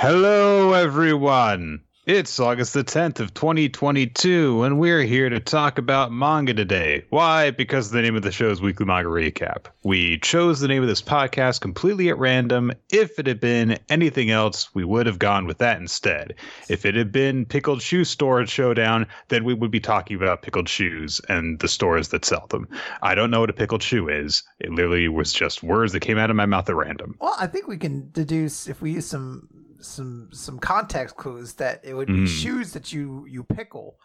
Hello, everyone. It's August the 10th of 2022, and we're here to talk about manga today. Why? Because the name of the show is Weekly Manga Recap. We chose the name of this podcast completely at random. If it had been anything else, we would have gone with that instead. If it had been Pickled Shoe Store Showdown, then we would be talking about pickled shoes and the stores that sell them. I don't know what a pickled shoe is. It literally was just words that came out of my mouth at random. Well, I think we can deduce if we use some some some context clues that it would be Mm. shoes that you you pickle.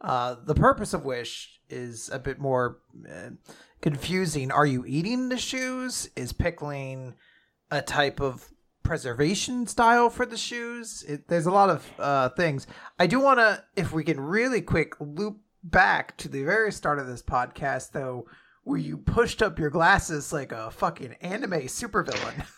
Uh, the purpose of which is a bit more uh, confusing. Are you eating the shoes? Is pickling a type of preservation style for the shoes? It, there's a lot of uh, things. I do want to, if we can really quick loop back to the very start of this podcast, though, where you pushed up your glasses like a fucking anime supervillain.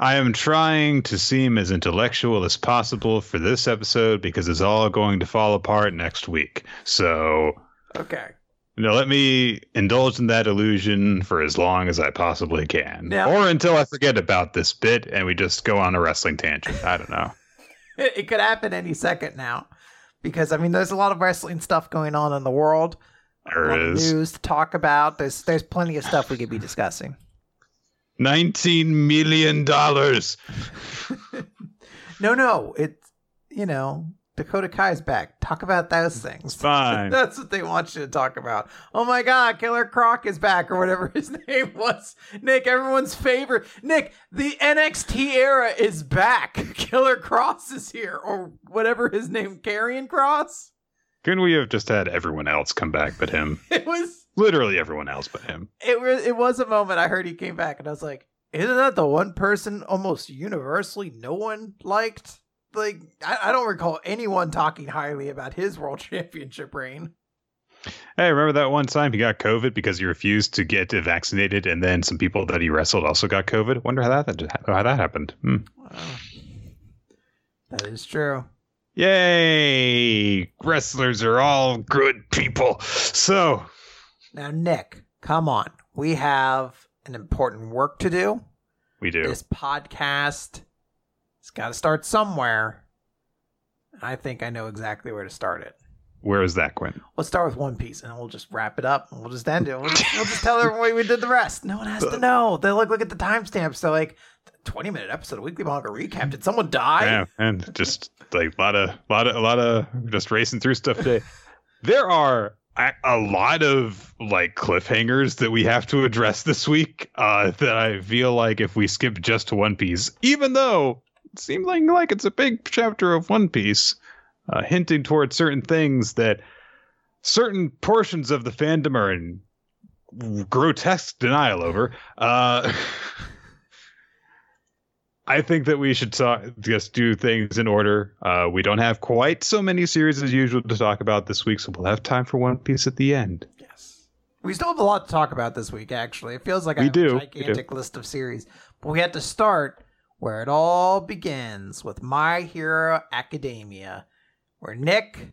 I am trying to seem as intellectual as possible for this episode because it's all going to fall apart next week. So, okay. you know, let me indulge in that illusion for as long as I possibly can. Yeah. Or until I forget about this bit and we just go on a wrestling tangent. I don't know. It, could happen any second now. Because I mean there's a lot of wrestling stuff going on in the world. There of news to talk about. There's there's plenty of stuff we could be discussing. $19 million. No, no, it's you know, Dakota Kai's back. Talk about those things. Fine. That's what they want you to talk about. Oh my god, Killer Croc is back or whatever his name was. Nick, everyone's favorite. Nick, the NXT era is back. Killer Kross is here or whatever his name, Karrion Kross. Couldn't we have just had everyone else come back but him? It was Literally everyone else but him. it was it was a moment I heard he came back and I was like, isn't that the one person almost universally no one liked? Like I, I don't recall anyone talking highly about his world championship reign. Hey, remember that one time he got COVID because he refused to get vaccinated, and then some people that he wrestled also got COVID? Wonder how that how that happened. Hmm. Wow. That is true. Yay! Wrestlers are all good people. So, Now, Nick, come on. We have an important work to do. we do. This podcast it's got to start somewhere. I think I know exactly where to start it. Where is that, Quinn? Let's start with One Piece, and we'll just wrap it up, and we'll just end it. We'll just, we'll just tell everyone we did the rest. No one has to uh. know. They look look at the timestamps. They're like, twenty minute episode of Weekly Manga Recap. Did someone die? Yeah, and just like a lot of, lot of, a lot of just racing through stuff today. There are a, lot of like cliffhangers that we have to address this week. Uh, that I feel like if we skip just to One Piece, even though it seems like like it's a big chapter of One Piece, uh, hinting towards certain things that certain portions of the fandom are in grotesque denial over. Uh, I think that we should talk, just do things in order. Uh, we don't have quite so many series as usual to talk about this week, so we'll have time for One Piece at the end. Yes. We still have a lot to talk about this week, actually. It feels like I We have do, a we do. gigantic list of series. But we had to start where it all begins with My Hero Academia, where Nick,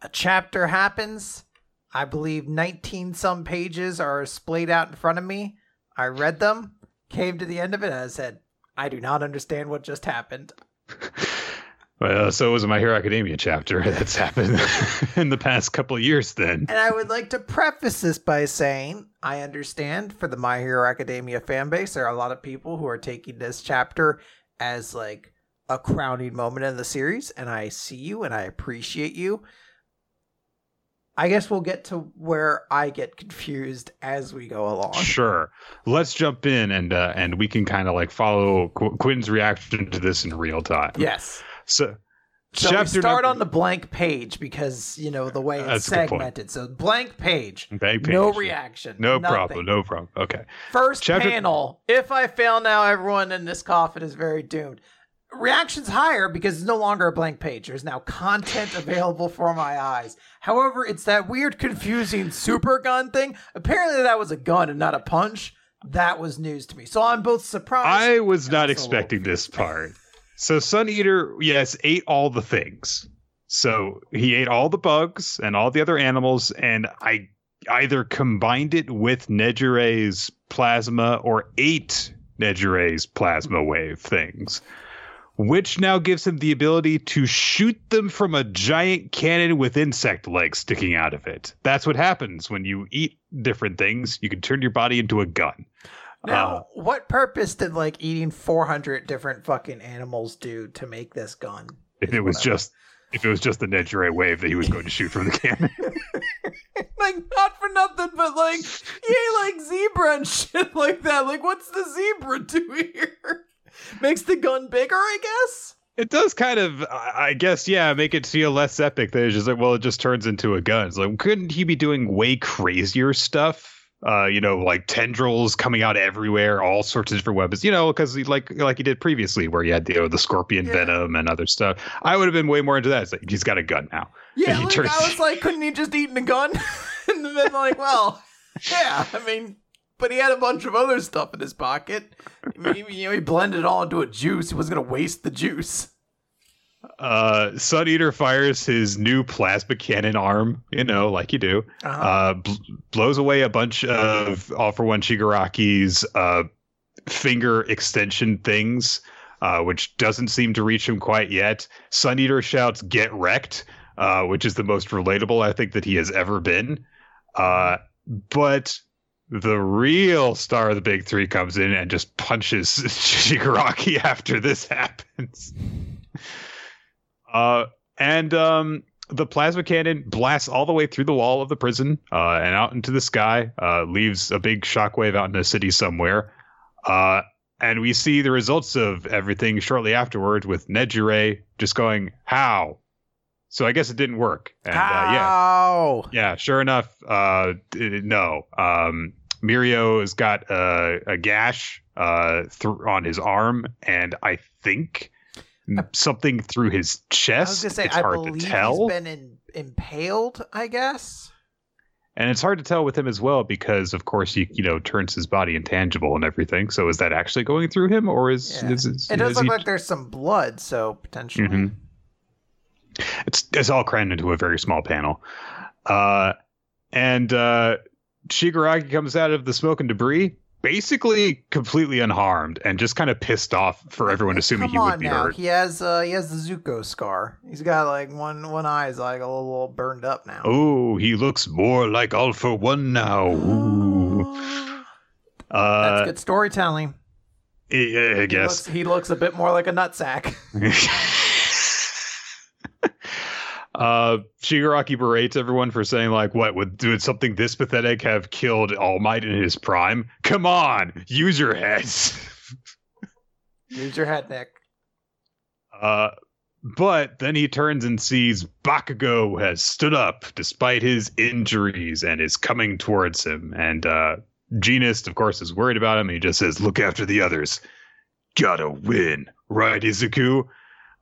a chapter happens. I believe 19 some pages are splayed out in front of me. I read them, came to the end of it, and I said, I do not understand what just happened. Well, so it was My Hero Academia chapter that's happened in the past couple of years. Then And I would like to preface this by saying I understand for the My Hero Academia fan base, there are a lot of people who are taking this chapter as like a crowning moment in the series, and I see you and I appreciate you. I guess we'll get to where I get confused as we go along. sure, let's jump in and uh, and we can kind of like follow Qu- Quinn's reaction to this in real time. Yes. So, So we start number- on the blank page because you know the way it's That's a good point. segmented. So blank page, Blank page, no reaction, No nothing. problem. No problem. Okay. First Chapter- panel. If I fail now, everyone in this coffin is very doomed. Reactions higher because it's no longer a blank page. There's now content available for my eyes. However, it's that weird, confusing super gun thing. Apparently, that was a gun and not a punch. That was news to me. So I'm both surprised. I was not also a little expecting this part. So Sun Eater, yes, ate all the things. So he ate all the bugs and all the other animals, and I either combined it with Nejire's plasma or ate Nejire's plasma wave things. Which now gives him the ability to shoot them from a giant cannon with insect legs sticking out of it. That's what happens when you eat different things. You can turn your body into a gun. Now, Uh, what purpose did like eating 400 different fucking animals do to make this gun? if it was Whatever. just if it was just the Nejire wave that he was going to shoot from the cannon. like not for nothing, but like yay, like zebra and shit like that. Like, what's the zebra do here? Makes the gun bigger, I guess. it does kind of I guess yeah, make it feel less epic. That it's just like, well, it just turns into a gun. It's like couldn't he be doing way crazier stuff? Uh, you know, like tendrils coming out everywhere, all sorts of different weapons. You know, because like like he did previously, where he had the you know, the scorpion Yeah. venom and other stuff. I would have been way more into that. It's like he's got a gun now. Yeah, like turns- I was like, couldn't he just eaten a gun? and then like, well, yeah, I mean, but he had a bunch of other stuff in his pocket. Maybe you know, he blended it all into a juice. He wasn't gonna waste the juice. Uh, Sun Eater fires his new plasma cannon arm. You know, like you do. Uh-huh. uh, bl- blows away a bunch of All for One Shigaraki's uh, finger extension things, uh, which doesn't seem to reach him quite yet. Sun Eater shouts, "Get wrecked," uh, which is the most relatable I think that he has ever been. Uh, but the real star of the big three comes in and just punches Shigaraki after this happens. Uh, and um, the plasma cannon blasts all the way through the wall of the prison uh, and out into the sky, uh, leaves a big shockwave out in the city somewhere. Uh, and we see the results of everything shortly afterward with Nejire just going, How? So I guess it didn't work. And uh, yeah, yeah, sure enough, uh, d- no. Um, Mirio has got a, a gash uh, th- on his arm, and I think something through his chest. I was gonna say, it's I hard believe to tell, he's been in, impaled. I guess. and it's hard to tell with him as well because, of course, he you know turns his body intangible and everything. So is that actually going through him, or is, Yeah. is, is It does is look he- like there's some blood, so potentially. Mhm. It's it's all crammed into a very small panel. Uh, and uh, Shigaraki comes out of the smoke and debris, basically completely unharmed and just kind of pissed off for everyone assuming Come he would be now. hurt. He has uh he has the Zuko scar. He's got like one one eye is like a little burned up now. Oh, he looks more like All for One now. Ooh. That's Uh, good storytelling. I, I He guess. looks, he looks a bit more like a nutsack. uh Shigaraki berates everyone for saying like what would would something this pathetic have killed All Might in his prime? Come on, use your heads. Use your head, Nick. uh but then he turns and sees Bakugo has stood up despite his injuries and is coming towards him. And uh Jeanist, of course, is worried about him. He just says, "Look after the others. Gotta win, right, Izuku?"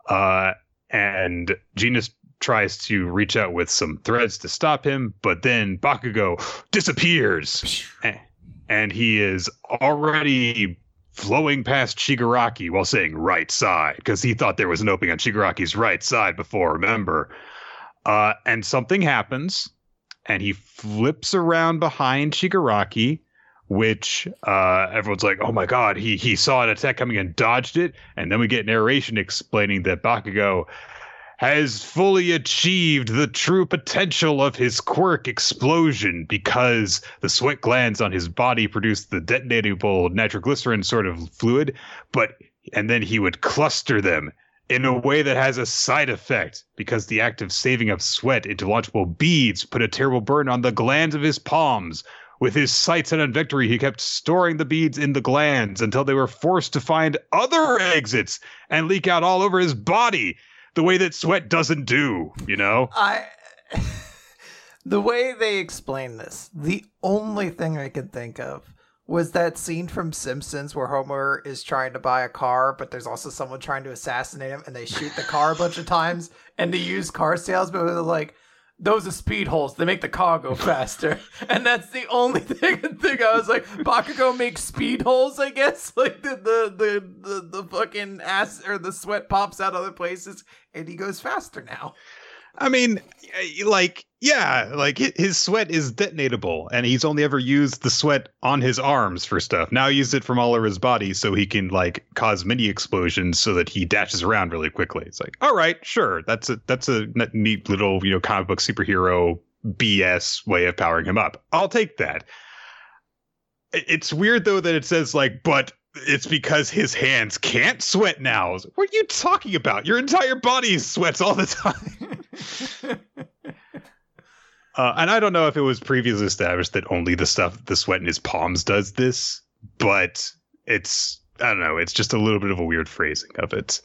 Uh, and Jeanist tries to reach out with some threads to stop him, but then Bakugo disappears, and he is already flowing past Shigaraki while saying right side because he thought there was an opening on Shigaraki's right side before. Remember, uh, and something happens, and he flips around behind Shigaraki. Which uh, everyone's like, oh my god, he he saw an attack coming and dodged it, and then we get narration explaining that Bakugo has fully achieved the true potential of his quirk explosion because the sweat glands on his body produce the detonatable nitroglycerin sort of fluid, but and then he would cluster them in a way that has a side effect because the act of saving up sweat into launchable beads put a terrible burn on the glands of his palms. With his sights set on victory, he kept storing the beads in the glands until they were forced to find other exits and leak out all over his body the way that sweat doesn't do, you know? I the way they explain this, the only thing I could think of was that scene from Simpsons where Homer is trying to buy a car, but there's also someone trying to assassinate him, and they shoot the car a bunch of times. And the used car salesman was like, "Those are speed holes. They make the car go faster." and that's the only thing I. I was like, Bakugo makes speed holes. I guess like the the the the, the fucking ass or the sweat pops out other places, and he goes faster now. I mean, eh, like, yeah, like his sweat is detonatable, and he's only ever used the sweat on his arms for stuff. Now he uses it from all over his body so he can like cause mini explosions so that he dashes around really quickly. It's like, all right, sure, that's a that's a neat little you know comic book superhero BS way of powering him up. I'll take that. It's weird though that it says like, but it's because his hands can't sweat now. What are you talking about? Your entire body sweats all the time. uh, and I don't know if it was previously established that only the stuff, the sweat in his palms does this, but it's, I don't know, it's just a little bit of a weird phrasing of it.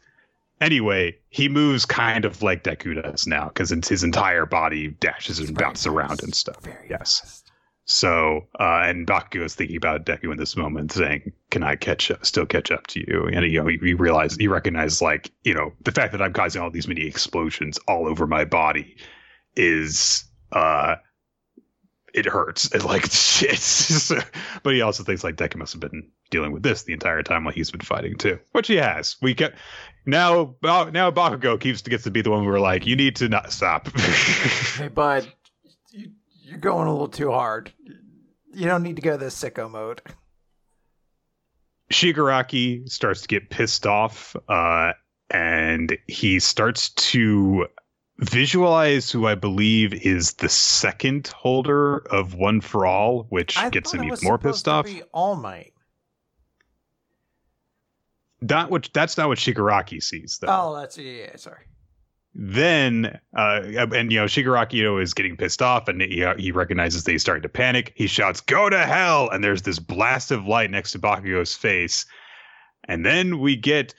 Anyway, he moves kind of like Deku does now because his entire body dashes and bounces around and stuff. Very yes. So, uh, and Bakugo is thinking about Deku in this moment, saying, "Can I catch up? Still catch up to you?" And you know, he, he he recognizes like you know the fact that I'm causing all these mini explosions all over my body is uh it hurts and like shit. but he also thinks like Deku must have been dealing with this the entire time while he's been fighting too, which he has. We kept now now Bakugo keeps gets to be the one where we're like, you need to not stop. Hey, bud, you're going a little too hard. You don't need to go this sicko mode. Shigaraki starts to get pissed off, uh, and he starts to visualize who I believe is the second holder of One for All, which I gets him even more pissed off. All Might. Not what that's not what Shigaraki sees though. Oh, that's yeah. yeah sorry. Then, uh, and you know, Shigaraki is getting pissed off, and he, he recognizes that he's starting to panic. He shouts, "Go to hell!" And there's this blast of light next to Bakugo's face, and then we get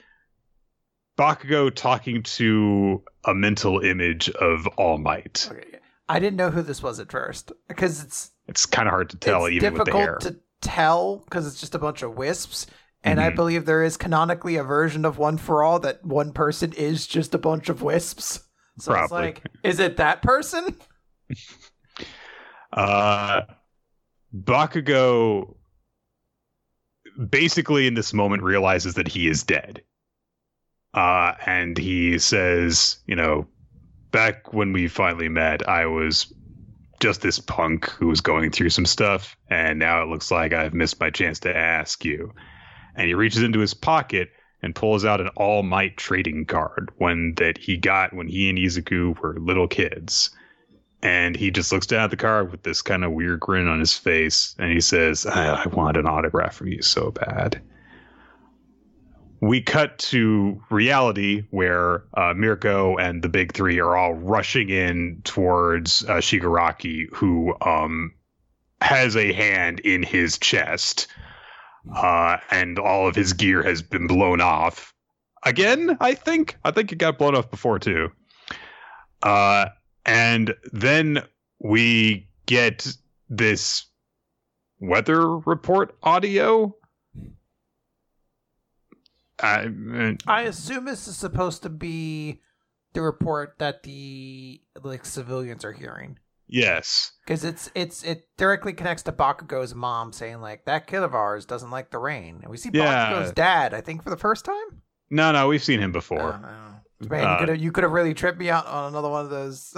Bakugo talking to a mental image of All Might. Okay. I didn't know who this was at first because it's It's kind of hard to tell, it's even with the hair. difficult to tell because it's just a bunch of wisps. And I Mhm. believe there is canonically a version of One for All that one person is just a bunch of wisps. So it's like, is it that person? Uh, Bakugo basically in this moment realizes that he is dead. Uh, and he says, you know, back when we finally met, I was just this punk who was going through some stuff, and now it looks like I've missed my chance to ask you. And he reaches into his pocket and pulls out an All Might trading card, one that he got when he and Izuku were little kids. And he just looks down at the card with this kind of weird grin on his face, and he says, I, I want an autograph from you so bad. We cut to reality where uh, Mirko and the big three are all rushing in towards uh, Shigaraki, who um, has a hand in his chest, uh, and all of his gear has been blown off. Again, I think. I think it got blown off before too. Uh, and then we get this weather report audio. I, I assume this is supposed to be the report that the like civilians are hearing yes. because it's it's it directly connects to Bakugo's mom saying like that kid of ours doesn't like the rain, and we see Yeah. Bakugo's dad. I think for the first time. No, no, we've seen him before. Oh, Man, Uh, you could have you could have really tripped me out on another one of those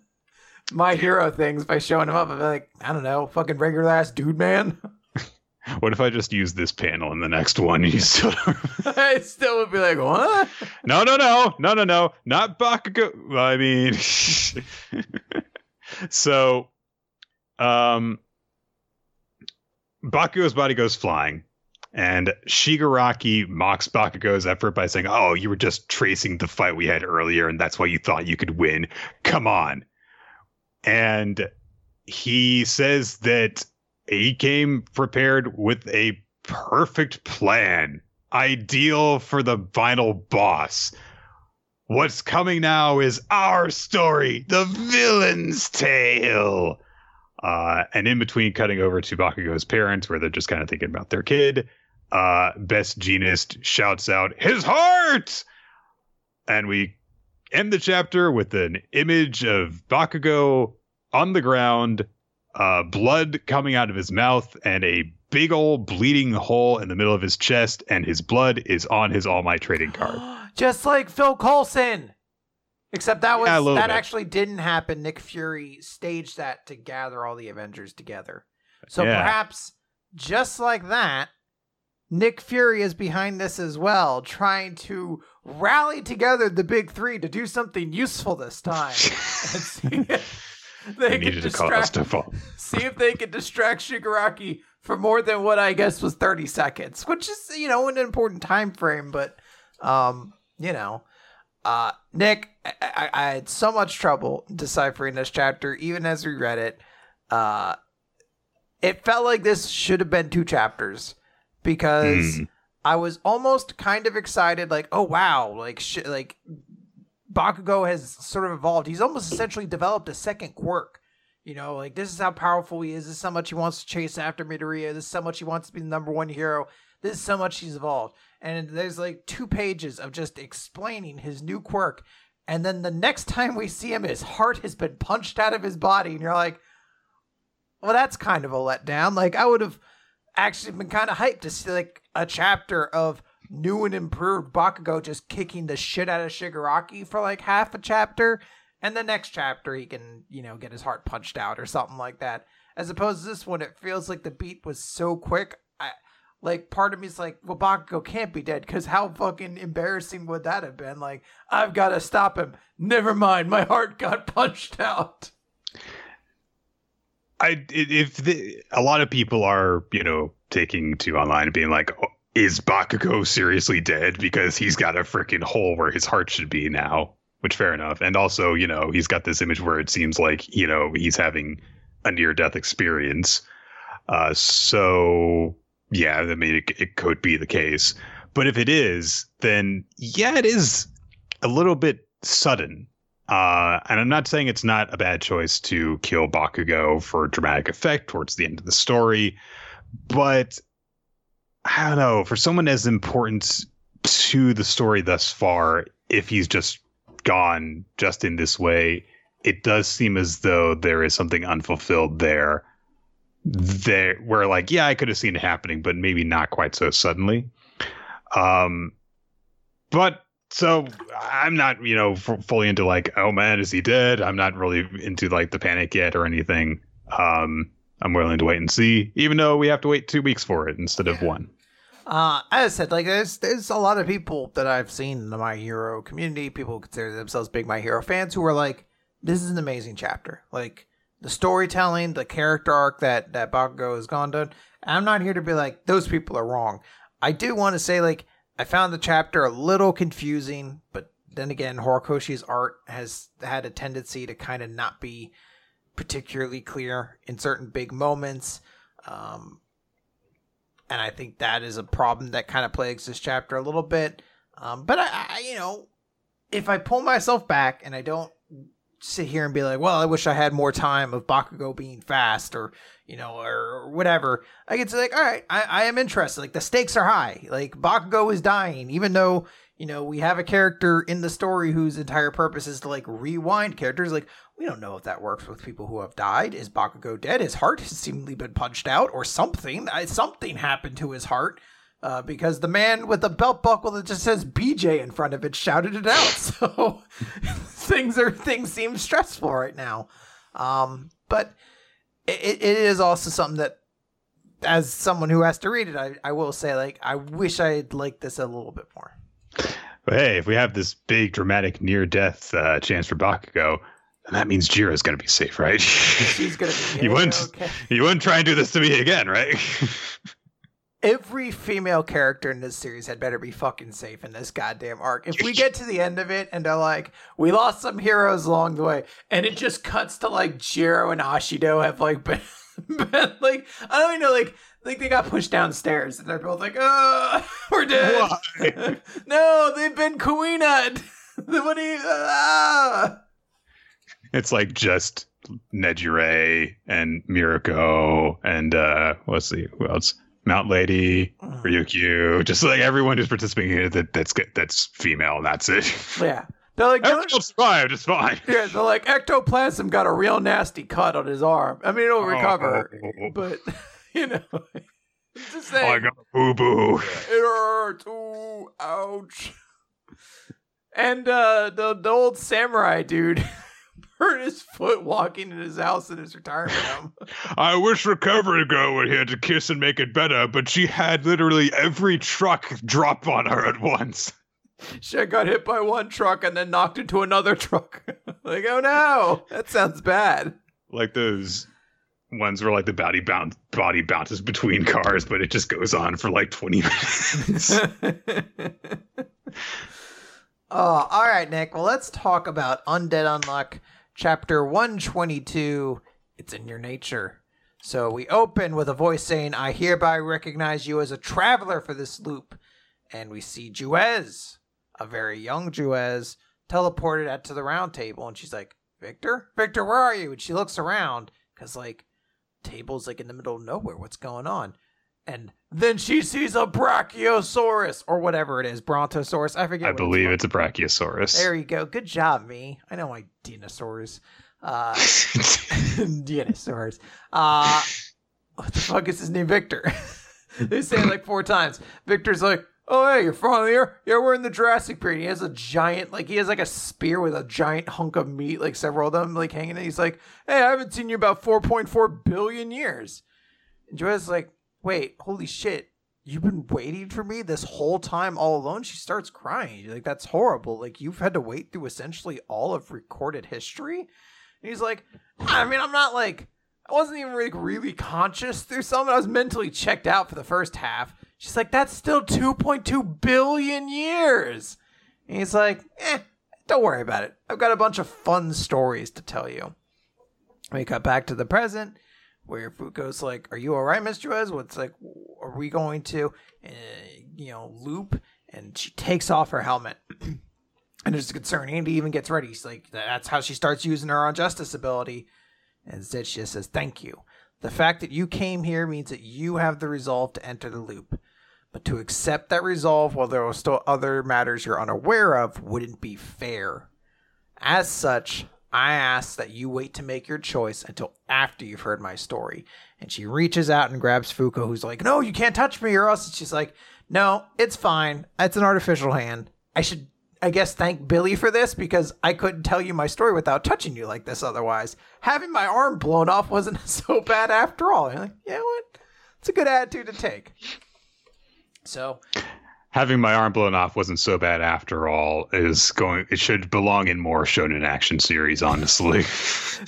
my hero things by showing him up and be like, I don't know, fucking regular ass dude, man. What if I just use this panel in the next one? You still I still would be like, what? no, no, no, no, no, no, not Bakugo. I mean, so, um, Bakugo's body goes flying, and Shigaraki mocks Bakugo's effort by saying, "Oh, you were just tracing the fight we had earlier, and that's why you thought you could win. Come on!" And he says that he came prepared with a perfect plan, ideal for the final boss. What's coming now is our story, the villain's tale. Uh, and in between cutting over to Bakugo's parents, where they're just kind of thinking about their kid, uh, Best Jeanist shouts out, His heart! And we end the chapter with an image of Bakugo on the ground, uh, blood coming out of his mouth, and a big old bleeding hole in the middle of his chest, and his blood is on his All Might trading card. Just like Phil Coulson. Except that was Yeah, that bit. actually didn't happen. Nick Fury staged that to gather all the Avengers together. So Yeah. perhaps just like that, Nick Fury is behind this as well, trying to rally together the big three to do something useful this time. and see if they can needed to distract, see if they can distract Shigaraki for more than what I guess was 30 seconds, which is, you know, an important time frame, but um, you know, uh, Nick, I, I, I had so much trouble deciphering this chapter, even as we read it. Uh, it felt like this should have been two chapters because Mm. I was almost kind of excited, like, oh wow, like sh- like Bakugo has sort of evolved. He's almost essentially developed a second quirk. You know, like this is how powerful he is. This is how much he wants to chase after Midoriya. This is how much he wants to be the number one hero. This is how much he's evolved. And there's like two pages of just explaining his new quirk. And then the next time we see him, his heart has been punched out of his body. And you're like, well, that's kind of a letdown. Like, I would have actually been kind of hyped to see like a chapter of new and improved Bakugo just kicking the shit out of Shigaraki for like half a chapter. And the next chapter, he can, you know, get his heart punched out or something like that. As opposed to this one, it feels like the beat was so quick. Like, part of me's like, well, Bakugo can't be dead because how fucking embarrassing would that have been? Like, I've got to stop him. Never mind, my heart got punched out. I i- if the, a lot of people are you know taking to online and being like, oh, is Bakugo seriously dead because he's got a freaking hole where his heart should be now? Which fair enough, and also you know he's got this image where it seems like you know he's having a near death experience. Uh, so yeah, I mean it, it could be the case, but if it is, then yeah, it is a little bit sudden. Uh, and I'm not saying it's not a bad choice to kill Bakugo for dramatic effect towards the end of the story, but I don't know. For someone as important to the story thus far, if he's just gone just in this way, it does seem as though there is something unfulfilled there. There, where like, yeah, I could have seen it happening, but maybe not quite so suddenly. Um, but so I'm not, you know, f- fully into like, oh man, is he dead? I'm not really into like the panic yet or anything. Um, I'm willing to wait and see, even though we have to wait two weeks for it instead of one. Uh, as I said, like there's there's a lot of people that I've seen in the My Hero community, people who consider themselves big My Hero fans, who are like, "This is an amazing chapter." Like the storytelling, the character arc that that Bakugo has gone done. I'm not here to be like those people are wrong. I do want to say like I found the chapter a little confusing, but then again, Horikoshi's art has had a tendency to kind of not be particularly clear in certain big moments. Um, and I think that is a problem that kind of plagues this chapter a little bit. Um, but I, I, you know, if I pull myself back and I don't sit here and be like, well, I wish I had more time of Bakugo being fast or, you know, or whatever, I get to like, all right, I, I am interested. Like the stakes are high. Like Bakugo is dying, even though, you know, we have a character in the story whose entire purpose is to like rewind characters. Like we don't know if that works with people who have died. Is Bakugo dead? His heart has seemingly been punched out, or something. Something happened to his heart. Uh, because the man with the belt buckle that just says BJ in front of it shouted it out. So things are things seem stressful right now. Um, but it, it is also something that, as someone who has to read it, I, I will say like I wish I had liked this a little bit more. But hey, if we have this big dramatic near death uh, chance for Bakugo, then that means Jiro's going to be safe, right? She's gonna be You wouldn't- okay. you wouldn't try and do this to me again, right? every female character in this series had better be fucking safe in this goddamn arc. If we get to the end of it and they're like, we lost some heroes along the way, and it just cuts to like Jiro and Ashido have like been, been like, I don't even know, like, like they got pushed downstairs and they're both like, oh, we're dead. No, they've been Kuina. what do you, ah. it's like just Nejire and Mirko and uh let's see who else Mount Lady Ryukyu just like everyone who's participating here that that's good that's female that's it Yeah. They're like, everyone else survived it's fine yeah, they're like, ectoplasm got a real nasty cut on his arm. I mean, it'll recover, Oh. but, you know, just Oh, I saying. got boo boo It hurts. Ooh, ouch. And uh, the the old samurai dude hurt his foot walking in his house in his retirement home. I wish Recovery Girl were here to kiss and make it better, but she had literally every truck drop on her at once. She got hit by one truck and then knocked into another truck. like, oh no, that sounds bad. Like those ones where like the body bound body bounces between cars, but it just goes on for like twenty minutes. oh, all right, Nick. Well, let's talk about Undead Unluck, chapter 122. It's in your nature. So we open with a voice saying, I hereby recognize you as a traveler for this loop. And we see Juiz, a very young Juiz, teleported out to the round table. And she's like, Victor? Victor, where are you? And she looks around because, like, table's like in the middle of nowhere. What's going on? And then she sees a Brachiosaurus or whatever it is, Brontosaurus. I forget. I believe it's, it's, a Brachiosaurus. There you go. Good job, me. I know my dinosaurs. Uh, dinosaurs. Uh, what the fuck is his name? Victor. they say it like four times. Victor's like, oh hey, you're finally here. Yeah, we're in the Jurassic period. He has a giant, like he has like a spear with a giant hunk of meat, like several of them, like hanging. In. He's like, hey, I haven't seen you about four point four billion years. And Joanne's like, wait, holy shit, you've been waiting for me this whole time all alone? She starts crying. Like, that's horrible. Like, you've had to wait through essentially all of recorded history. And he's like, I mean, I'm not like, I wasn't even like really conscious through some. I was mentally checked out for the first half. She's like, that's still 2.2 billion years. And he's like, eh, don't worry about it. I've got a bunch of fun stories to tell you. We cut back to the present where Fuko's like, "Are you all right, Miss Juiz? What's like, are we going to, uh, you know, loop?" And she takes off her helmet, and there's concern. Andy even gets ready. He's like, "That's how she starts using her Unjustice ability." And instead, she just says, "Thank you. The fact that you came here means that you have the resolve to enter the loop." But to accept that resolve while there are still other matters you're unaware of wouldn't be fair. As such, I ask that you wait to make your choice until after you've heard my story. And she reaches out and grabs Fuko, who's like, No, you can't touch me, or else. And she's like, No, it's fine. It's an artificial hand. I should, I guess, thank Billy for this because I couldn't tell you my story without touching you like this otherwise. Having my arm blown off wasn't so bad after all. And you're like, Yeah, what? It's a good attitude to take. So having my arm blown off wasn't so bad after all is going it should belong in more shonen action series honestly.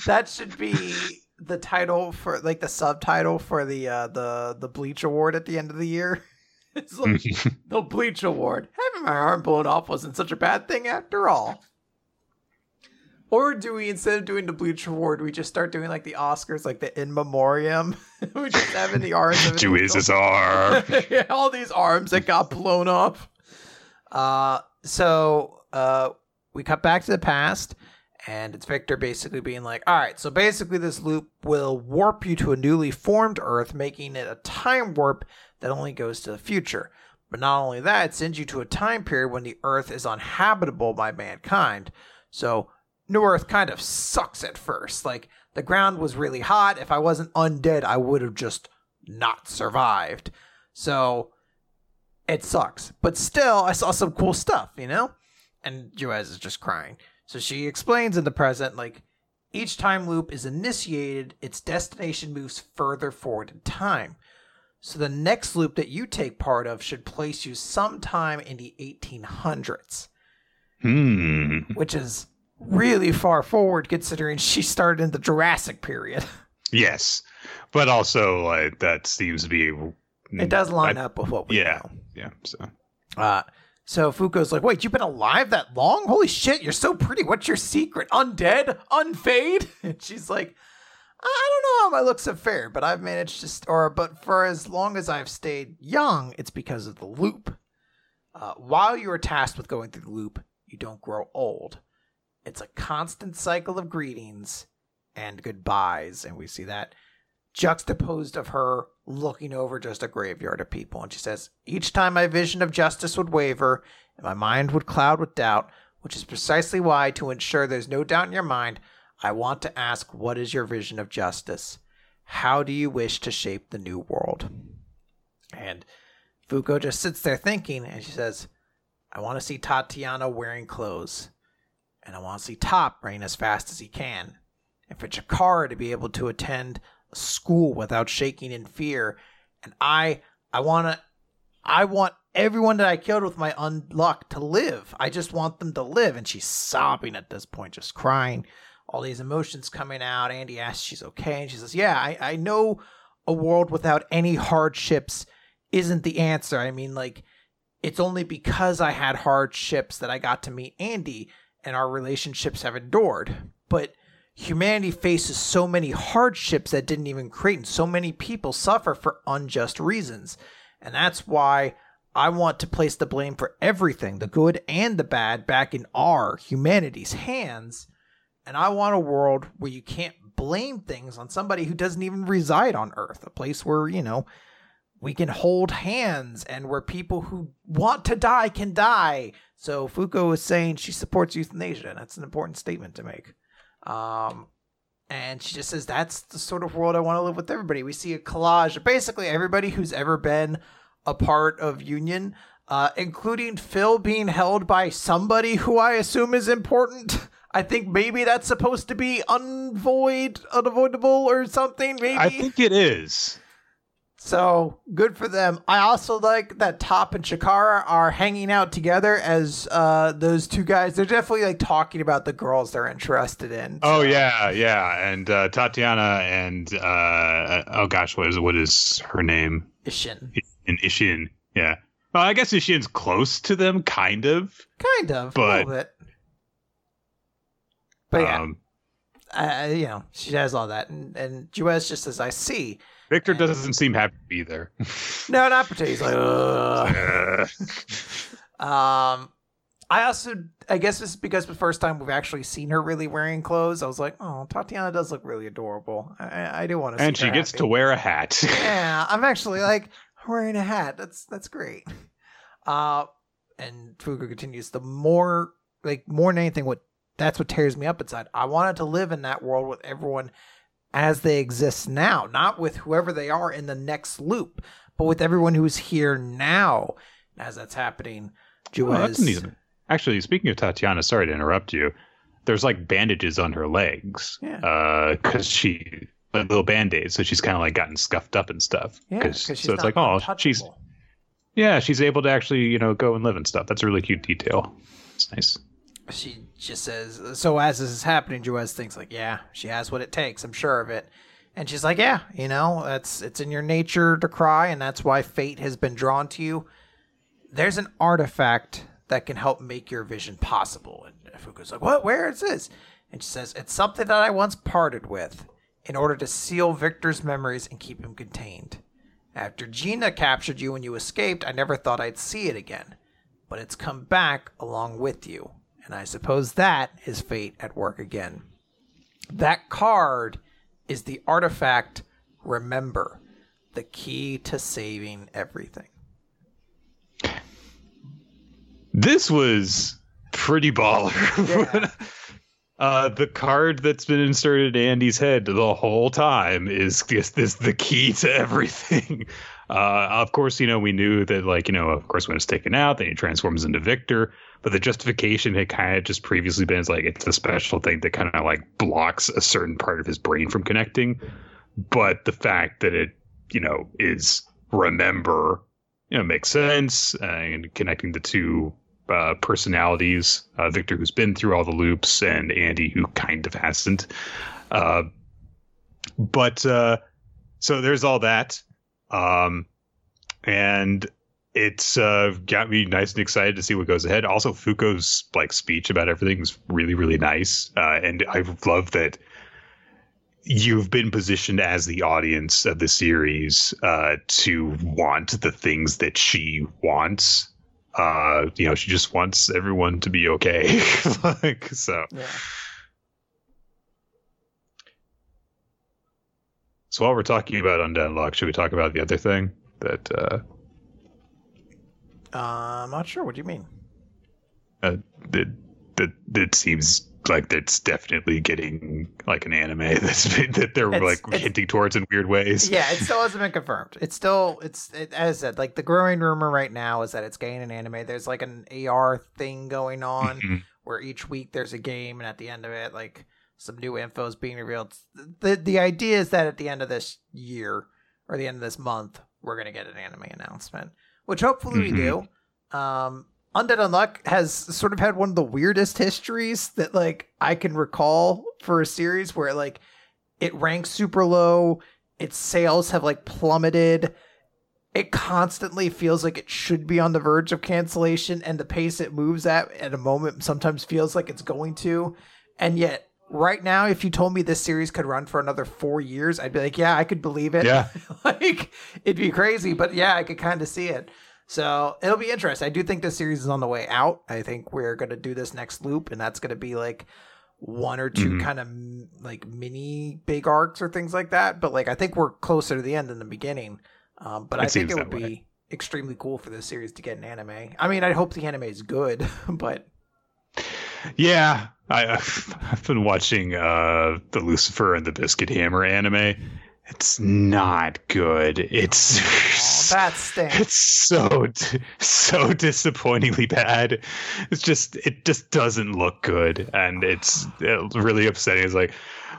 That should be the title for like the subtitle for the uh the the bleach award at the end of the year. It's like the bleach award. Having my arm blown off wasn't such a bad thing after all or do we instead of doing the Bleach Award, we just start doing like the Oscars, like the in memoriam? we just having the arms of Juiz's arm. all these arms that got blown off. Uh, so uh, we cut back to the past, and it's Victor basically being like, "All right, so basically this loop will warp you to a newly formed Earth, making it a time warp that only goes to the future." But not only that, it sends you to a time period when the Earth is uninhabitable by mankind. So New Earth kind of sucks at first. Like the ground was really hot. If I wasn't undead, I would have just not survived. So it sucks. But still, I saw some cool stuff, you know? And Juiz is just crying. So she explains in the present, like, each time loop is initiated, its destination moves further forward in time. So the next loop that you take part of should place you sometime in the 1800s. Hmm. Which is really far forward considering she started in the Jurassic period. Yes, but also like that seems to be. It does line I, up with what we yeah, know. Yeah, so. Uh, so Fuko's like, wait, you've been alive that long? Holy shit, you're so pretty. What's your secret? Undead? Unfade? And she's like, I don't know how my looks have fared, but I've managed to, st- or, but for as long as I've stayed young, it's because of the loop. Uh, while you are tasked with going through the loop, you don't grow old. It's a constant cycle of greetings and goodbyes. And we see that juxtaposed of her looking over just a graveyard of people. And she says, Each time my vision of justice would waver and my mind would cloud with doubt, which is precisely why, to ensure there's no doubt in your mind, I want to ask, What is your vision of justice? How do you wish to shape the new world? And Fuko just sits there thinking, and she says, I want to see Tatiana wearing clothes. And I want to see Top running as fast as he can. And for Chikara to be able to attend school without shaking in fear. And I I wanna I want everyone that I killed with my unluck to live. I just want them to live. And she's sobbing at this point, just crying. All these emotions coming out. Andy asks she's okay. And she says, Yeah, I, I know a world without any hardships isn't the answer. I mean, like, it's only because I had hardships that I got to meet Andy and our relationships have endured. But humanity faces so many hardships that didn't even create, and so many people suffer for unjust reasons. And that's why I want to place the blame for everything, the good and the bad, back in our humanity's hands. And I want a world where you can't blame things on somebody who doesn't even reside on Earth, a place where, you know, we can hold hands and where people who want to die can die. So Fuko is saying she supports euthanasia. And that's an important statement to make. Um, and she just says that's the sort of world I want to live with everybody. We see a collage of basically everybody who's ever been a part of Union, uh, including Phil being held by somebody who I assume is important. I think maybe that's supposed to be unvoid, unavoidable, or something. Maybe I think it is. So good for them. I also like that Top and Chikara are hanging out together as uh, those two guys. They're definitely like talking about the girls they're interested in. Oh yeah, yeah. And uh, Tatiana and uh, oh gosh, what is what is her name? Ishin. And Ishin. Yeah. Well, I guess Ishin's close to them, kind of. Kind of, But- a little bit. But yeah, Um, uh, you know, she has all that, and and Juiz just says, "I see." Victor doesn't seem happy either. No, not particularly. He's like, Ugh. Um, I also, I guess this is because the first time we've actually seen her really wearing clothes. I was like, oh, Tatiana does look really adorable. I, I, do want to. and she gets happy. to wear a hat. Yeah, I'm actually like wearing a hat. That's that's great. Uh, and Fuko continues. The more, like, more than anything, what that's what tears me up inside. I wanted to live in that world with everyone as they exist now, not with whoever they are in the next loop, but with everyone who's here now. As that's happening, Oh, Juiz. neat. Actually, speaking of Tatiana, sorry to interrupt you. There's like bandages on her legs. Yeah. Uh, because she like little band aids, so she's kind of like gotten scuffed up and stuff. Yeah, because she's so it's like, oh, she's yeah, she's able to actually you know go and live and stuff. That's a really cute detail. It's nice. She just says so as this is happening Juiz thinks like yeah she has what it takes. I'm sure of it. And she's like yeah you know that's it's in your nature to cry and that's why fate has been drawn to you. There's an artifact that can help make your vision possible. And Fuko's like what? Where is this? And she says it's something that i once parted with in order to seal victor's memories and keep him contained. After gina captured you and you escaped i never thought i'd see it again but it's come back along with you. And I suppose that is fate at work again. That card is the artifact Remember, the key to saving everything. This was pretty baller. uh, the card that's been inserted in Andy's head the whole time is just this the key to everything. Uh, of course, you know we knew that, like you know, of course when it's taken out, then he transforms into Victor. But the justification had kind of just previously been is like it's a special thing that kind of like blocks a certain part of his brain from connecting. But the fact that it, you know, is remember, you know, makes sense uh, and connecting the two uh, personalities, uh, Victor, who's been through all the loops, and Andy, who kind of hasn't. Uh, but uh, so there's all that. Um, and it's uh, got me nice and excited to see what goes ahead. Also, Fuko's like speech about everything is really, really nice. Uh, and I love that you've been positioned as the audience of the series uh, to want the things that she wants uh you know she just wants everyone to be okay like so Yeah. So while we're talking about undead luck should we talk about the other thing that uh Uh, I'm not sure. What do you mean? uh that that that seems like that's definitely getting like an anime that's that they're It's- like it's- hinting towards in weird ways. Yeah, it still hasn't been confirmed. It's still it's it, as I said, like the growing rumor right now is that it's getting an anime. There's like an AR thing going on Mhm. where each week there's a game, and at the end of it, like some new info is being revealed. the The idea is that at the end of this year or the end of this month, we're gonna get an anime announcement, which hopefully we do. Um, Undead Unluck has sort of had one of the weirdest histories that like I can recall for a series where like it ranks super low, its sales have like plummeted. It constantly feels like it should be on the verge of cancellation, and the pace it moves at at a moment sometimes feels like it's going to. And yet, right now, if you told me this series could run for another four years, I'd be like, yeah, I could believe it. Yeah. like it'd be crazy, but yeah, I could kind of see it. So it'll be interesting. I do think this series is on the way out. I think we're gonna do this next loop, and that's gonna be like one or 2 Mhm. kind of like mini big arcs or things like that. But like I think we're closer to the end than the beginning. Um, but It I think it would way. be extremely cool for this series to get an anime. I mean, I hope the anime is good, but Yeah, I, I've, I've been watching uh, the Lucifer and the Biscuit Hammer anime. It's not good. It's oh, that stinks. it's so so disappointingly bad. It's just it just doesn't look good, and it's really upsetting. It's like,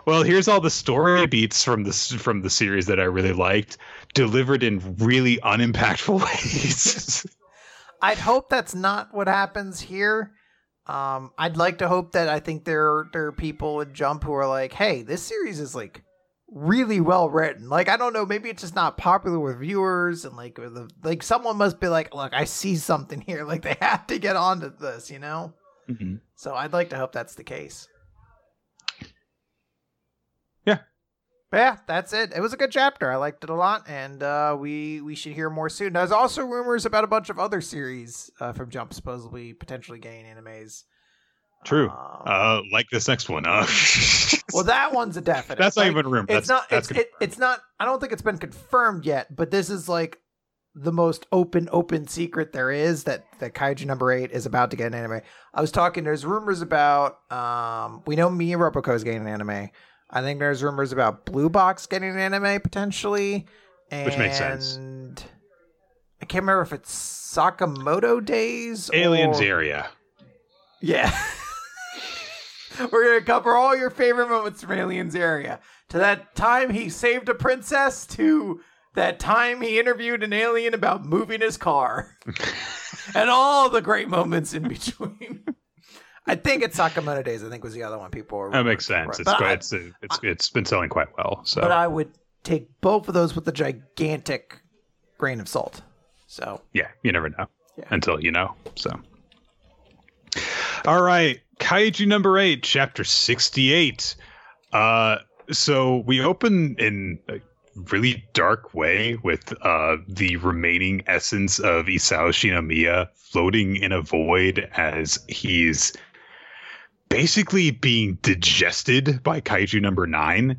well, here's all the story beats from this from the series that I really liked, delivered in really unimpactful ways. I'd hope that's not what happens here. Um, I'd like to hope that I think there there are people at Jump who are like, "Hey, this series is like really well written." Like, I don't know, maybe it's just not popular with viewers, and like, the, like someone must be like, "Look, I see something here." Like, they have to get onto this, you know. So I'd like to hope that's the case. Yeah. But yeah, that's it. It was a good chapter. I liked it a lot, and uh, we we should hear more soon. There's also rumors about a bunch of other series uh, from Jump supposedly potentially getting animes. True. Um, Uh, like this next one. Uh, well, that one's a definite. that's not Like, even a rumor. It's That's, not. That's It's, it, it's not. I don't think it's been confirmed yet. But this is like the most open, open secret there is that that Kaiju number eight is about to get an anime. I was talking. There's rumors about. Um, we know Me & Roboco is getting an anime. I think there's rumors about Blue Box getting an anime potentially, and Which makes sense. I can't remember if it's Sakamoto Days. Aliens or... area. Yeah. We're going to cover all your favorite moments from Aliens area. To that time he saved a princess, to that time he interviewed an alien about moving his car, and all the great moments in between. I think it's Sakamoto Days, I think was the other one people were. That makes sense. It's quite, I- it's, it's it's been selling quite well. So But I would take both of those with a gigantic grain of salt. So, yeah, you never know Yeah. until you know. So all right, Kaiju number eight, chapter sixty-eight. Uh, so we open in a really dark way with uh the remaining essence of Isao Shinomiya floating in a void as he's basically being digested by Kaiju number nine.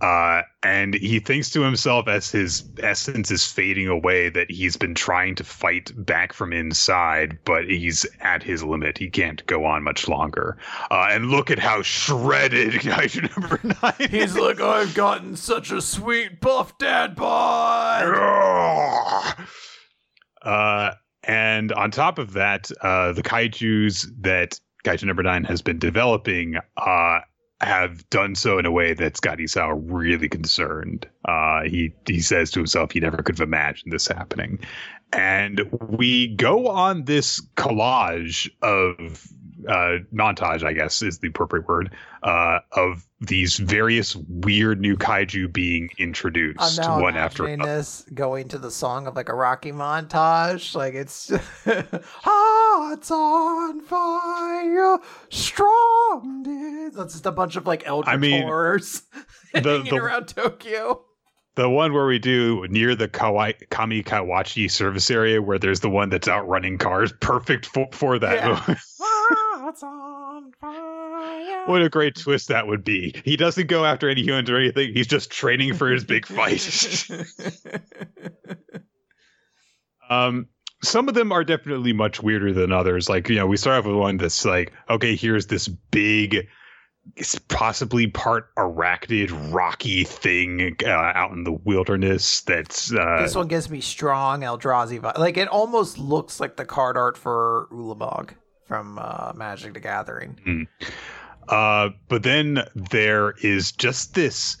Uh, and he thinks to himself as his essence is fading away that he's been trying to fight back from inside, but he's at his limit. He can't go on much longer. Uh, and look at how shredded Kaiju number nine he's like, I've gotten such a sweet buff dad bod. uh, and on top of that, uh, the kaiju's that kaiju number nine has been developing uh, have done so in a way that's got Isao really concerned. Uh, he he says to himself he never could have imagined this happening, and we go on this collage of uh, montage, I guess is the appropriate word, uh, of these various weird new kaiju being I'm introduced now one after another. this going to the song of like a Rocky montage. Like it's hearts on fire, strong. is-" That's just a bunch of like eldritch I mean, horrors the- hanging the- around Tokyo. The one where we do near the Kawai, Kami Kawachi service area, where there's the one that's outrunning cars, perfect for, for that. Yeah. Movie. Hearts on fire. what a great twist that would be. He doesn't go after any humans or anything. He's just training for his big fight. um, some of them are definitely much weirder than others. Like, you know, we start off with one that's like, okay, here's this big it's possibly part arachnid rocky thing uh, out in the wilderness that's uh this one gives me strong Eldrazi vibe. Like it almost looks like the card art for Ulamog from uh, Magic the Gathering. uh but then there is just this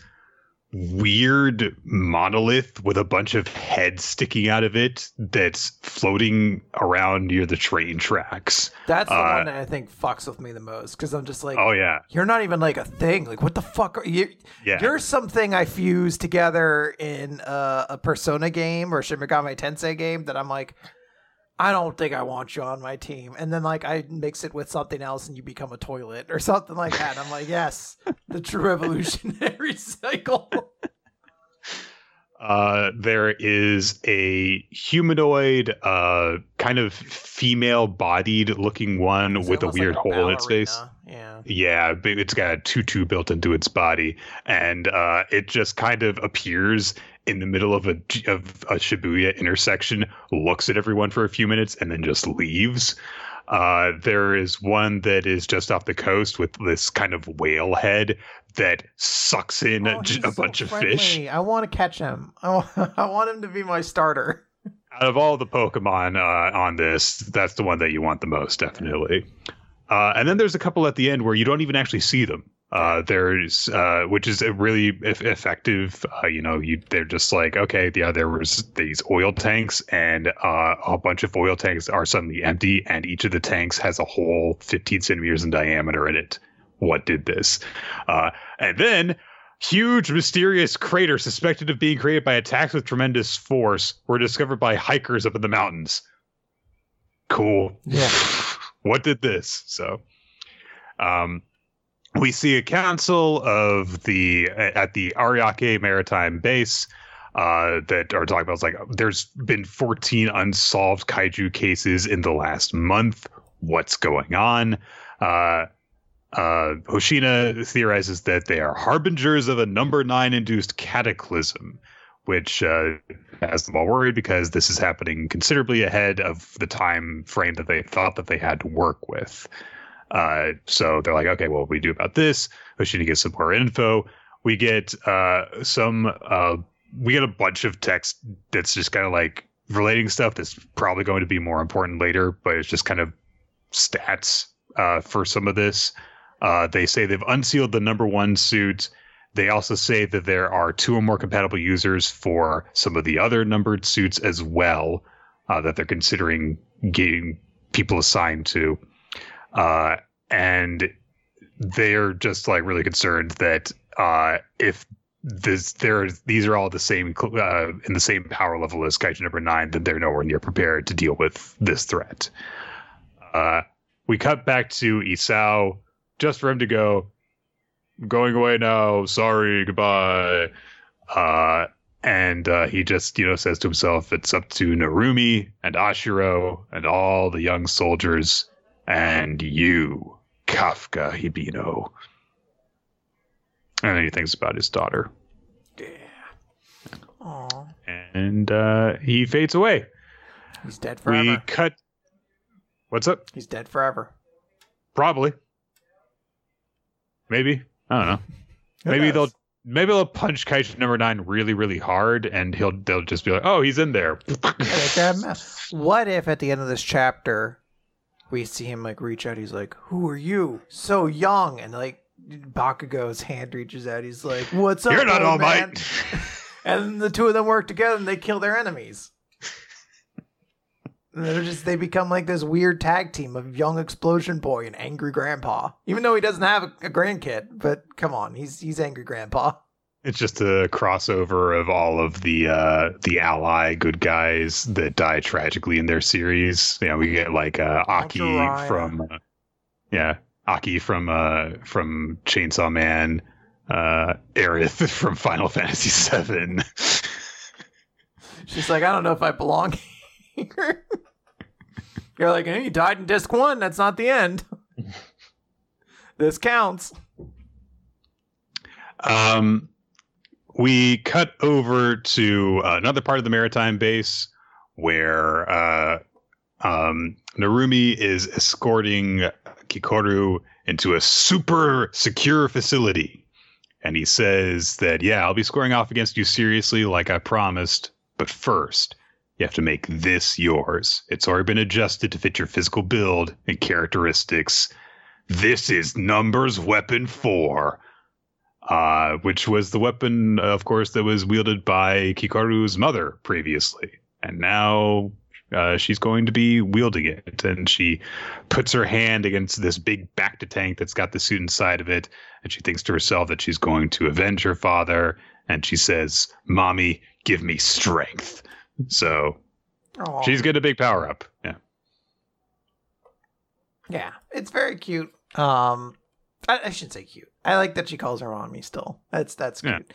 weird monolith with a bunch of heads sticking out of it that's floating around near the train tracks That's the Uh, one that I think fucks with me the most because I'm just like, oh yeah you're not even like a thing. Like, what the fuck are you? yeah You're something I fused together in uh, a Persona game or Shin Megami Tensei game that I'm like, I don't think I want you on my team. And then like I mix it with something else and you become a toilet or something like that. I'm like, yes, the true evolutionary cycle. Uh, there is a humanoid, uh, kind of female-bodied looking one It with a weird like hole in its face. Yeah. Yeah, but it's got a tutu built into its body, and uh, it just kind of appears in the middle of a of a Shibuya intersection, looks at everyone for a few minutes, and then just leaves. Uh, there is one that is just off the coast with this kind of whale head that sucks in Oh, a, a so bunch of fish. I want to catch him. I wa- I want him to be my starter. out of all the Pokemon uh, on this, that's the one that you want the most, definitely. Uh, and then there's a couple at the end where you don't even actually see them. Uh, there's uh, which is a really eff- effective. Uh, you know, you they're just like okay, yeah, there was these oil tanks, and uh, a bunch of oil tanks are suddenly empty, and each of the tanks has a hole 15 centimeters in diameter in it. What did this? Uh, and then huge mysterious crater suspected of being created by attacks with tremendous force were discovered by hikers up in the mountains. Cool. Yeah. what did this? So, um, we see a council of the at the Ariake Maritime Base uh, that are talking about. It's like there's been 14 unsolved kaiju cases in the last month. What's going on? Uh, uh, Hoshina theorizes that they are harbingers of a number nine induced cataclysm, which uh, has them all worried because this is happening considerably ahead of the time frame that they thought that they had to work with. Uh, so they're like, okay, well, what we do about this? Hoshina gets some more info. We get uh, some, uh, we get a bunch of text that's just kind of like relating stuff that's probably going to be more important later, but it's just kind of stats uh, for some of this. Uh, they say they've unsealed the number one suit. They also say that there are two or more compatible users for some of the other numbered suits as well uh, that they're considering getting people assigned to. Uh, and they're just like really concerned that uh, if this there these are all the same uh, in the same power level as Kaiju number nine, then they're nowhere near prepared to deal with this threat. Uh, we cut back to Isao just for him to go, going away now. Sorry, goodbye. Uh, and uh, he just, you know, says to himself, it's up to Narumi and Ashiro and all the young soldiers and you, Kafka Hibino. And then he thinks about his daughter. Yeah. Aw. And uh, he fades away. He's dead forever. We cut. What's up? He's dead forever. Probably. Maybe. I don't know. Maybe they'll maybe they'll punch Kaiju number nine really, really hard, and he'll they'll just be like, "Oh, he's in there." Yeah, they grab him out. What if at the end of this chapter we see him like reach out? He's like, "Who are you? So young!" And like Bakugo's hand reaches out. He's like, "What's up, You're not all man?" might. And the two of them work together and they kill their enemies. They're just they become like this weird tag team of young explosion boy and angry grandpa. Even though he doesn't have a, a grandkid, but come on, he's he's angry grandpa. It's just a crossover of all of the uh, the ally good guys that die tragically in their series. You know, we get like uh, Aki Jiraiya. from uh, yeah, Aki from uh, from Chainsaw Man, uh, Aerith from Final Fantasy VII. She's like, I don't know if I belong here. You're like, hey, you died in disc one. That's not the end. this counts. Um, we cut over to another part of the maritime base where uh, um, Narumi is escorting Kikoru into a super secure facility. And he says that, yeah, I'll be squaring off against you seriously, like I promised. But first, you have to make this yours. It's already been adjusted to fit your physical build and characteristics. This is Numbers Weapon 4, uh, which was the weapon, of course, that was wielded by Kikoru's mother previously. And now uh, she's going to be wielding it. And she puts her hand against this big bacta tank that's got the suit inside of it. And she thinks to herself that she's going to avenge her father. And she says, Mommy, give me strength. So Aw. she's getting a big power up. Yeah. Yeah, it's very cute. Um, I, I shouldn't say cute. I like that she calls her mommy still. That's that's Yeah. cute.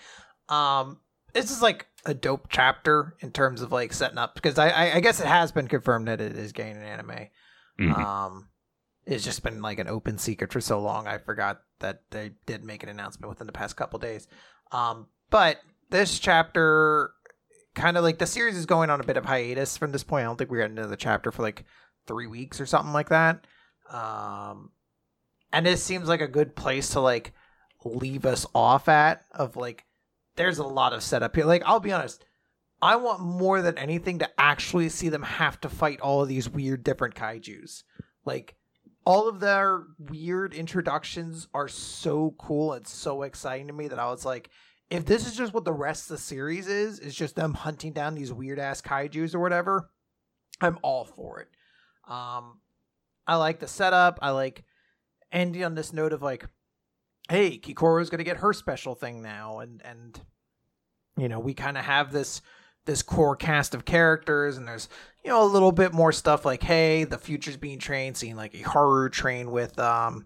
Um, this is like a dope chapter in terms of like setting up because I, I I guess it has been confirmed that it is getting an anime. Mhm. Um, it's just been like an open secret for so long. I forgot that they did make an announcement within the past couple days. Um, but this chapter, kind of like the series is going on a bit of hiatus from this point. I don't think we're getting into the chapter for like three weeks or something like that. Um, and this seems like a good place to like leave us off at. Of like, there's a lot of setup here. Like, I'll be honest. I want more than anything to actually see them have to fight all of these weird different kaijus. Like all of their weird introductions are so cool and so exciting to me that I was like, if this is just what the rest of the series is, is just them hunting down these weird ass kaijus or whatever, I'm all for it. Um, I like the setup. I like ending on this note of like, hey, Kikoru's gonna get her special thing now, and and you know we kind of have this this core cast of characters, and there's you know a little bit more stuff like, hey, the future's being trained, seeing like Iharu train with um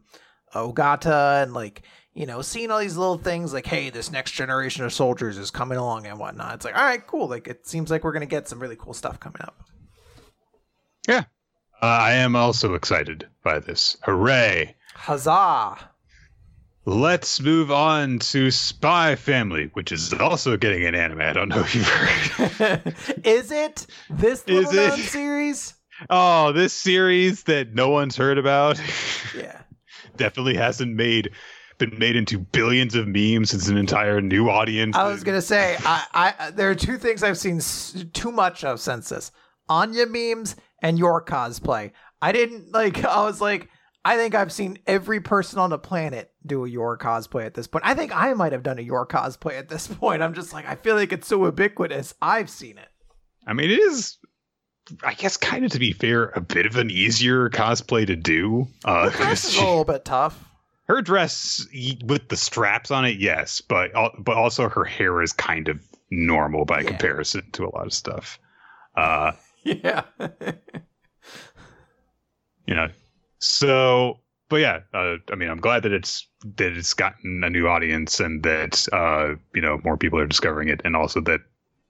Ogata, and like you know seeing all these little things like, hey, this next generation of soldiers is coming along and whatnot. It's like, all right, cool. Like it seems like we're gonna get some really cool stuff coming up. Uh, I am also excited by this. Hooray! Huzzah! Let's move on to Spy Family, which is also getting an anime. I don't know if you've heard. is it this little Is it? known series? oh, this series that no one's heard about Yeah. definitely hasn't made been made into billions of memes. It's an entire new audience. I was gonna say, I, I there are two things I've seen s- too much of since this: Anya memes and Yor cosplay. I didn't like. I was like, I think I've seen every person on the planet do a Yor cosplay at this point. I think I might have done a Yor cosplay at this point. I'm just like, I feel like it's so ubiquitous. I've seen it. I mean, it is. I guess, kind of to be fair, a bit of an easier cosplay to do. Uh, is a little bit tough. her dress with the straps on it, yes, but but also her hair is kind of normal by Yeah. comparison to a lot of stuff. Uh, Yeah. you know, so but yeah, uh, I mean, I'm glad that it's that it's gotten a new audience and that uh, you know more people are discovering it, and also that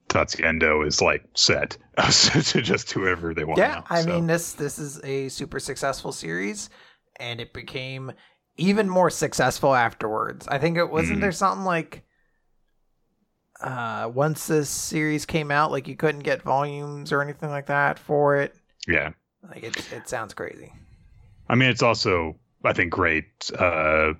Tatsuya Endo is like set to just whoever they want. yeah now, i so. mean this this is a super successful series and it became even more successful afterwards i think it wasn't Mhm. there something like uh once this series came out like you couldn't get volumes or anything like that for it yeah. like it, it sounds crazy I mean, it's also, I think, great uh,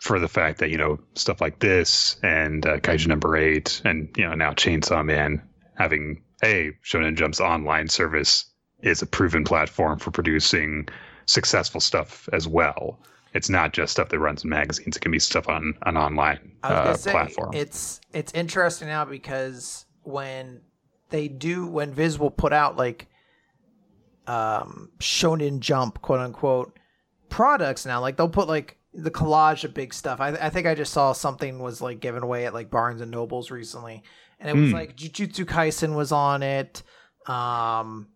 for the fact that, you know, stuff like this and uh, Kaiju number eight and, you know, now Chainsaw Man having a Shonen Jump's online service is a proven platform for producing successful stuff as well. It's not just stuff that runs in magazines. It can be stuff on an online I was uh, say platform. it's it's interesting now because when they do when Viz will put out like um Shonen Jump quote unquote products now, like they'll put like the collage of big stuff. I, I think I just saw something was like given away at like Barnes and Nobles recently, and it was Hmm. like Jujutsu Kaisen was on it, um,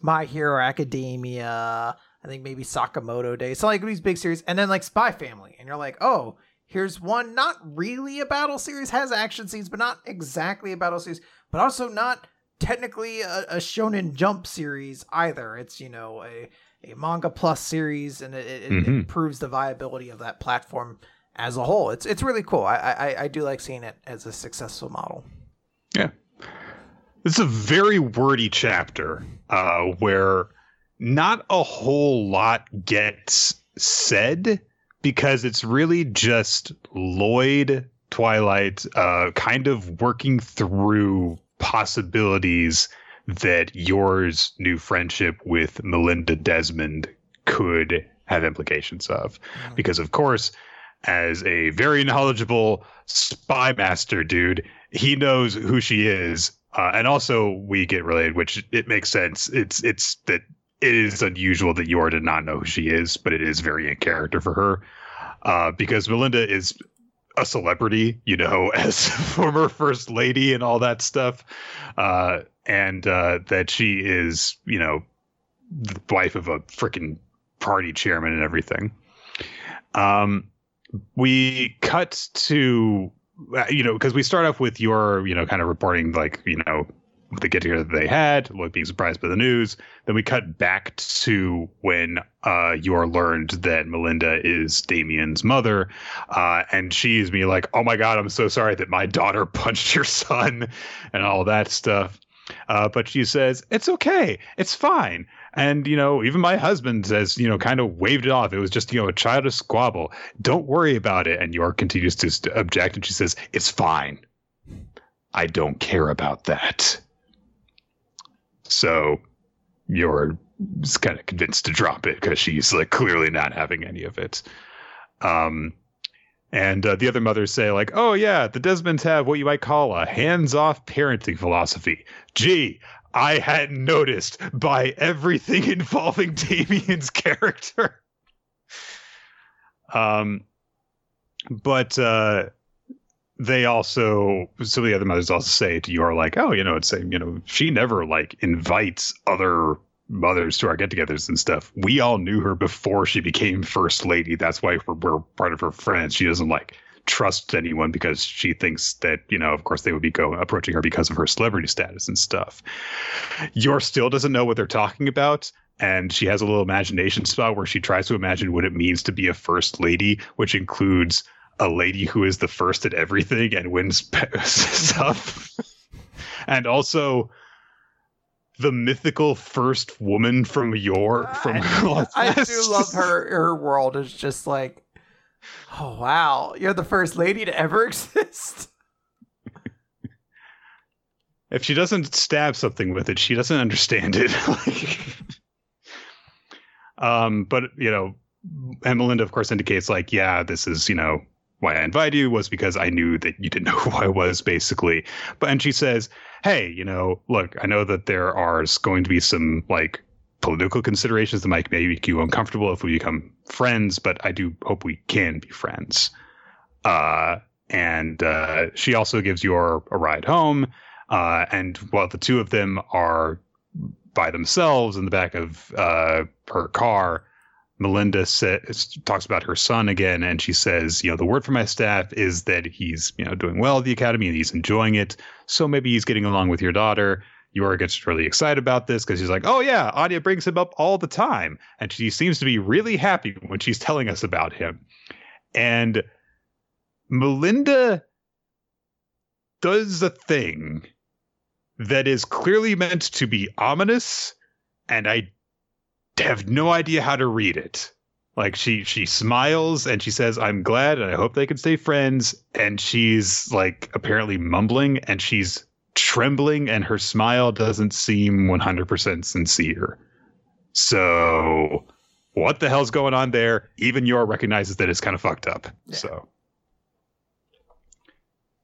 My Hero Academia. I think maybe Sakamoto Day. So like these big series, and then like Spy Family, and you're like, oh, here's one not really a battle series, has action scenes, but not exactly a battle series, but also not technically a, a Shonen Jump series either. It's you know a a manga plus series, and it, it, it Mhm. improves the viability of that platform as a whole. It's it's really cool. I I, I do like seeing it as a successful model. Yeah, it's a very wordy chapter uh, where not a whole lot gets said because it's really just Lloyd Twilight uh, kind of working through possibilities that Yor's new friendship with Melinda Desmond could have implications of. Mm-hmm. Because, of course, as a very knowledgeable spy master dude, he knows who she is. Uh, and also, we get related, which it makes sense. It's it's that it is unusual that Yor did not know who she is, but it is very in character for her. Uh, because Melinda is a celebrity, you know, as former first lady and all that stuff. Uh, and uh, that she is, you know, the wife of a freaking party chairman and everything. Um, we cut to, uh, you know, because we start off with Yor, you know, kind of reporting like, you know, the get together that they had, Lloyd being surprised by the news. Then we cut back to when uh, Yor learned that Melinda is Damian's mother. Uh, and she's me like, oh my God, I'm so sorry that my daughter punched your son and all that stuff. Uh, but she says, it's okay. It's fine. And, you know, even my husband says, you know, kind of waved it off. It was just, you know, a childish squabble. Don't worry about it. And Yor continues to object. And she says, it's fine. I don't care about that. So you're kind of convinced to drop it because she's like clearly not having any of it. Um, and uh, the other mothers say like, "Oh yeah, the Desmonds have what you might call a hands-off parenting philosophy." Gee, I hadn't noticed by everything involving Damian's character. um, but uh, they also of the other mothers also say to you are like, oh, you know, it's saying, you know, she never like invites other mothers to our get-togethers and stuff. We all knew her before she became first lady. That's why we're, we're part of her friends. She doesn't like trust anyone because she thinks that you know of course they would be going approaching her because of her celebrity status and stuff Yor still doesn't know what they're talking about and she has a little imagination spot where she tries to imagine what it means to be a first lady which includes a lady who is the first at everything and wins stuff. and also the mythical first woman from your from I, I do love her her world is just like oh wow. You're the first lady to ever exist. If she doesn't stab something with it she doesn't understand it. Um but you know and melinda of course indicates like yeah this is you know why I invited you was because I knew that you didn't know who I was, basically. But and she says, "Hey, you know, look, I know that there are going to be some like political considerations that might make you uncomfortable if we become friends, but I do hope we can be friends." Uh, and uh, she also gives you a ride home. Uh, and while the two of them are by themselves in the back of uh, her car, Melinda says, talks about her son again, and she says, you know, the word from my staff is that he's, you know, doing well at the academy and he's enjoying it. So maybe he's getting along with your daughter. Yor gets really excited about this because she's like, oh yeah, Anya brings him up all the time, and she seems to be really happy when she's telling us about him. And Melinda does a thing that is clearly meant to be ominous, and I have no idea how to read it. Like she she smiles and she says, "I'm glad and I hope they can stay friends." And she's like apparently mumbling and she's trembling and her smile doesn't seem 100% sincere. So what the hell's going on there? Even Yor recognizes that it's kind of fucked up. Yeah. So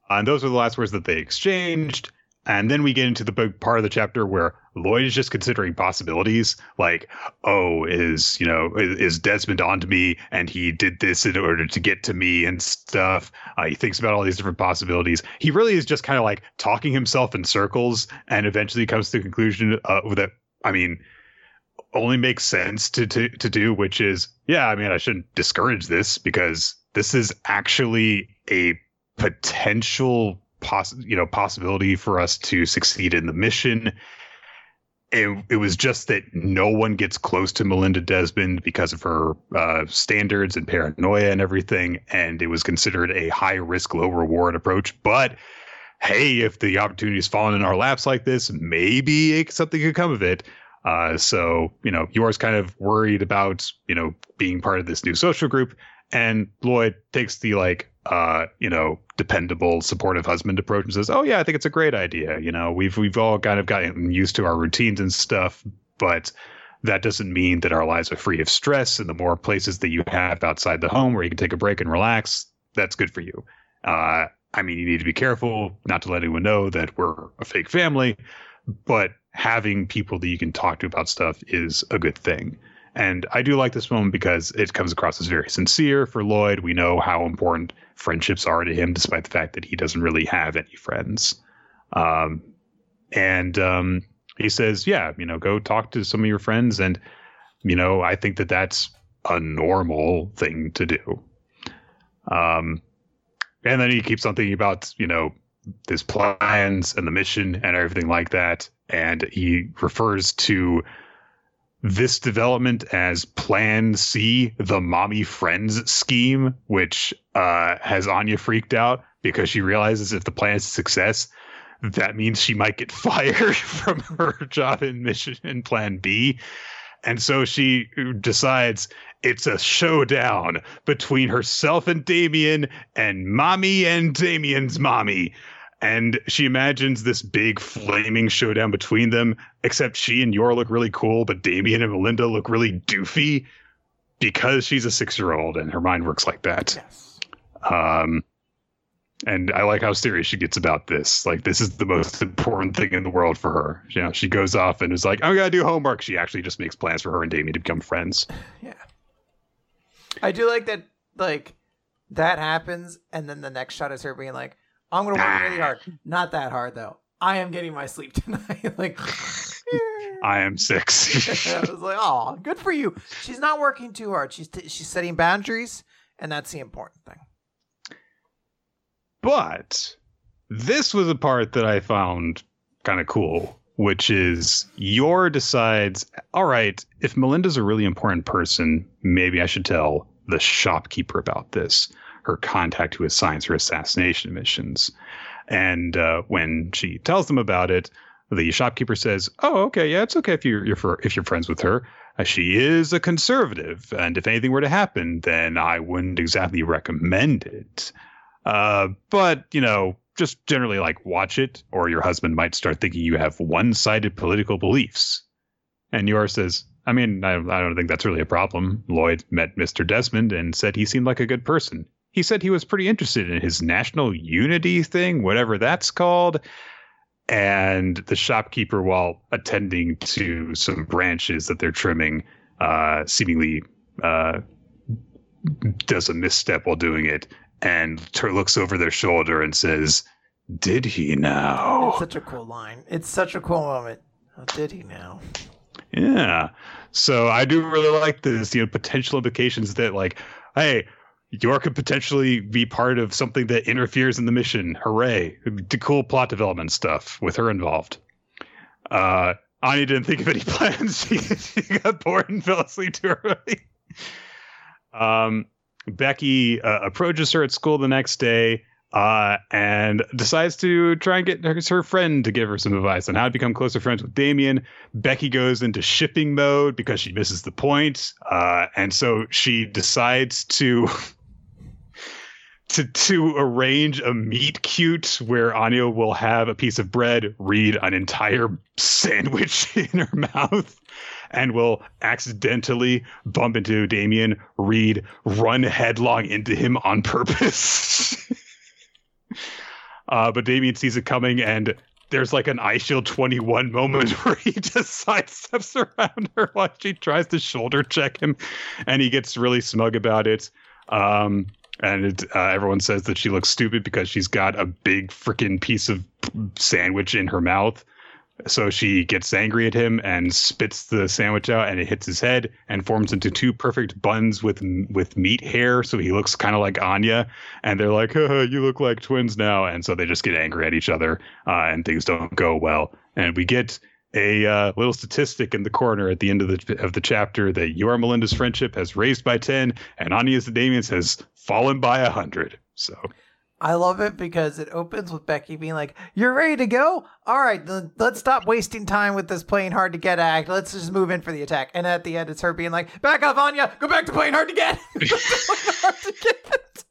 and those are the last words that they exchanged. And then we get into the big part of the chapter where Lloyd is just considering possibilities, like, oh, is you know, is, Desmond onto me, and he did this in order to get to me and stuff. Uh, he thinks about all these different possibilities. He really is just kind of like talking himself in circles, and eventually comes to the conclusion uh, that, I mean, only makes sense to to to do, which is, yeah, I mean, I shouldn't discourage this because this is actually a potential poss- you know possibility for us to succeed in the mission. It, it was just that no one gets close to Melinda Desmond because of her uh, standards and paranoia and everything, and it was considered a high risk, low reward approach. But hey, if the opportunity is falling in our laps like this, maybe something could come of it. Uh, so, you know, Yor's kind of worried about, you know, being part of this new social group. And Lloyd takes the like, uh, you know, dependable, supportive husband approach and says, "Oh yeah, I think it's a great idea. You know, we've we've all kind of gotten used to our routines and stuff, but that doesn't mean that our lives are free of stress. And the more places that you have outside the home where you can take a break and relax, that's good for you. Uh, I mean, you need to be careful not to let anyone know that we're a fake family, but having people that you can talk to about stuff is a good thing. And I do like this moment because it comes across as very sincere for Lloyd. We know how important friendships are to him, despite the fact that he doesn't really have any friends. Um, and um, he says, "Yeah, you know, go talk to some of your friends." And you know, I think that that's a normal thing to do. Um, and then he keeps on thinking about you know his plans and the mission and everything like that. And he refers to this development as Plan C, the mommy friends scheme, which uh, has Anya freaked out because she realizes if the plan is a success, that means she might get fired from her job in mission in Plan B. And so she decides it's a showdown between herself and Damian and mommy and Damian's mommy and she imagines this big flaming showdown between them except she and yor look really cool but damien and melinda look really doofy because she's a six year old and her mind works like that Yes. um and i like how serious she gets about this like this is the most important thing in the world for her you know she goes off and is like i'm gonna do homework she actually just makes plans for her and damien to become friends Yeah. I do like that. Like that happens, and then the next shot is her being like, "I'm gonna work really hard. Not that hard though. I am getting my sleep tonight." like. i am six I was like, "Oh, good for you." She's not working too hard. She's t- she's setting boundaries, and that's the important thing. But this was a part that I found kind of cool, which is Yor decides, all right, if Melinda's a really important person, maybe I should tell the shopkeeper about this, her contact who assigns her assassination missions. And uh, when she tells them about it, the shopkeeper says, "Oh, okay, yeah, it's okay if you're, you're for, if you're friends with her. Uh, she is a conservative, and if anything were to happen, then I wouldn't exactly recommend it." Uh, but you know, just generally like watch it, or your husband might start thinking you have one-sided political beliefs. And Yor says, "I mean, I, I don't think that's really a problem." Lloyd met Mr. Desmond and said he seemed like a good person. He said he was pretty interested in his national unity thing, whatever that's called. And the shopkeeper, while attending to some branches that they're trimming, uh, seemingly uh, does a misstep while doing it and tur looks over their shoulder and says, "Did he It's now?" such a cool line. It's such a cool moment. Oh, did he now? Yeah. So I do really like this. You know, potential implications that like, hey, Yor could potentially be part of something that interferes in the mission. Hooray! The cool plot development stuff with her involved. Uh, Anya didn't think of any plans. she, she got bored and fell asleep too early. Um, Becky uh, approaches her at school the next day uh, and decides to try and get her, her friend to give her some advice on how to become closer friends with Damian. Becky goes into shipping mode because she misses the point, uh, and so she decides to. To, to arrange a meet cute where Anya will have a piece of bread, read an entire sandwich in her mouth, and will accidentally bump into Damian, read, run headlong into him on purpose. uh, but Damian sees it coming, and there's like an Eyeshield 21 moment where he just sidesteps around her while she tries to shoulder check him, and he gets really smug about it. Um, and it, uh, everyone says that she looks stupid because she's got a big freaking piece of sandwich in her mouth. So she gets angry at him and spits the sandwich out, and it hits his head and forms into two perfect buns with with meat hair. So he looks kind of like Anya, and they're like, Haha, "You look like twins now," and so they just get angry at each other, uh, and things don't go well. And we get a uh, little statistic in the corner at the end of the of the chapter that Yor Melinda's friendship has raised by ten, and Anya's and Damian's has fallen by a hundred. So I love it because it opens with Becky being like, "You're ready to go? All right, then let's stop wasting time with this playing hard to get act. Let's just move in for the attack." And at the end, it's her being like, "Back off, Anya. Go back to playing hard to get." hard to get.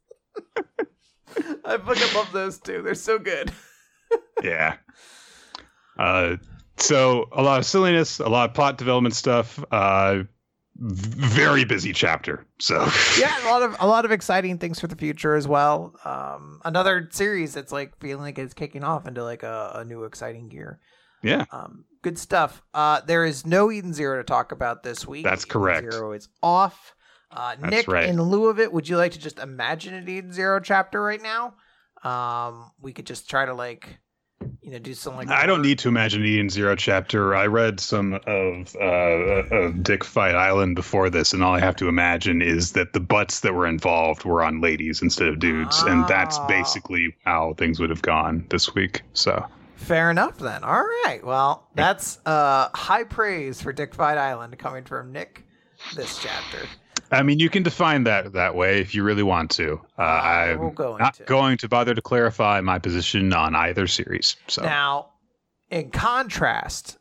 I fucking love those two. They're so good. yeah. Uh, so a lot of silliness, a lot of plot development stuff. Uh, very busy chapter. So yeah, a lot of a lot of exciting things for the future as well. Um, another series that's like feeling like it's kicking off into like a, a new exciting gear. Yeah. Um, good stuff. Uh, there is no Eden Zero to talk about this week. That's Eden correct. Zero is off. Uh, Nick, right. in lieu of it, would you like to just imagine an Eden Zero chapter right now? Um, we could just try to like, you know, do something like. I don't need to imagine Eden Zero chapter. I read some of uh, of Dick Fight Island before this, and all I have to imagine is that the butts that were involved were on ladies instead of dudes, and that's Ah. basically how things would have gone this week. So Fair enough then. All right. Well, that's uh high praise for Dick Fight Island coming from Nick this chapter. I mean, you can define that that way if you really want to. Uh, I'm will go not into. going to bother to clarify my position on either series. So Now, in contrast,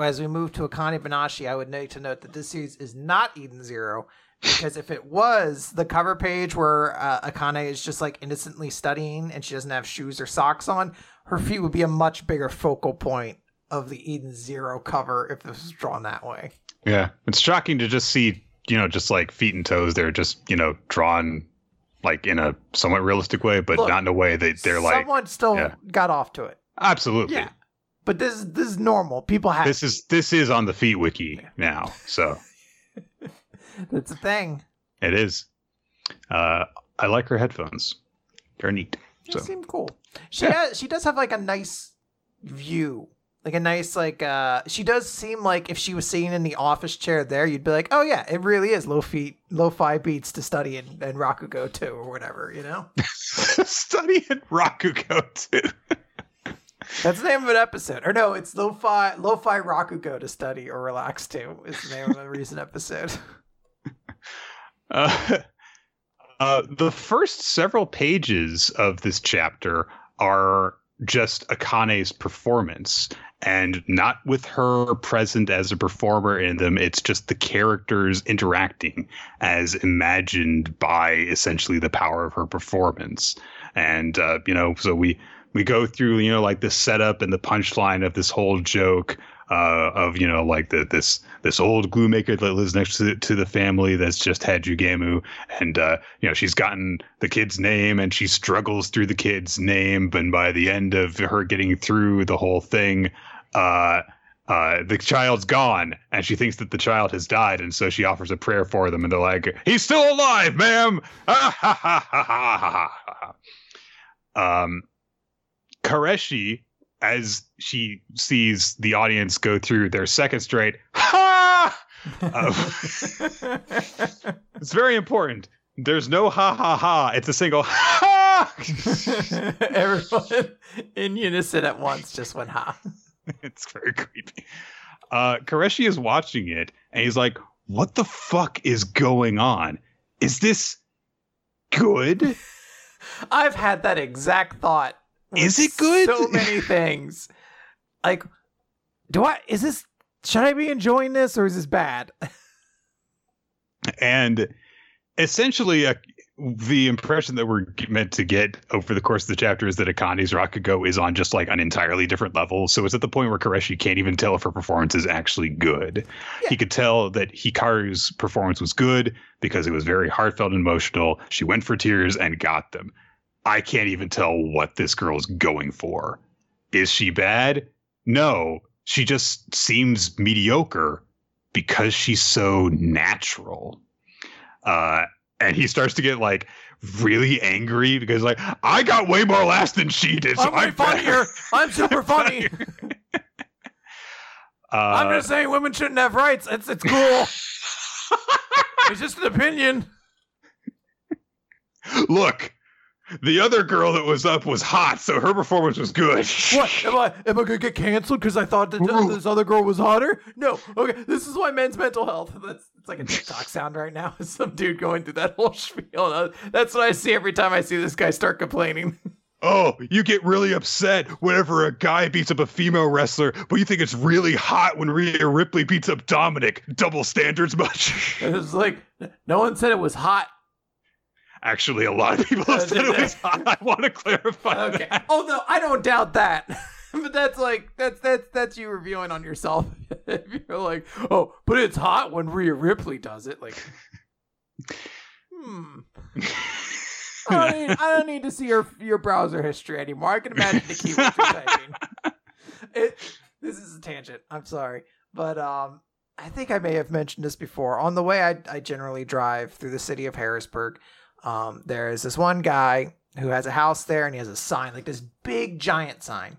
as we move to Akane Banashi, I would need to note that this series is not Eden Zero because if it was the cover page where uh, Akane is just like innocently studying and she doesn't have shoes or socks on, her feet would be a much bigger focal point of the Eden Zero cover if this was drawn that way. yeah, it's shocking to just see you know just like feet and toes. They're just you know drawn like in a somewhat realistic way, but Look, not in a way that they're like Someone still yeah. got off to it. absolutely. Yeah. But this is this is normal. People have This is this is on the feet wiki now, so that's a thing. it is. Uh, I like her headphones. They're neat. They So seem cool. She Yeah. has, she does have like a nice view. Like a nice like uh she does seem like if she was sitting in the office chair there, you'd be like, Oh yeah, it really is low feet low fi beats to study in, in Rakugo too or whatever, you know? study in Rakugo too. That's the name of an episode. Or no, it's lo fi lo fi Rakugo to study or relax to is the name of a recent episode. Uh, uh, the first several pages of this chapter are just Akane's performance, and not with her present as a performer in them. It's just the characters interacting as imagined by essentially the power of her performance. And uh, you know, so we we go through you know like the setup and the punchline of this whole joke uh, of you know like the this this old glue maker that lives next to, to the family that's just had Jugemu and uh, you know she's gotten the kid's name and she struggles through the kid's name but by the end of her getting through the whole thing uh, uh, the child's gone and she thinks that the child has died and so she offers a prayer for them and they're like he's still alive ma'am Ah, ha, ha, ha, ha, ha, ha, ha. um Karashi as she sees the audience go through their second straight ha uh, it's very important there's no ha ha ha it's a single ha Everyone in unison at once just went ha. it's very creepy uh Karashi is watching it and he's like what the fuck is going on is this good I've had that exact thought. Is it good? So many things. Like, do I? Is this? Should I be enjoying this or is this bad? and essentially uh, the impression that we're meant to get over the course of the chapter is that Akane's Rakugo is on just like an entirely different level. So it's at the point where Karashi can't even tell if her performance is actually good. Yeah. He could tell that Hikaru's performance was good because it was very heartfelt and emotional. She went for tears and got them. I can't even tell what this girl's going for. Is she bad? No, she just seems mediocre because she's so natural. Uh, and he starts to get like really angry because like I got way more laughs than she did. So I'm I'm funnier. I'm super funny. Uh, I'm just saying women shouldn't have rights. It's it's cool. it's just an opinion. look, the other girl that was up was hot, so her performance was good. What am I? Am I gonna get canceled because I thought that this other girl was hotter? No. Okay, this is why men's mental health. That's it's like a TikTok sound right now. Some dude going through that whole spiel. That's what I see every time I see this guy start complaining. Oh, you get really upset whenever a guy beats up a female wrestler, but you think it's really hot when Rhea Ripley beats up Dominic. Double standards much? It was like no one said it was hot. Actually, a lot of people have said it was hot. I want to clarify. Okay. That. Oh no, I don't doubt that. but that's like that's that's that's you reviewing on yourself. if you're like, oh, but it's hot when Rhea Ripley does it. Like, hmm. I don't, need, I don't need to see your your browser history anymore. I can imagine the keywords you're typing. It, this is a tangent. I'm sorry, but um, I think I may have mentioned this before. On the way, I I generally drive through the city of Harrisburg. Um, there is this one guy who has a house there, and he has a sign, like this big giant sign,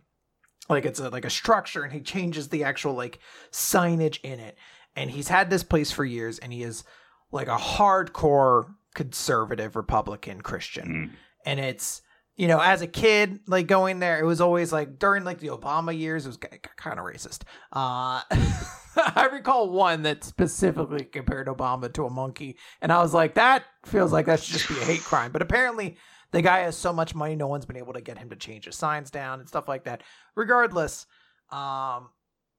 like it's a like a structure, and he changes the actual like signage in it. And he's had this place for years, and he is like a hardcore conservative Republican Christian. Mm. And it's, you know, as a kid, like going there, it was always like during like the Obama years, it was kind of racist. Uh, I recall one that specifically compared Obama to a monkey. And I was like, that feels like that should just be a hate crime. But apparently, the guy has so much money, no one's been able to get him to change his signs down and stuff like that. Regardless, um,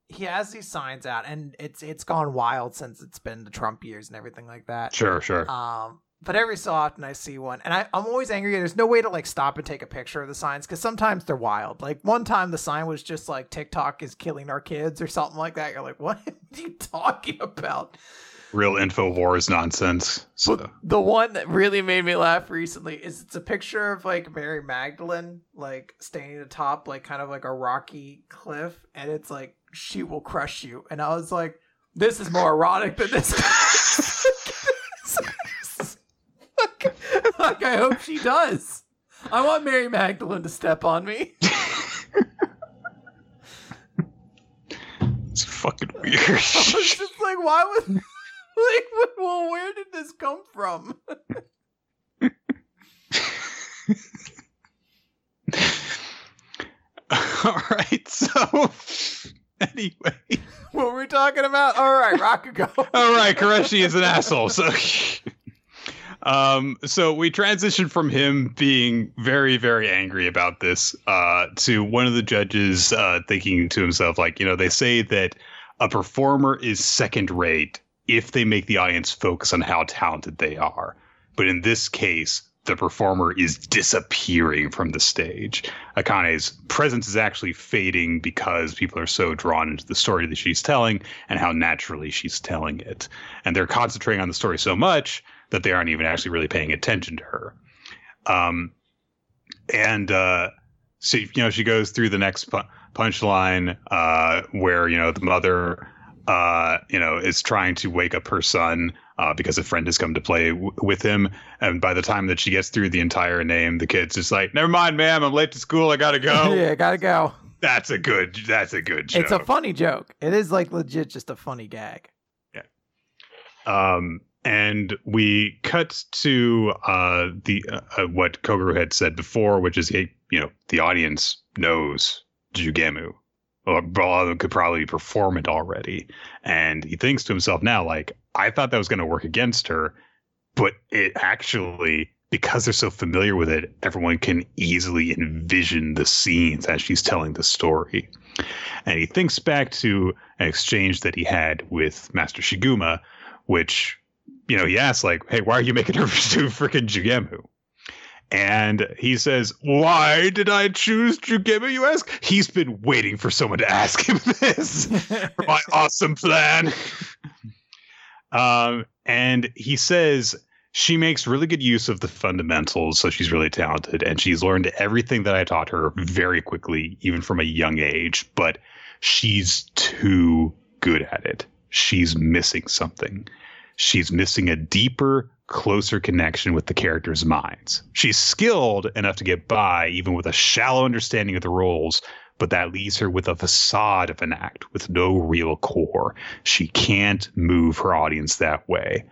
he has these signs out and it's it's gone wild since it's been the Trump years and everything like that. Sure, sure. Um, but every so often I see one, and I, I'm always angry. There's no way to like stop and take a picture of the signs because sometimes they're wild. Like one time, the sign was just like TikTok is killing our kids or something like that. You're like, what are you talking about? Real Infowars nonsense. So. But the one that really made me laugh recently is it's a picture of like Mary Magdalene like standing atop like kind of like a rocky cliff, and it's like she will crush you. And I was like, this is more erotic than this. like, I hope she does. I want Mary Magdalene to step on me. it's fucking weird. I was just like, why was like well where did this come from? All right, so anyway. What were we talking about? All right, Rakugo. All right, Karashi is an asshole. So um, so we transitioned from him being very, very angry about this uh, to one of the judges uh, thinking to himself, like, you know, they say that a performer is second rate if they make the audience focus on how talented they are. But in this case, the performer is disappearing from the stage. Akane's presence is actually fading because people are so drawn into the story that she's telling and how naturally she's telling it. And they're concentrating on the story so much that they aren't even actually really paying attention to her. Um, and uh, so you know she goes through the next pu- punchline uh, where you know the mother uh, you know is trying to wake up her son uh, because a friend has come to play w- with him, and by the time that she gets through the entire name, the kid's just like, "Never mind, ma'am, I'm late to school. I gotta go." yeah, gotta go. That's a good. That's a good joke. It's a funny joke. It is like legit, just a funny gag. Yeah. Um and we cut to uh, the uh, uh, what Kogoro had said before, which is you know the audience knows Jugemu. Well, could probably perform it already, and he thinks to himself now, like I thought that was going to work against her, but it actually because they're so familiar with it, everyone can easily envision the scenes as she's telling the story. And he thinks back to an exchange that he had with Master Shiguma, which you know, he asks like, "Hey, why are you making her do freaking Jugemu?" And he says, Why did I choose Jugemu, you ask? He's been waiting for someone to ask him this for my awesome plan. um, and he says, She makes really good use of the fundamentals, so she's really talented, and she's learned everything that I taught her very quickly, even from a young age, but she's too good at it. She's missing something she's missing a deeper, closer connection with the characters' minds. She's skilled enough to get by, even with a shallow understanding of the roles, but that leaves her with a facade of an act with no real core. She can't move her audience that way.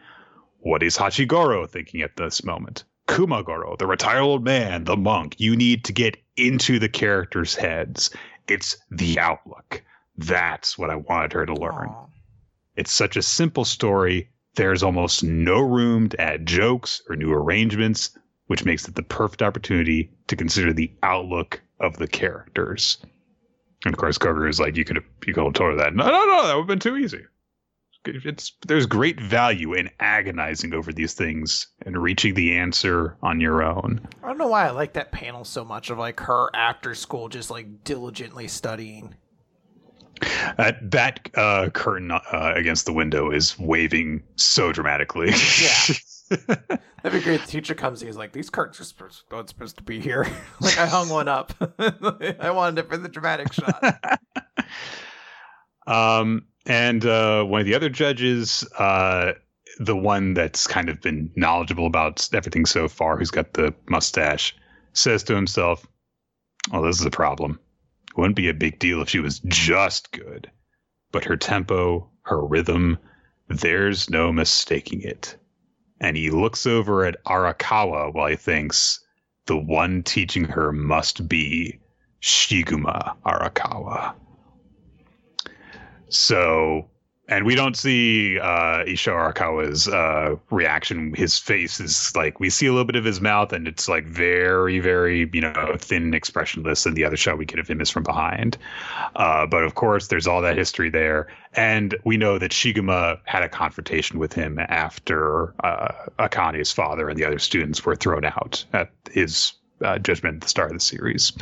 What is Hachigoro thinking at this moment? Kumagoro, the retired old man, the monk. You need to get into the characters' heads. It's the outlook. That's what I wanted her to learn. Aw. It's such a simple story. There's almost no room to add jokes or new arrangements, which makes it the perfect opportunity to consider the outlook of the characters. And of course, Koger is like, you could you could have told her that. No, no, no, that would have been too easy. It's there's great value in agonizing over these things and reaching the answer on your own. I don't know why I like that panel so much of like her after school just like diligently studying. That that uh, curtain uh, against the window is waving so dramatically. Yeah. That'd be great. The teacher comes in, he's like, These curtains are supposed, not supposed to be here. like I hung one up. I wanted it for the dramatic shot. um, and uh, one of the other judges, uh, the one that's kind of been knowledgeable about everything so far, who's got the mustache, says to himself, "Well, this is a problem. It wouldn't be a big deal if she was just good, but her tempo, her rhythm, there's no mistaking it." And he looks over at Arakawa while he thinks, "The one teaching her must be Shiguma Arakawa." So, and we don't see uh, Isho Arakawa's uh, reaction. His face is like we see a little bit of his mouth, and it's like very, very you know thin expressionless. And the other shot we get of him is from behind. Uh, but of course, there's all that history there, and we know that Shiguma had a confrontation with him after uh, Akane's father and the other students were thrown out at his uh, judgment at the start of the series.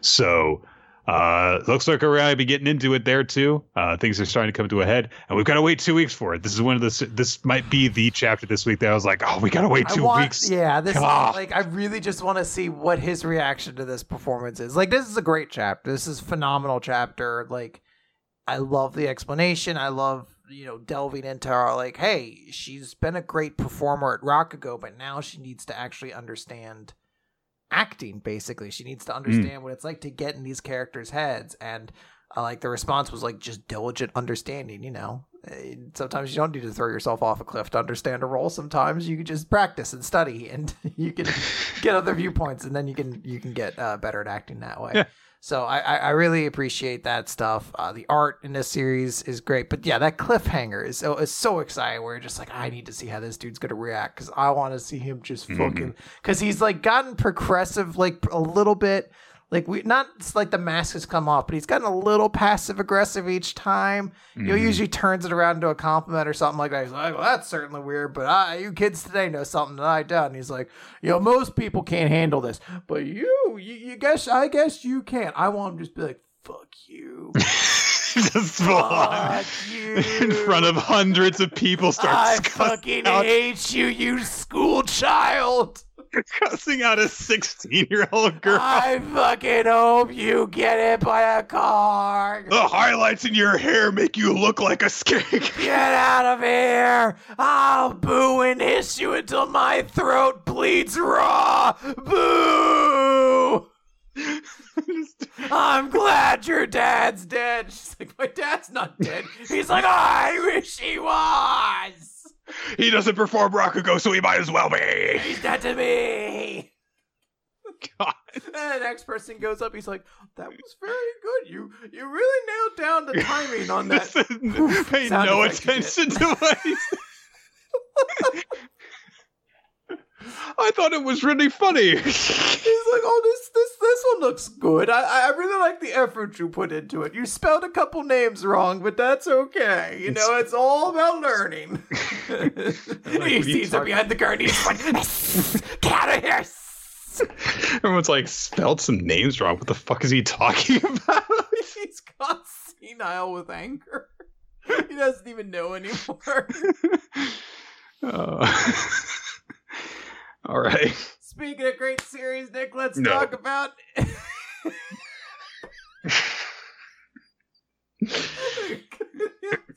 So. Uh, looks like we're gonna be getting into it there too. Uh, things are starting to come to a head, and we've got to wait two weeks for it. This is one of the. This might be the chapter this week that I was like, oh, we gotta wait two want, weeks. Yeah, this Ah. like I really just want to see what his reaction to this performance is. Like this is a great chapter. This is a phenomenal chapter. Like I love the explanation. I love you know delving into our like, hey, she's been a great performer at Rakugo, but now she needs to actually understand acting. Basically, she needs to Hmm. understand what it's like to get in these characters' heads and. Uh, like the response was like just diligent understanding, you know. Uh, Sometimes you don't need to throw yourself off a cliff to understand a role. Sometimes you can just practice and study, and you can get other viewpoints, and then you can you can get uh, better at acting that way. Yeah. So I, I really appreciate that stuff. Uh, the art in this series is great, but yeah, that cliffhanger is so is so exciting. Where you're just like, I need to see how this dude's gonna react because I want to see him just Mhm. fucking because he's like gotten progressive like a little bit. Like we not it's like the mask has come off, but he's gotten a little passive aggressive each time. You know, Mhm. usually turns it around into a compliment or something like that. He's like, "Well, that's certainly weird, but I, you kids today know something that I don't." He's like, "You know, most people can't handle this, but you, you, you guess, I guess you can." I want him to just be like, "Fuck you, Just fuck you." in front of hundreds of people, I starts fucking out. hate you, you school child. Cussing out a sixteen-year-old girl. I fucking hope you get hit by a car. the highlights in your hair make you look like a skank. Get out of here! I'll boo and hiss you until my throat bleeds raw! Boo! I'm glad your dad's dead. She's like, my dad's not dead. He's like, I wish he was! He doesn't perform Rakugo, so he might as well be. He's dead to me! God. And the next person goes up, he's like, that was very good. You you really nailed down the timing on that. Pay no attention to what. I thought it was really funny. He's like, oh, this this this one looks good. I I really like the effort you put into it. You spelled a couple names wrong, but that's okay. You know, it's all about learning. he are you sees her behind the curtain. He's like, get out of here. Everyone's like spelled some names wrong. What the fuck is he talking about? He's gone senile with anger. He doesn't even know anymore. Uh, all right. Speaking of great series, Nick, let's No. talk about.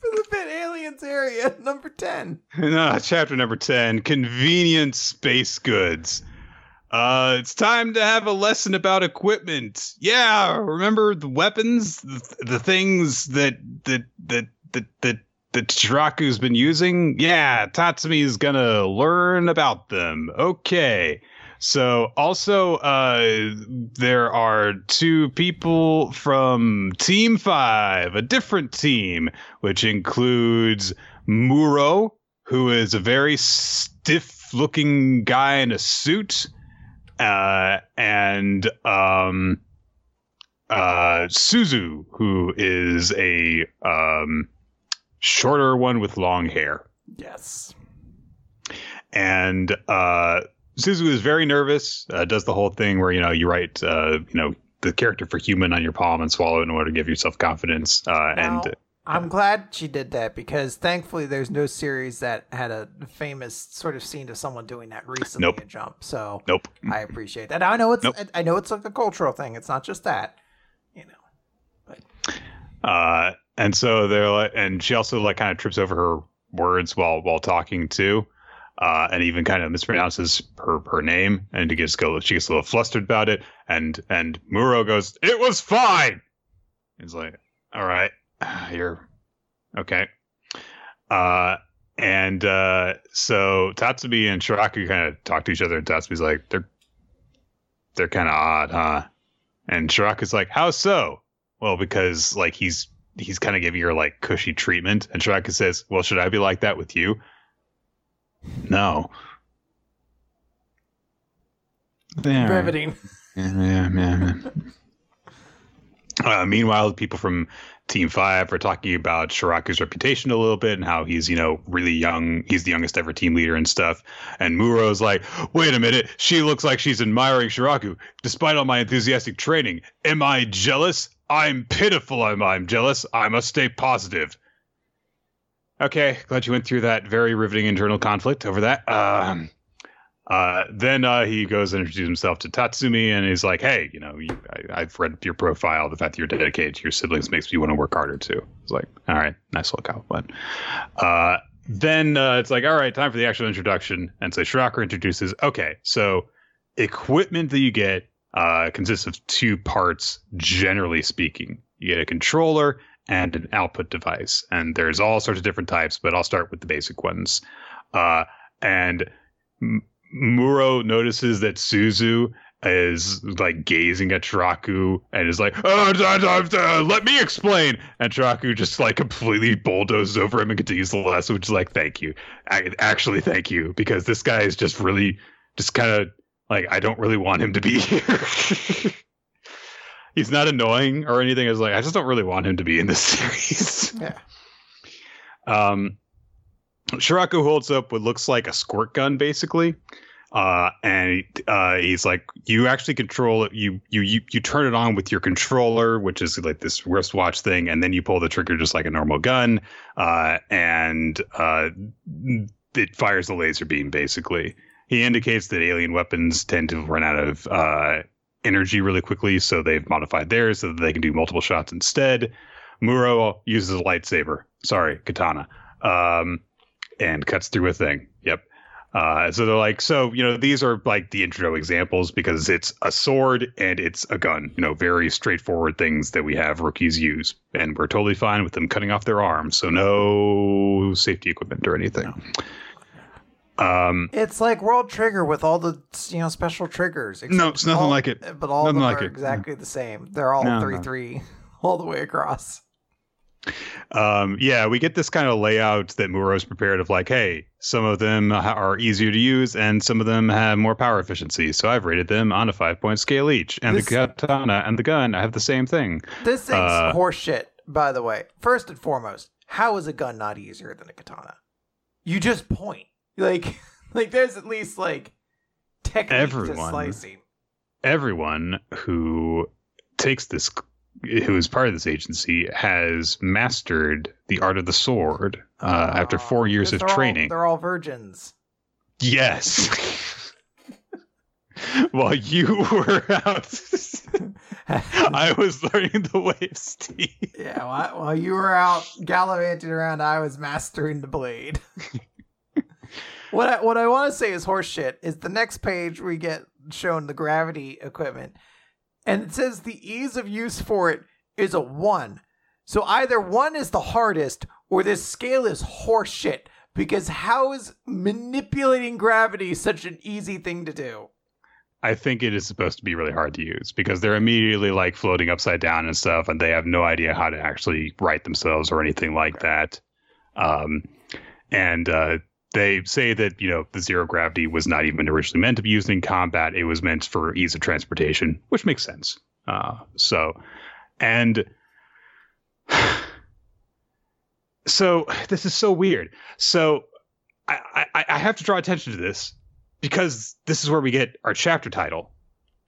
Philippine Aliens area number 10. Uh, chapter number 10 Convenient Space Goods. Uh, it's time to have a lesson about equipment. Yeah, remember the weapons, the, the things that that that that that that Shiraku's been using? Yeah, Tatsumi's gonna learn about them. Okay. So also uh there are two people from Team 5, a different team, which includes Muro, who is a very stiff-looking guy in a suit, uh and um uh Suzu, who is a um shorter one with long hair. Yes. And uh, Suzu is very nervous. Uh, does the whole thing where you know you write uh, you know the character for human on your palm and swallow it in order to give yourself confidence. Uh, Now, and I'm glad she did that because thankfully there's no series that had a famous sort of scene of someone doing that recently Nope. in Jump. So nope. I appreciate that. I know it's Nope. I know it's like a cultural thing. It's not just that. You know. But. Uh, and so they're like, and she also like kind of trips over her words while while talking too. Uh, and even kind of mispronounces her, her name, and gets go she gets a little flustered about it, and and Muro goes, "It was fine." He's like, "All right, you're okay." Uh, and uh, so Tatsumi and Shiraku kind of talk to each other, and Tatsumi's like, "They're they're kind of odd, huh?" And Shiraku's like, "How so?" Well, because like he's he's kind of giving her like cushy treatment, and Shiraku says, "Well, should I be like that with you?" No. There. Riveting. Yeah, yeah, yeah, yeah. Uh, meanwhile, people from Team Five are talking about Shiraku's reputation a little bit and how he's, you know, really young. He's the youngest ever team leader and stuff. And Muro's like, "Wait a minute, she looks like she's admiring Shiraku, despite all my enthusiastic training. Am I jealous? I'm pitiful. I'm I'm jealous. I must stay positive." Okay, glad you went through that very riveting internal conflict over that. Um, uh, then uh, he goes and introduces himself to Tatsumi, and he's like, "Hey, you know, you, I, I've read your profile. The fact that you're dedicated to your siblings makes me want to work harder too." It's like, "All right, nice little compliment." Uh, then uh, it's like, "All right, time for the actual introduction." And so Shiraku introduces, "Okay, so equipment that you get uh, consists of two parts, generally speaking. You get a controller and an output device, and there's all sorts of different types, but I'll start with the basic ones." Uh, and M- Muro notices that Suzu is like gazing at Shiraku and is like, oh, da, da, da, let me explain. And Shiraku just like completely bulldozes over him and continues the lesson, which is like, thank you. I, actually, thank you, because this guy is just really, just kind of like, I don't really want him to be here. He's not annoying or anything. I was like, I just don't really want him to be in this series. Yeah. Um, Shiraku holds up what looks like a squirt gun, basically. Uh, and uh, he's like, you actually control it. You, you you you turn it on with your controller, which is like this wristwatch thing, and then you pull the trigger just like a normal gun. Uh, and uh, it fires the laser beam. Basically, he indicates that alien weapons tend to run out of uh, energy really quickly, so they've modified theirs so that they can do multiple shots instead. Muro uses a lightsaber. Sorry, katana. Um, and cuts through a thing. Yep. Uh, so they're like, so you know, these are like the intro examples because it's a sword and it's a gun. You know, very straightforward things that we have rookies use, and we're totally fine with them cutting off their arms. So no safety equipment or anything. Um, It's like World Trigger with all the you know special triggers. No, it's nothing all- like it. But all of them like are it. exactly the same. They're all No, three no. three all the way across. um, yeah, we get this kind of layout that Muro's prepared of like, hey, some of them are easier to use and some of them have more power efficiency. So I've rated them on a five point scale each. And This- the katana and the gun I have the same thing. This thing's Uh, horseshit, by the way. First and foremost, how is a gun not easier than a katana? You just point. Like, like there's at least like technique Everyone. slicing. Everyone who takes this, who is part of this agency, has mastered the art of the sword uh, after four years of they're all- training. they're all virgins. yes. While you were out, I was learning the way of steel. Yeah, while, while you were out gallivanting around, I was mastering the blade. What I, what I want to say is horseshit. Is the next page we get shown the gravity equipment, and it says the ease of use for it is a one. So either one is the hardest or this scale is horseshit because how is manipulating gravity such an easy thing to do? I think it is supposed to be really hard to use because they're immediately like floating upside down and stuff, and they have no idea how to actually right themselves or anything like that. Um, and uh, they say that you know the zero gravity was not even originally meant to be used in combat; it was meant for ease of transportation, which makes sense. Uh, so, and so this is so weird. So I, I, I have to draw attention to this because this is where we get our chapter title.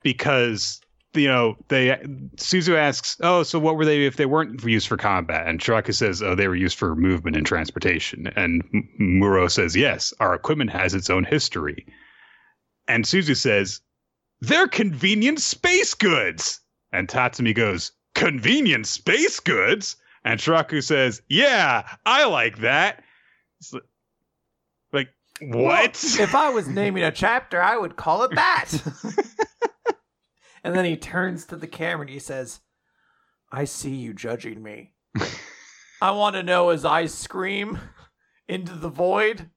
Because you know they Suzu asks, "Oh, so what were they if they weren't used for combat?" And Shiraku says, "Oh, they were used for movement and transportation." And Muro says, "Yes, our equipment has its own history." And Suzu says, "They're convenient space goods." And Tatsumi goes, "Convenient space goods?" And Shiraku says, "Yeah, I like that." Like what? Well, if I was naming a chapter, I would call it that. and then he turns to the camera and he says, "I see you judging me. I want to know as I scream into the void,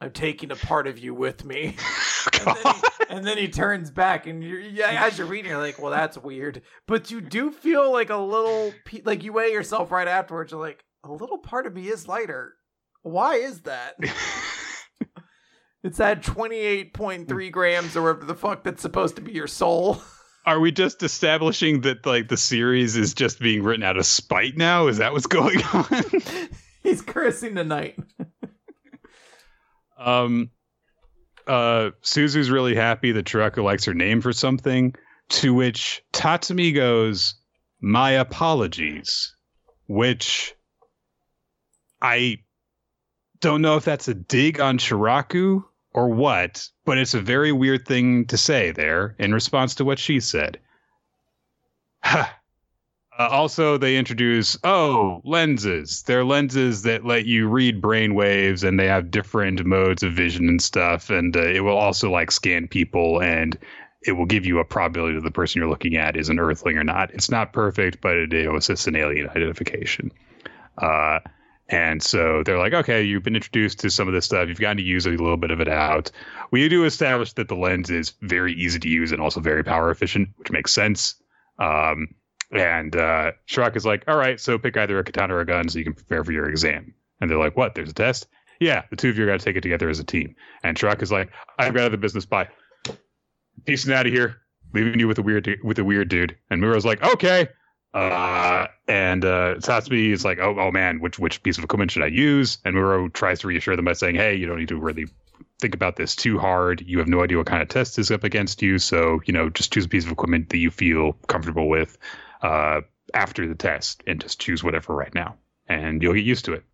I'm taking a part of you with me." Oh, and, then he, and, then he, turns back, and you're, yeah, as you're reading, you're like, "Well, that's weird," but you do feel like a little, like you weigh yourself right afterwards. You're like, "A little part of me is lighter. Why is that?" it's that 28.3 grams or whatever the fuck that's supposed to be your soul. Are we just establishing that like the series is just being written out of spite now? Is that what's going on? He's cursing the night. um uh, Suzu's really happy that Shiraku likes her name for something, to which Tatsumi goes, My apologies, which I don't know if that's a dig on Shiraku or what, but it's a very weird thing to say there in response to what she said. Uh, also, they introduce oh lenses. They're lenses that let you read brain waves, and they have different modes of vision and stuff. And uh, it will also like scan people, and it will give you a probability that the person you're looking at is an Earthling or not. It's not perfect, but it, assists in alien identification. Uh, and so they're like, okay, you've been introduced to some of this stuff. You've gotten to use a little bit of it out. We do establish that the lens is very easy to use and also very power efficient, which makes sense. Um, and uh, Shiraku is like, all right, so pick either a katana or a gun so you can prepare for your exam. And they're like, what? There's a test? Yeah, the two of you got to take it together as a team. And Shiraku is like, I've got other business. Bye. Peacing out of here, leaving you with a weird with a weird dude. And Muro's like, okay. Uh, and uh, Tatsumi is like, oh, oh man, which which piece of equipment should I use? And Muro tries to reassure them by saying, hey, you don't need to really think about this too hard. You have no idea what kind of test is up against you, so you know, just choose a piece of equipment that you feel comfortable with uh, after the test and just choose whatever right now, and you'll get used to it.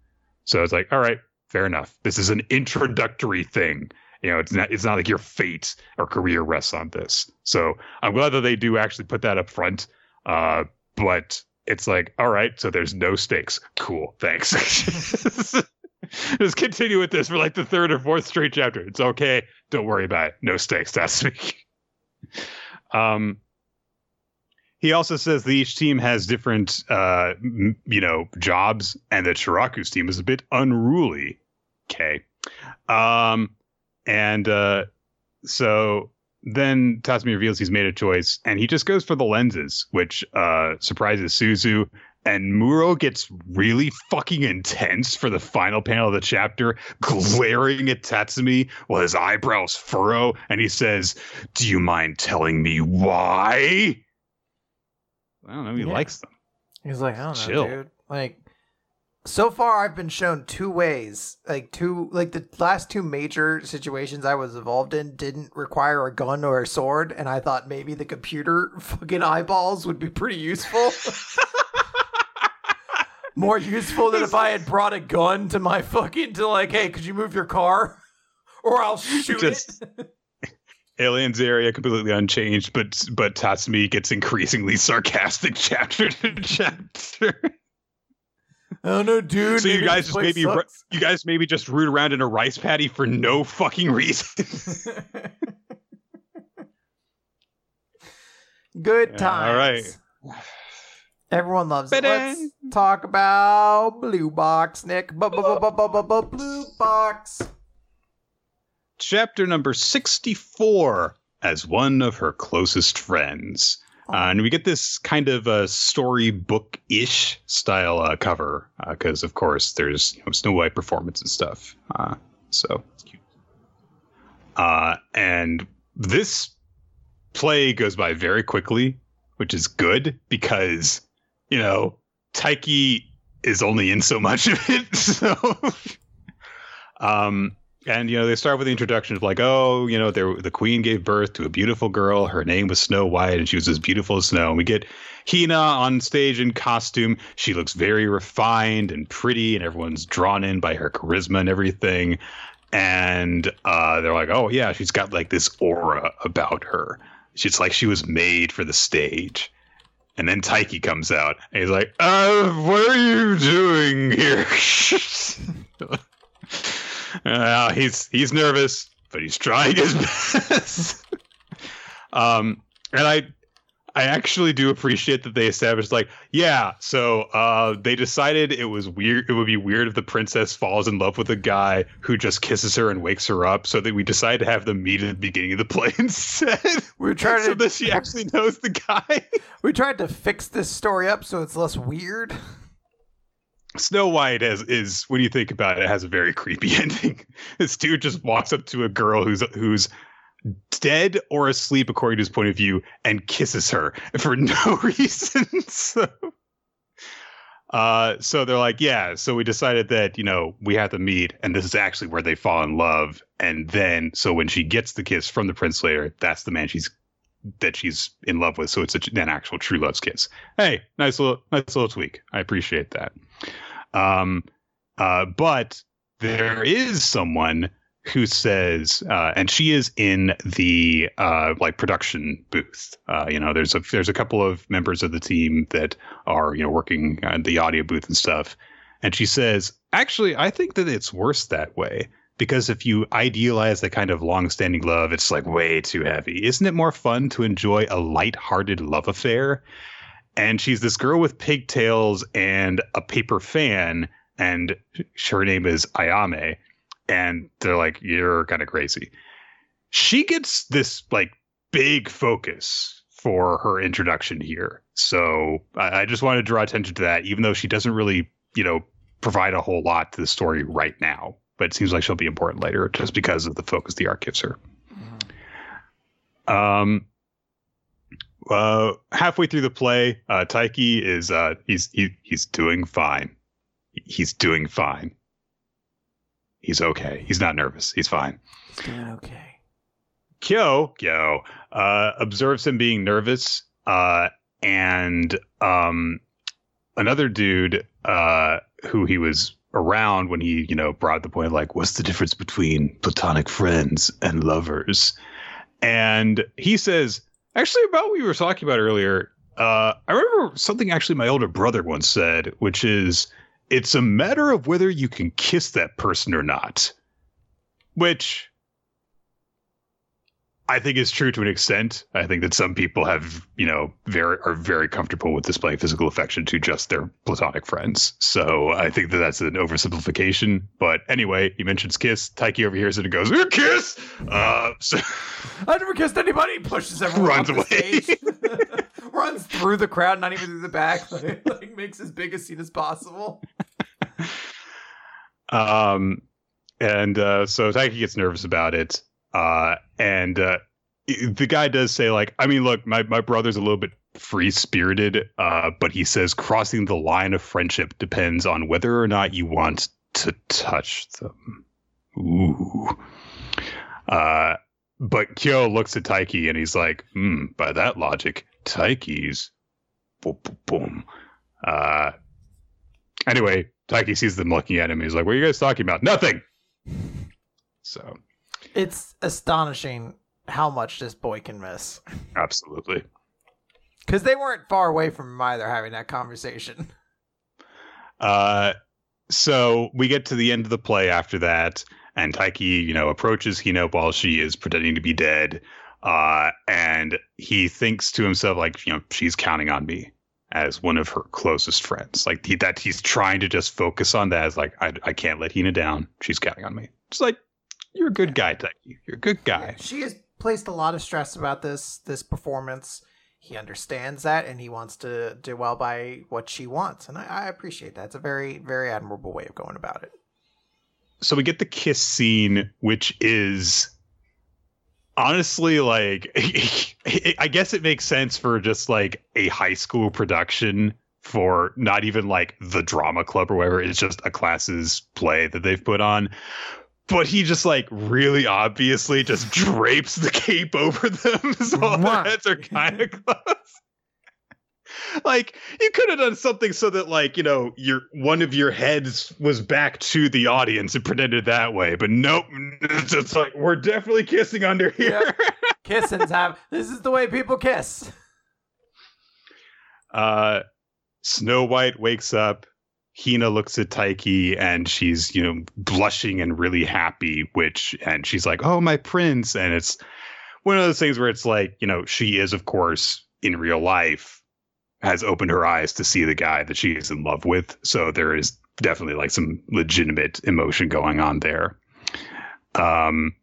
So it's like, all right, fair enough. This is an introductory thing. You know, it's not it's not like your fate or career rests on this. So I'm glad that they do actually put that up front. Uh, but it's like, all right, so there's no stakes. Cool, thanks. Just continue with this for like the third or fourth straight chapter. It's okay. Don't worry about it. No stakes. That's me. um, he also says that each team has different, uh, you know, jobs, and that Shiraku's team is a bit unruly. Okay, um, and uh, so then Tatsumi reveals he's made a choice, and he just goes for the lenses, which uh, surprises Suzu. And Muro gets really fucking intense for the final panel of the chapter, glaring at Tatsumi while his eyebrows furrow, and he says, "Do you mind telling me why?" I don't know. He yeah. likes them. He's like, I don't Chill. know, dude. Like, so far I've been shown two ways. Like two, like the last two major situations I was involved in didn't require a gun or a sword, and I thought maybe the computer fucking eyeballs would be pretty useful. More useful than if I had brought a gun to my fucking to like, hey, could you move your car, or I'll shoot Just, it. Aliens area completely unchanged, but but Tatsumi gets increasingly sarcastic chapter to chapter. Oh no, dude! So you guys just maybe sucks. you guys maybe just root around in a rice paddy for no fucking reason. Good times. all right. Everyone loves it. Let's talk about Blue Box, Nick. Blue Box. Chapter number 64 as one of her closest friends. Uh, and we get this kind of a storybook ish style uh, cover because, uh, of course, there's you know, Snow White performance and stuff. Uh, so it's. Uh, and this play goes by very quickly, which is good because, you know, Taiki is only in so much of it. So, um, and you know they start with the introduction of like oh you know the queen gave birth to a beautiful girl. Her name was snow white and she was as beautiful as snow. And we get hina on stage in costume. She looks very refined and pretty and everyone's drawn in by her charisma and everything. And uh, they're like oh yeah she's got like this aura about her. She's like she was made for the stage. And then Taiki comes out and he's like uh what are you doing here uh, he's he's nervous, but he's trying his best. um, and I I actually do appreciate that they established like, yeah, so uh, they decided it was weird. It would be weird if the princess falls in love with a guy who just kisses her and wakes her up. So that we decided to have them meet at the beginning of the play instead. We are trying so to, that she actually knows the guy. we tried to fix this story up so it's less weird. Snow White has is when you think about it, it has a very creepy ending. this dude just walks up to a girl who's who's dead or asleep according to his point of view and kisses her for no reason. so uh, so they're like, yeah. So we decided that you know we have to meet, and this is actually where they fall in love. And then, so when she gets the kiss from the prince later, that's the man she's that she's in love with. So it's a, an actual true love's kiss. Hey, nice little nice little tweak. I appreciate that. Um, uh, but there is someone who says, uh, and she is in the uh, like production booth. Uh, you know, there's a there's a couple of members of the team that are you know working on the audio booth and stuff. And she says, actually, I think that it's worse that way because if you idealize the kind of long-standing love, it's like way too heavy. Isn't it more fun to enjoy a light-hearted love affair? and she's this girl with pigtails and a paper fan, and her name is Ayame, and they're like, "You're kind of crazy." She gets this like big focus for her introduction here, so I, I just want to draw attention to that, even though she doesn't really, you know, provide a whole lot to the story right now. But it seems like she'll be important later, just because of the focus the arc gives her. Mm-hmm. Um, uh, halfway through the play, uh, Taiki is uh, he's he, he's doing fine. He's doing fine. He's okay. He's not nervous. He's fine. He's doing okay. Kyo Kyo uh, observes him being nervous, uh, and um, another dude uh, who he was around when he you know brought the point of like, what's the difference between platonic friends and lovers? And he says Actually, about what we were talking about earlier, uh, I remember something actually my older brother once said, which is it's a matter of whether you can kiss that person or not. Which I think is true to an extent. I think that some people have, you know, very are very comfortable with displaying physical affection to just their platonic friends. So I think that that's an oversimplification. But anyway, he mentions kiss. Taiki overhears it and goes, "Kiss!" Uh, so I never kissed anybody. Pushes everyone, runs away, runs through the crowd, not even through the back. Like, like makes as big a scene as possible. um, and uh, so Taiki gets nervous about it. Uh, and uh, the guy does say, like, I mean, look, my, my brother's a little bit free spirited, uh, but he says crossing the line of friendship depends on whether or not you want to touch them. Ooh. Uh, but Kyo looks at Taiki and he's like, hmm, by that logic, Taiki's boom, boom, boom. Uh, anyway, Taiki sees them looking at him. He's like, what are you guys talking about? Nothing. So it's astonishing how much this boy can miss. Absolutely. Because they weren't far away from him either having that conversation. Uh, so we get to the end of the play after that, and Taiki, you know, approaches Hina while she is pretending to be dead. Uh, and he thinks to himself, like, you know, she's counting on me. as one of her closest friends. Like he, that he's trying to just focus on that as like I, I can't let Hina down. She's counting on me. It's like you're a good guy, Taiki. You're a good guy. She has placed a lot of stress about this this performance. He understands that and he wants to do well by what she wants. And I, I appreciate that. It's a very, very admirable way of going about it. So we get the kiss scene, which is honestly like I guess it makes sense for just like a high school production for not even like the drama club or whatever. It's just a classes play that they've put on. But he just like really obviously just drapes the cape over them so all their heads are kind of close. like you could have done something so that like you know your one of your heads was back to the audience and pretended that way but nope it's just like we're definitely kissing under here yep. kissing's have this is the way people kiss uh snow white wakes up hina looks at taiki and she's you know blushing and really happy which and she's like oh my prince and it's one of those things where it's like you know she is of course in real life has opened her eyes to see the guy that she is in love with. So there is definitely like some legitimate emotion going on there. Um,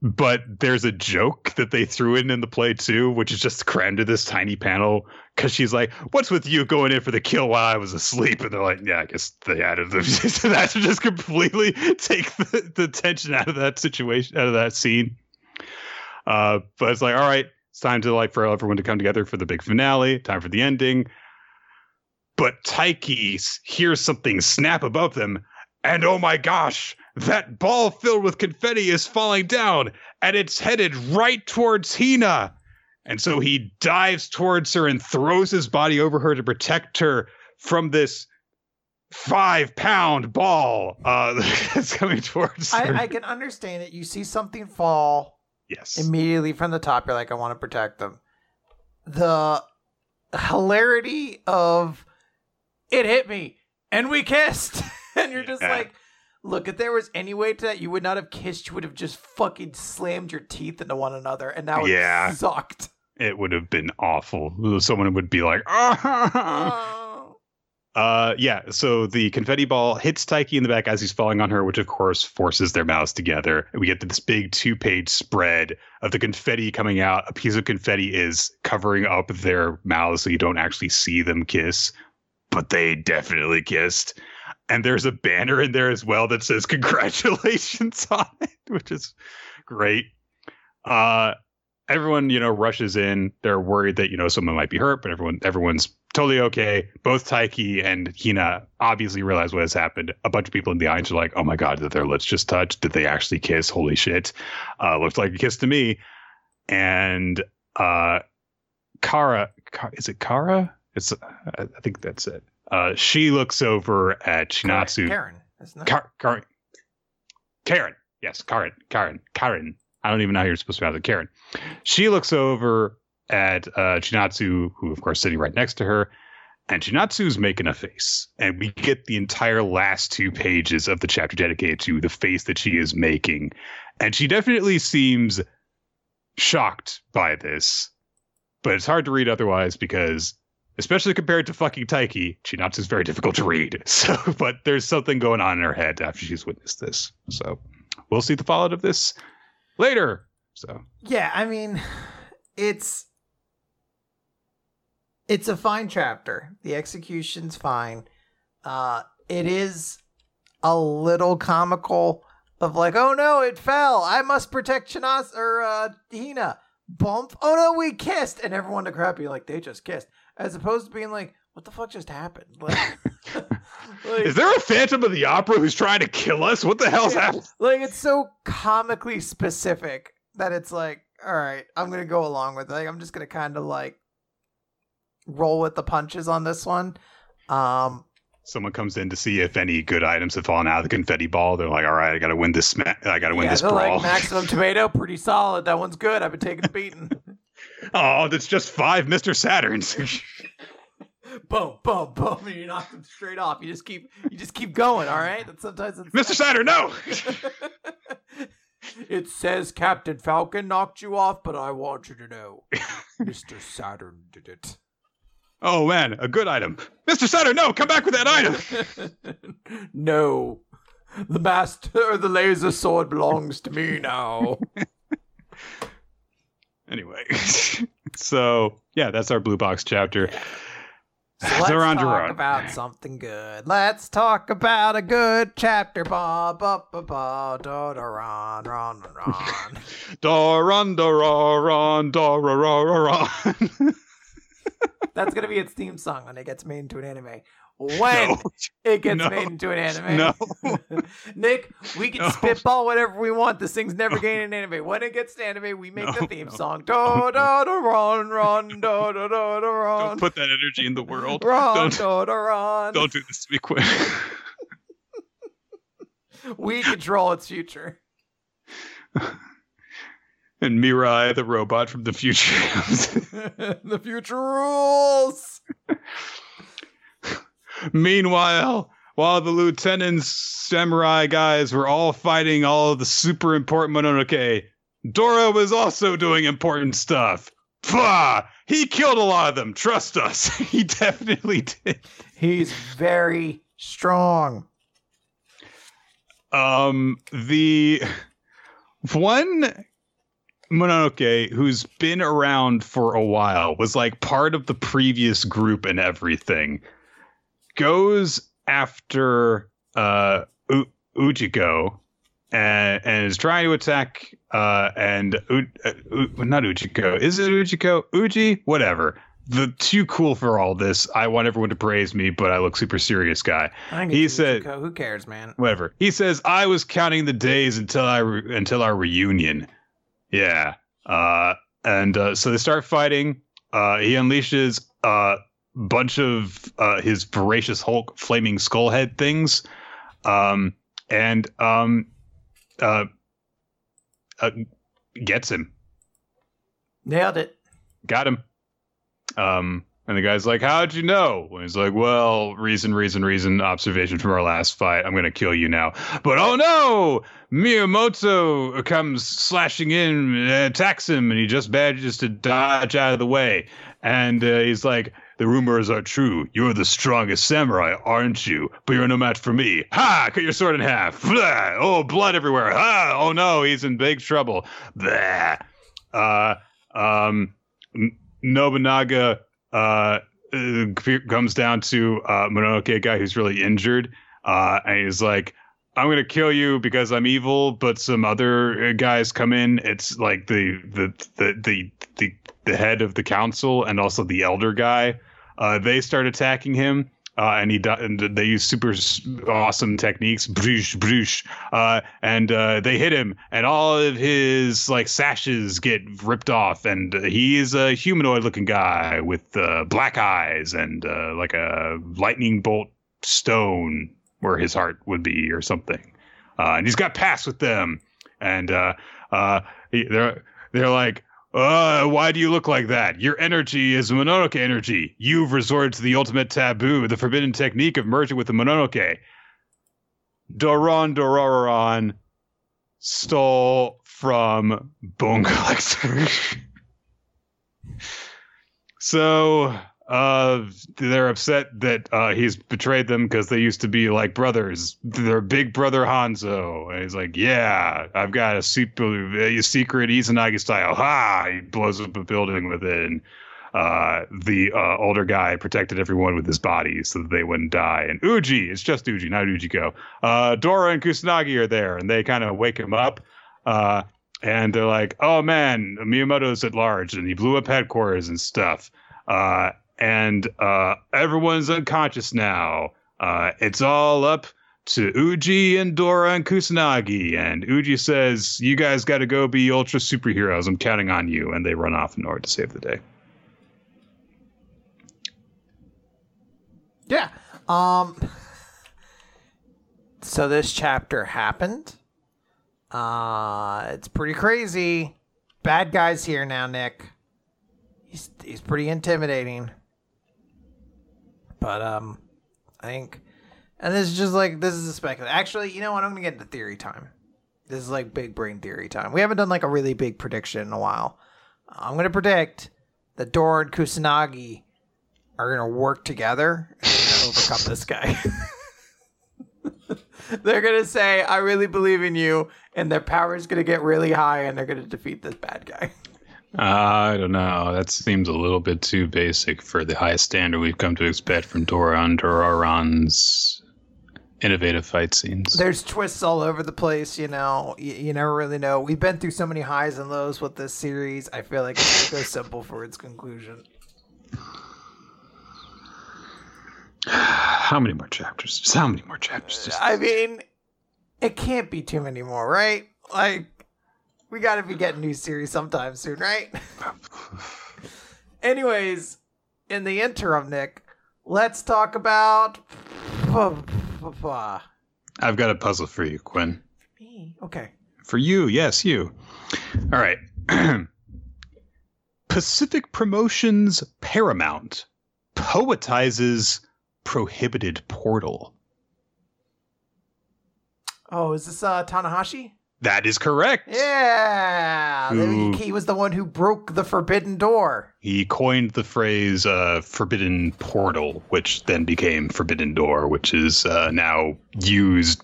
but there's a joke that they threw in in the play too, which is just crammed to this tiny panel because she's like, "What's with you going in for the kill while I was asleep?" And they're like, "Yeah, I guess they added the, that to just completely take the, the tension out of that situation, out of that scene." Uh, but it's like, all right, it's time to like for everyone to come together for the big finale. Time for the ending. But Taiki hears something snap above them, and oh my gosh, that ball filled with confetti is falling down, and it's headed right towards Hina. And so he dives towards her and throws his body over her to protect her from this five pound ball uh, that's coming towards her. I, I can understand it. You see something fall Yes. Immediately from the top, you're like, I want to protect them. The hilarity of it hit me and we kissed. and you're just yeah. like, look, if there was any way to that, you would not have kissed. You would have just fucking slammed your teeth into one another. And now yeah. it sucked. It would have been awful. Someone would be like, oh. Uh, yeah. So the confetti ball hits Taiki in the back as he's falling on her, which of course forces their mouths together. And we get this big two-page spread of the confetti coming out. A piece of confetti is covering up their mouths, so you don't actually see them kiss, but they definitely kissed. And there's a banner in there as well that says "Congratulations" on it, which is great. Uh, everyone you know rushes in. They're worried that you know someone might be hurt, but everyone everyone's totally okay. Both Taiki and Hina obviously realize what has happened. A bunch of people in the audience are like, "Oh my god, did their lips just touch? Did they actually kiss? Holy shit! Uh, looks like a kiss to me." And uh, Kara, is it Kara? It's I think that's it. Uh, she looks over at Chinatsu. Karen? Karen. Karen. Yes, Karen. Karen. Karen. I don't even know how you're supposed to pronounce it. Karen. She looks over at uh, Chinatsu, who of course is sitting right next to her, and Chinatsu's making a face, and we get the entire last two pages of the chapter dedicated to the face that she is making, and she definitely seems shocked by this, but it's hard to read otherwise because. Especially compared to fucking Taiki, Chinatsu's very difficult to read. So, but there's something going on in her head after she's witnessed this. So, we'll see the fallout of this later. So, yeah, I mean, it's it's a fine chapter. The execution's fine. Uh, it is a little comical of like, oh no, it fell. I must protect Chinas or uh, Hina. Bump. Oh no, we kissed, and everyone to crap be like they just kissed, as opposed to being like, what the fuck just happened? Like, like, is there a Phantom of the Opera who's trying to kill us? What the hell's yeah, happening? Like it's so comically specific that it's like, all right, I'm gonna go along with it. Like, I'm just gonna kind of like roll with the punches on this one. Um, Someone comes in to see if any good items have fallen out of the confetti ball. They're like, "All right, I got to win this. Ma- I got to win yeah, this brawl." Like, Maximum tomato, pretty solid. That one's good. I've been taking a beating. oh, that's just five Mister Saturns. Boom, boom, boom, and you knock them straight off. You just keep, you just keep going. All right. And sometimes it's Mister Saturn, no. it says Captain Falcon knocked you off, but I want you to know, Mister Saturn did it. Oh man, a good item. Mr. Saturn, no, come back with that item. no. The master of the laser sword belongs to me now. anyway, so yeah, that's our blue box chapter. So let's Duran, talk Duran. about something good. Let's talk about a good chapter. Ba ba ba ba da da ron ron ron. Doron, doron, doron. That's gonna be its theme song when it gets made into an anime. When No. it gets No. made into an anime. No. Nick, we can No. spitball whatever we want. This thing's never getting an anime. When it gets to anime, we make the theme song. Da da da ron ron da da da da Don't put that energy in the world. Ron Don't, da da ron. don't do this to me, Quinn. We control its future. and Mirai, the robot from the future. the future rules. Meanwhile, while the lieutenants, samurai guys were all fighting all of the super important Mononoke, Dora was also doing important stuff. Pah! He killed a lot of them. Trust us. he definitely did. He's very strong. Um, the one Mononoke who's been around for a while was like part of the previous group and everything. Goes after uh U- Ujiko and, and is trying to attack uh and U- uh, U- not Ujiko. Is it Ujiko? Uji? Whatever. The too cool for all this. I want everyone to praise me, but I look super serious guy He said- Izuku. "Who cares, man?" whatever. He says I was counting the days until I re- until our reunion. Yeah. Uh, and uh, so they start fighting. Uh, he unleashes a bunch of uh, his voracious Hulk flaming skull head things, um, and um, uh, uh, gets him. Nailed it. Got him. Um, and the guy's like, "How'd you know?" And he's like, "Well, reason, reason, reason. Observation from our last fight. I'm gonna kill you now." But oh no! Miyamoto comes slashing in, and attacks him, and he just manages to dodge out of the way. And uh, he's like, "The rumors are true. You're the strongest samurai, aren't you? But you're no match for me. Ha! Cut your sword in half. Blah! Oh, blood everywhere. Ha! Oh no, he's in big trouble. Blah! Uh, um, Nobunaga uh, uh, comes down to uh, Mononoke guy who's really injured, uh, and he's like, "I'm gonna kill you because I'm evil." But some other uh, guys come in. It's like the the the the the, the head of the council and also the elder guy. Uh, they start attacking him. Uh, and he and they use super awesome techniques, broosh, broosh, uh, and uh, they hit him, and all of his like sashes get ripped off, and he is a humanoid-looking guy with uh, black eyes and uh, like a lightning bolt stone where his heart would be, or something. Uh, and he's got pass with them, and he, they're they're like. Uh, why do you look like that? Your energy is Mononoke energy. You've resorted to the ultimate taboo, the forbidden technique of merging with the Mononoke. Doron Dororon stole from Bone Collector. so uh, they're upset that uh, he's betrayed them because they used to be like brothers. Their big brother Hanzo. And he's like, Yeah, I've got a, super, a secret Izanagi style. Ha! He blows up a building with it. And uh, the uh, older guy protected everyone with his body so that they wouldn't die. And Uji, it's just Uji, not Ujiko. Uh, Dora and Kusanagi are there, and they kind of wake him up. Uh, and they're like, "Oh man, Miyamoto's at large, and he blew up headquarters and stuff." Uh, and uh, everyone's unconscious now. Uh, it's all up to Uji and Dora and Kusanagi. And Uji says, "You guys got to go be ultra superheroes. I'm counting on you." And they run off in order to save the day. Yeah. Um. So this chapter happened. Uh, it's pretty crazy. Bad guys here now, Nick. He's he's pretty intimidating. But um, I think, and this is just like this is a speculation. Actually, you know what? I'm gonna get into theory time. This is like big brain theory time. We haven't done like a really big prediction in a while. I'm gonna predict that Dora and Kusanagi are gonna work together and overcome this guy. they're gonna say, "I really believe in you," and their power is gonna get really high, and they're gonna defeat this bad guy. I don't know. That seems a little bit too basic for the high standard we've come to expect from Doran Doran's innovative fight scenes. There's twists all over the place, you know. You, you never really know. We've been through so many highs and lows with this series. I feel like it's so simple for its conclusion. How many more chapters? Just how many more chapters? Just- I mean, it can't be too many more, right? Like, we got to be getting new series sometime soon, right? Anyways, in the interim, Nick, let's talk about. I've got a puzzle for you, Quinn. For me? Okay. For you, yes, you. All right. Pacific Promotions Paramount poetizes Prohibited Portal. Oh, is this uh, Tanahashi? That is correct. Yeah, Who- he was the one who broke the forbidden door. He coined the phrase uh, Forbidden Portal, which then became Forbidden Door, which is uh, now used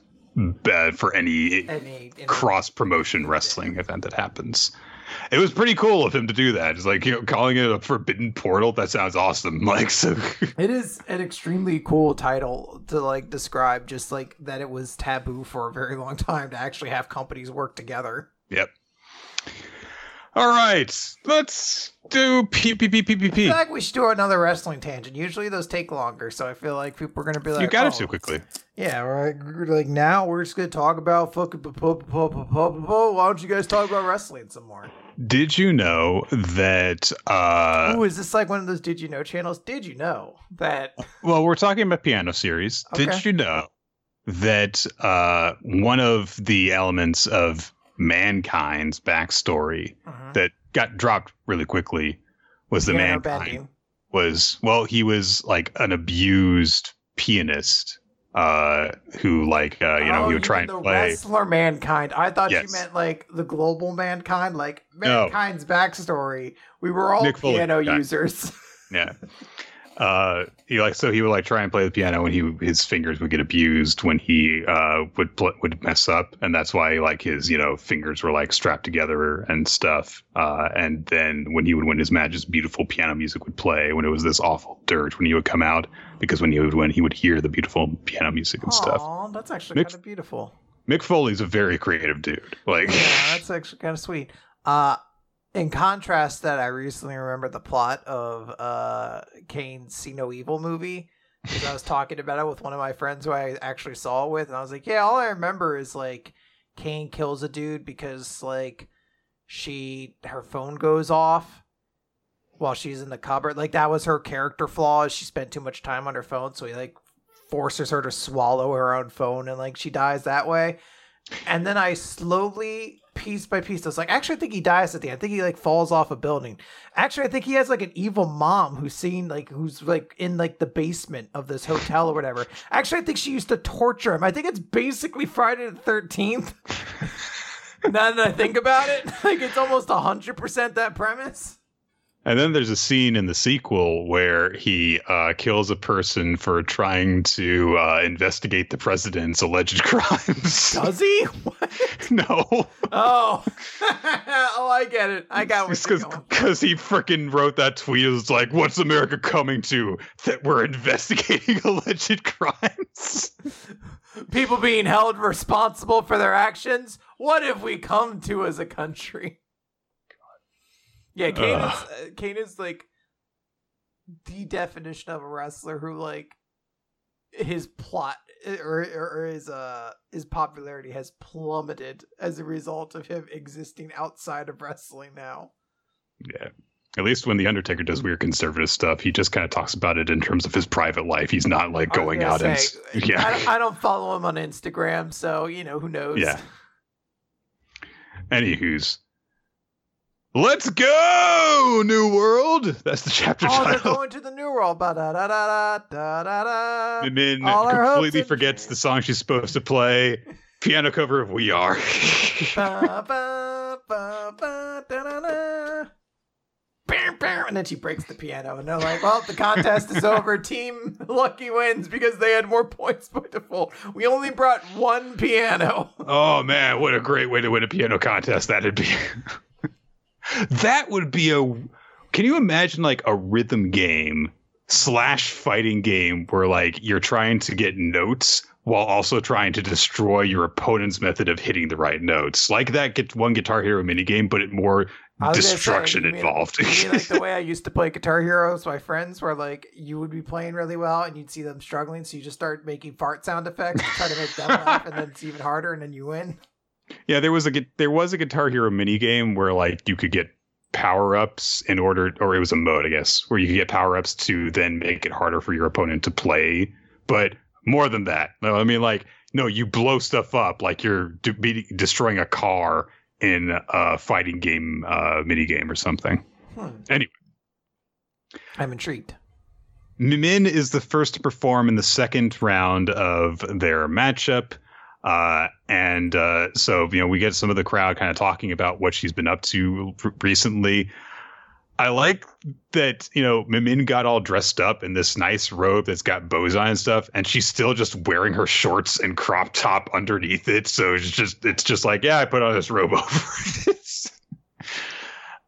uh, for any Any, any- cross promotion wrestling event that happens. It was pretty cool of him to do that. It's like, you know, calling it a Forbidden Portal. That sounds awesome. Like, so. It is an extremely cool title to like describe just like that it was taboo for a very long time to actually have companies work together. Yep. All right, let's do I feel like we should do another wrestling tangent. Usually those take longer, so I feel like people are gonna be like, You got oh, it too quickly. Yeah, right. Like now we're just gonna talk about fucking. Why don't you guys talk about wrestling some more? Did you know that? uh Ooh, is this like one of those Did You Know channels? Did you know that? Well, we're talking about piano series. Okay. Did you know that uh one of the elements of mankind's backstory Mhm. that got dropped really quickly was the Piano mankind was well he was like an abused pianist uh who like uh you know Oh, he would try and the play wrestler mankind. I thought you meant like the global mankind, like No. mankind's backstory. We were all Nick piano users. yeah uh he like so he would like try and play the piano and he his fingers would get abused when he uh would pl- would mess up and that's why like his you know fingers were like strapped together and stuff uh and then when he would win his matches beautiful piano music would play when it was this awful dirt when he would come out because when he would win he would hear the beautiful piano music and stuff Aw, that's actually Nick- kind of beautiful. mick foley's a very creative dude like Yeah, that's actually kind of sweet. Uh, in contrast, that I recently remembered the plot of uh Kane's "See No Evil" movie because I was talking about it with one of my friends who I actually saw it with, and I was like, "Yeah, all I remember is like Kane kills a dude because like she her phone goes off." While she's in the cupboard, like that was her character flaw. She spent too much time on her phone, so he like forces her to swallow her own phone, and like she dies that way. And then I slowly, piece by piece, I like, actually, I think he dies at the end. I think he like falls off a building. Actually, I think he has like an evil mom who's seen like who's like in like the basement of this hotel or whatever. Actually, I think she used to torture him. I think it's basically Friday the Thirteenth. now that I think about it, like it's almost hundred percent that premise. And then there's a scene in the sequel where he uh, kills a person for trying to uh, investigate the president's alleged crimes. Does he? What? no, Oh, oh, I get it. I got going. because he freaking wrote that tweet. It was like, "What's America coming to? That we're investigating alleged crimes." people being held responsible for their actions. What have we come to as a country? Yeah, Kane is, Ugh. uh, Kane is like the definition of a wrestler who like his plot or, or, or his uh his popularity has plummeted as a result of him existing outside of wrestling now. yeah. At least when the Undertaker does weird conservative stuff, he just kind of talks about it in terms of his private life. He's not like going out and say, s- yeah. I, don't, I don't follow him on Instagram, so you know who knows. Yeah. Anywho's. Let's go, New World! That's the chapter Oh, they're title. going to the new world. Ba da da da da da. And then All completely forgets the song she's supposed to play. Piano cover of We Are. Ba, ba, ba, ba, da, da, da. Bam, bam, and then she breaks the piano, and they're like, "Well, the contest is over. Team Lucky wins because they had more points by default. We only brought one piano." Oh man, what a great way to win a piano contest that'd be. that would be a. Can you imagine like a rhythm game slash fighting game where like you're trying to get notes while also trying to destroy your opponent's method of hitting the right notes. Like that get one Guitar Hero minigame, but it more destruction say, mean- involved. You mean like the way I used to play Guitar Hero with my friends, where like you would be playing really well and you'd see them struggling, so you just start making fart sound effects to try to make them laugh, and then it's even harder, and then you win. Yeah, there was a there was a Guitar Hero mini game where like you could get power ups in order, or it was a mode, I guess, where you could get power ups to then make it harder for your opponent to play. But more than that, I mean like no, you blow stuff up like you're de- be- destroying a car in a fighting game uh, mini game or something. Hmm. Anyway. I'm intrigued. Min is the first to perform in the second round of their matchup. Uh, and uh, so, you know, we get some of the crowd kind of talking about what she's been up to recently. I like that, you know, Mimin got all dressed up in this nice robe that's got bows on and stuff, and she's still just wearing her shorts and crop top underneath it. So it's just, it's just like, yeah, I put on this robe over this.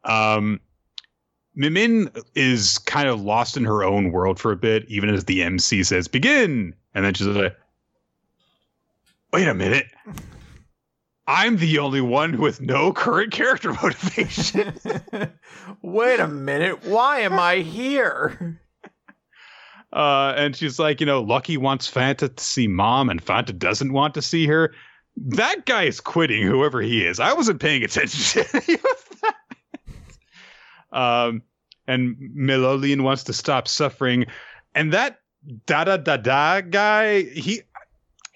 um, Mimin is kind of lost in her own world for a bit, even as the MC says begin, and then she's like, "Wait a minute, I'm the only one with no current character motivation." Wait a minute, why am I here? uh, and she's like, "You know, Lucky wants Fanta to see Mom, and Fanta doesn't want to see her. That guy is quitting, whoever he is. I wasn't paying attention to any of that." Um, and Melolian wants to stop suffering, and that da da da da guy, he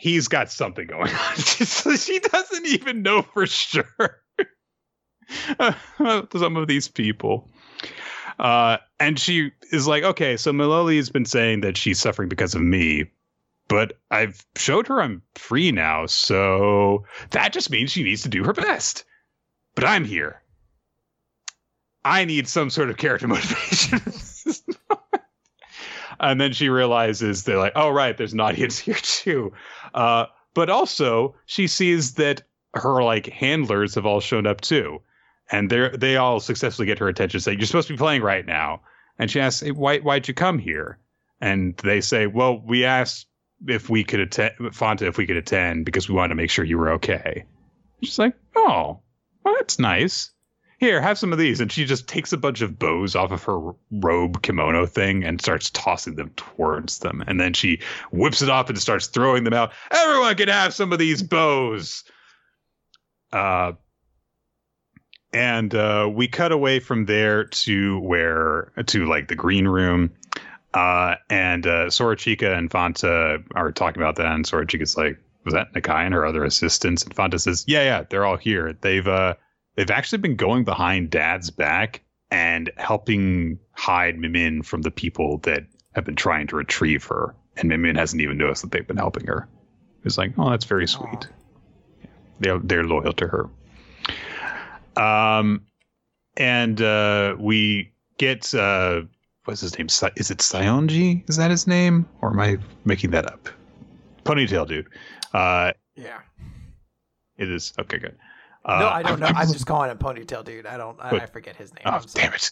he's got something going on. She doesn't even know for sure. Some of these people. Uh, and she is like, okay, so Maloli has been saying that she's suffering because of me, but I've showed her I'm free now, so that just means she needs to do her best. But I'm here. I need some sort of character motivation. And then she realizes they're like, oh right, there's an audience here too. Uh, but also she sees that her like handlers have all shown up too, and they they all successfully get her attention. Say, you're supposed to be playing right now. And she asks, hey, why why'd you come here? And they say, well, we asked if we could attend Fanta if we could attend because we wanted to make sure you were okay. She's like, oh, well, that's nice here, have some of these. And she just takes a bunch of bows off of her robe kimono thing and starts tossing them towards them. And then she whips it off and starts throwing them out. Everyone can have some of these bows. Uh, and uh, we cut away from there to where, to like the green room. Uh, and uh, Sorachika and Fanta are talking about that. And Sorachika's like, was that Nakai and her other assistants? And Fanta says, yeah, yeah, they're all here. They've, uh, they've actually been going behind dad's back and helping hide Mimin from the people that have been trying to retrieve her. And Mimin hasn't even noticed that they've been helping her. It's like, oh, that's very sweet. They're they're loyal to her. Um, and uh, we get uh, what's his name? Is it Sionji? Is that his name, or am I making that up? Ponytail dude. Uh, Yeah. it is okay. Good. Uh, no, I don't know. I'm- just calling him Ponytail Dude. I don't. I, But- I forget his name. Oh, damn it!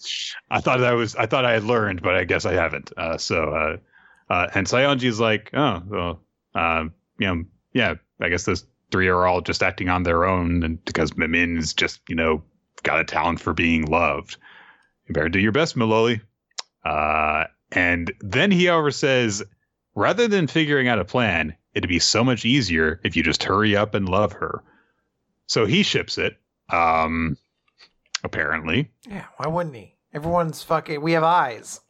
I thought I was. I thought I had learned, but I guess I haven't. Uh, so, uh, uh, and Sionji's like, oh, well, uh, you know, yeah. I guess those three are all just acting on their own, and because Mimin's just, you know, got a talent for being loved. You better do your best, Maloli. Uh, and then he, however, says, rather than figuring out a plan, it'd be so much easier if you just hurry up and love her. So he ships it. Um, apparently. Yeah. Why wouldn't he? Everyone's fucking. We have eyes.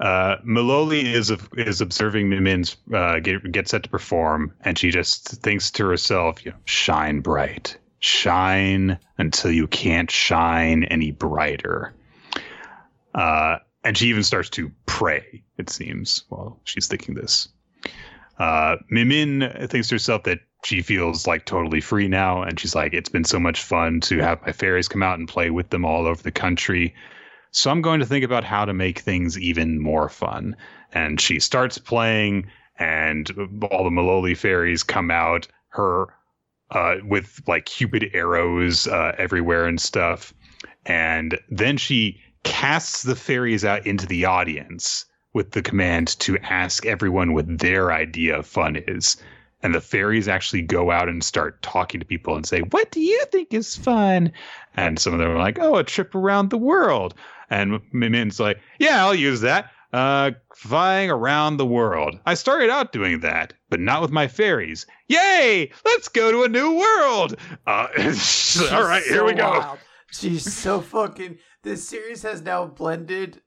Uh, Maloli is is observing Mimin's uh, get get set to perform, and she just thinks to herself, you know, "Shine bright, shine until you can't shine any brighter." Uh, and she even starts to pray. It seems while she's thinking this. Uh, Mimin thinks to herself that she feels like totally free now. And she's like, it's been so much fun to have my fairies come out and play with them all over the country. So I'm going to think about how to make things even more fun. And she starts playing, and all the Maloli fairies come out, her uh, with like cupid arrows uh, everywhere and stuff. And then she casts the fairies out into the audience with the command to ask everyone what their idea of fun is. And the fairies actually go out and start talking to people and say, What do you think is fun? And some of them are like, Oh, a trip around the world. And Min's like, Yeah, I'll use that. Uh, flying around the world. I started out doing that, but not with my fairies. Yay! Let's go to a new world. Uh, all right, here we go. Wild. She's so fucking. This series has now blended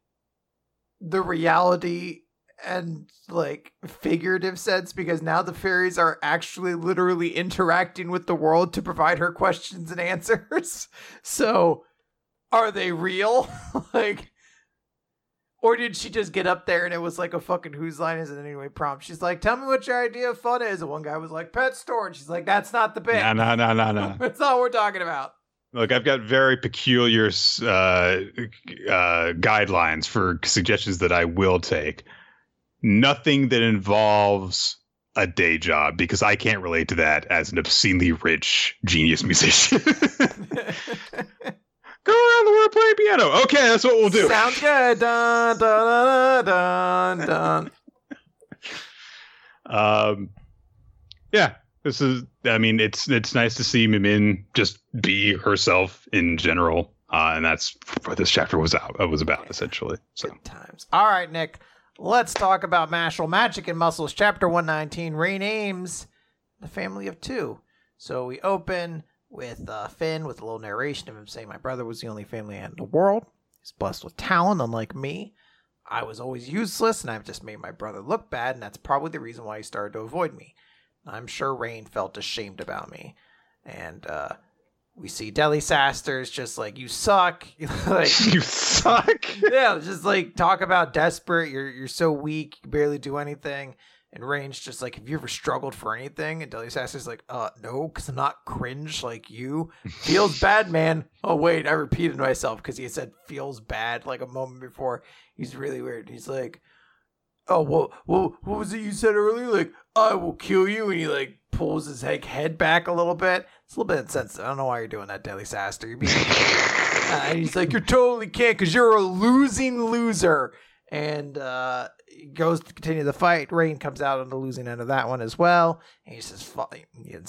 the reality and like figurative sense because now the fairies are actually literally interacting with the world to provide her questions and answers. So, are they real? like, or did she just get up there and it was like a fucking whose line is it anyway prompt? She's like, "Tell me what your idea of fun is." And one guy was like, "Pet store," and she's like, "That's not the bit. No, no, no, no, no. That's not what we're talking about." Look, I've got very peculiar uh, uh, guidelines for suggestions that I will take. Nothing that involves a day job because I can't relate to that as an obscenely rich genius musician. Go around the world playing piano. Okay, that's what we'll do. Sounds good. Dun dun dun dun dun. um, yeah, this is i mean it's it's nice to see mimin just be herself in general uh, and that's what this chapter was out was about essentially so Good times all right nick let's talk about Mashle magic and muscles chapter 119 renames the family of two. So we open with uh, finn with a little narration of him saying my brother was the only family I had in the world. He's blessed with talent unlike me. I was always useless and i've just made my brother look bad and that's probably the reason why he started to avoid me. I'm sure Rain felt ashamed about me. And uh, we see Deli Sasters just like, you suck. like, you suck? yeah, just like talk about desperate. You're, you're so weak. You barely do anything. And Rain's just like, have you ever struggled for anything? And Deli Saster's like, uh, no, because I'm not cringe like you. Feels bad, man. Oh, wait, I repeated myself because he said feels bad like a moment before. He's really weird. He's like, oh well, well, what was it you said earlier? Like, I will kill you, and he like pulls his like, head back a little bit. It's a little bit insensitive. I don't know why you're doing that, Deli Saster. You're being, uh, and he's like, you totally can't because you're a losing loser. And uh, goes to continue the fight. Rain comes out on the losing end of that one as well. And he says, fuck.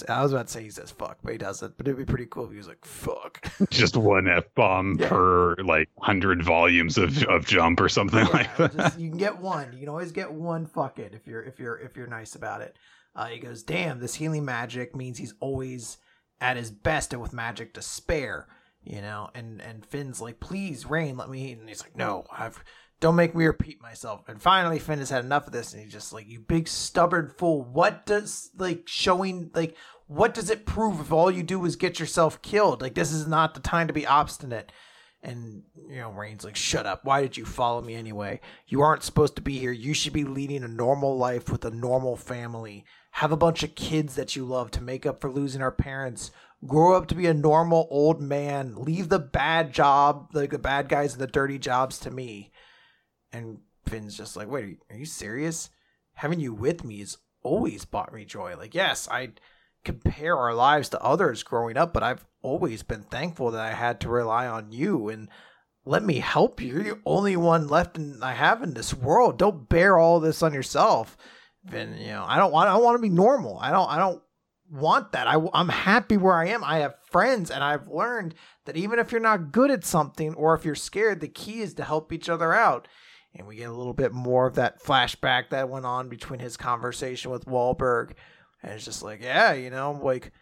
I was about to say he says fuck, but he doesn't. But it'd be pretty cool if he was like, fuck. Just one F bomb yeah. per like 100 volumes of, of jump or something yeah, like that. Just, you can get one. You can always get one fuck it if you're, if you're, if you're nice about it. Uh, he goes, damn, this healing magic means he's always at his best and with magic to spare, you know? And, and Finn's like, please, Rain, let me. And he's like, no, I've, don't make me repeat myself. And finally, Finn has had enough of this, and he's just like, "You big stubborn fool! What does like showing like what does it prove if all you do is get yourself killed? Like this is not the time to be obstinate." And you know, Rain's like, "Shut up! Why did you follow me anyway? You aren't supposed to be here. You should be leading a normal life with a normal family. Have a bunch of kids that you love to make up for losing our parents." grow up to be a normal old man leave the bad job like the bad guys and the dirty jobs to me and Finn's just like, wait, are you serious? Having you with me has always brought me joy. Like, yes, I compare our lives to others growing up, but I've always been thankful that I had to rely on you and let me help you. You're the only one left in, I have in this world. Don't bear all this on yourself. Finn, you know, I don't want. I want to be normal. I don't. I don't want that. I, I'm happy where I am. I have friends, and I've learned that even if you're not good at something or if you're scared, the key is to help each other out and we get a little bit more of that flashback that went on between his conversation with Wahlberg. And it's just like, yeah, you know, like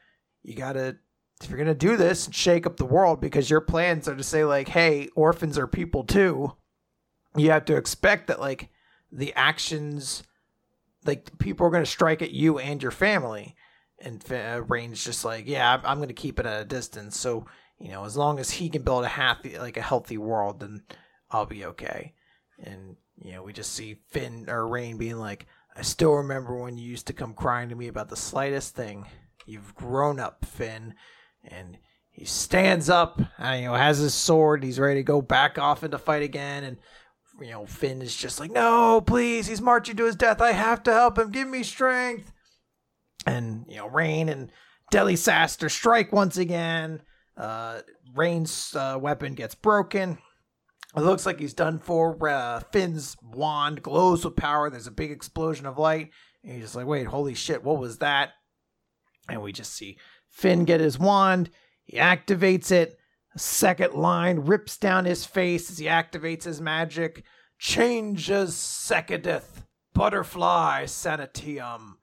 you gotta if you're gonna do this and shake up the world because your plans are to say like, hey, orphans are people too. You have to expect that like the actions, like people are gonna strike at you and your family. And uh, Rain's just like, yeah, I'm, I'm gonna keep it at a distance. So you know, as long as he can build a happy, like a healthy world, then I'll be okay. And, you know, we just see Finn or Rain being like, I still remember when you used to come crying to me about the slightest thing. You've grown up, Finn. And he stands up, and, you know, has his sword. He's ready to go back off into fight again. And you know, Finn is just like, "No, please, he's marching to his death. I have to help him. Give me strength." And you know, Rain and Deli-Saster strike once again. Uh, Rain's uh, weapon gets broken. It looks like he's done for. Uh, Finn's wand glows with power. There's a big explosion of light. And he's just like, wait, holy shit, what was that? And we just see Finn get his wand. He activates it. Second line rips down his face as he activates his magic. Changes Sekadith, Butterfly Sanitium.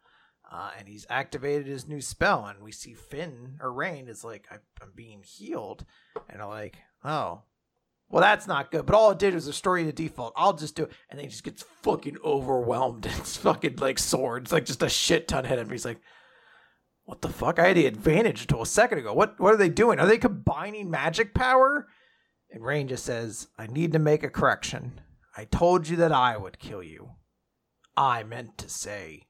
Uh, and he's activated his new spell, and we see Finn or Rain is like, I'm being healed. And I'm like, oh, well, that's not good. But all it did was you to default. I'll just do it. And then he just gets fucking overwhelmed. It's fucking like swords, like just a shit ton hit him. He's like, what the fuck? I had the advantage until a second ago. What what are they doing? Are they combining magic power? And Rain just says, I need to make a correction. I told you that I would kill you. I meant to say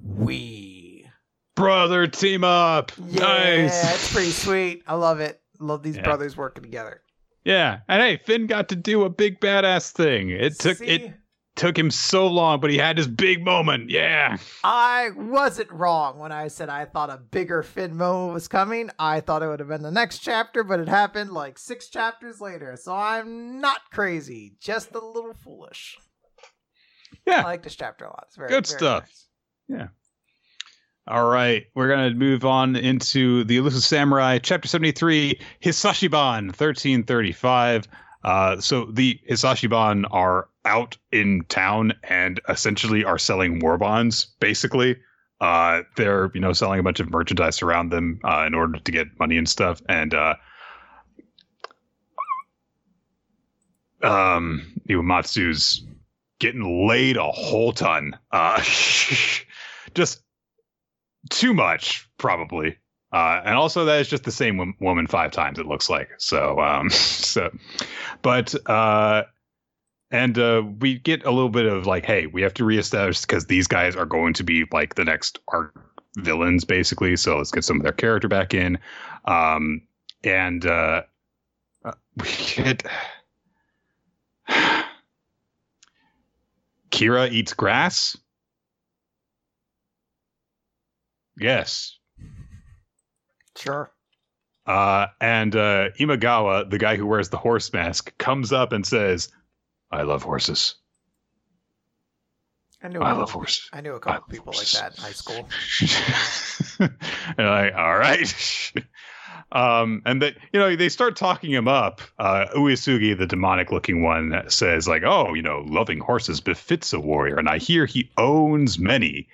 we. Brother team up. Yeah, nice. That's pretty sweet. I love it. Love these Yeah. brothers working together. Yeah, and hey, Finn got to do a big badass thing. It took See? it took him so long, but he had his big moment. Yeah. I wasn't wrong when I said I thought a bigger Finn moment was coming. I thought it would have been the next chapter, but it happened like six chapters later. So I'm not crazy, just a little foolish. Yeah. I like this chapter a lot. It's very Good very stuff. nice. All right, we're gonna move on into the Elusive Samurai, Chapter Seventy-three, Hisashiban, thirteen thirty-five. Uh, so the Hisashiban are out in town and essentially are selling war bonds. Basically, uh, they're you know selling a bunch of merchandise around them uh, in order to get money and stuff. And uh, um, Iwamatsu's getting laid a whole ton. Uh, just too much, probably. Uh, and also, that is just the same wom- woman five times. It looks like so. Um, so, but uh, and uh, we get a little bit of like, hey, we have to reestablish because these guys are going to be like the next arc villains, basically. So let's get some of their character back in. Um, and uh, uh, we get Kira eats grass. Yes. Sure. Uh, and uh, Imagawa, the guy who wears the horse mask, comes up and says, I love horses. I knew. I a love couple- horses. I knew a I couple people like that in high school. and like, all right. um, and that you know they start talking him up. Uh, Uesugi, the demonic-looking one, says like, "Oh, you know, loving horses befits a warrior," and I hear he owns many.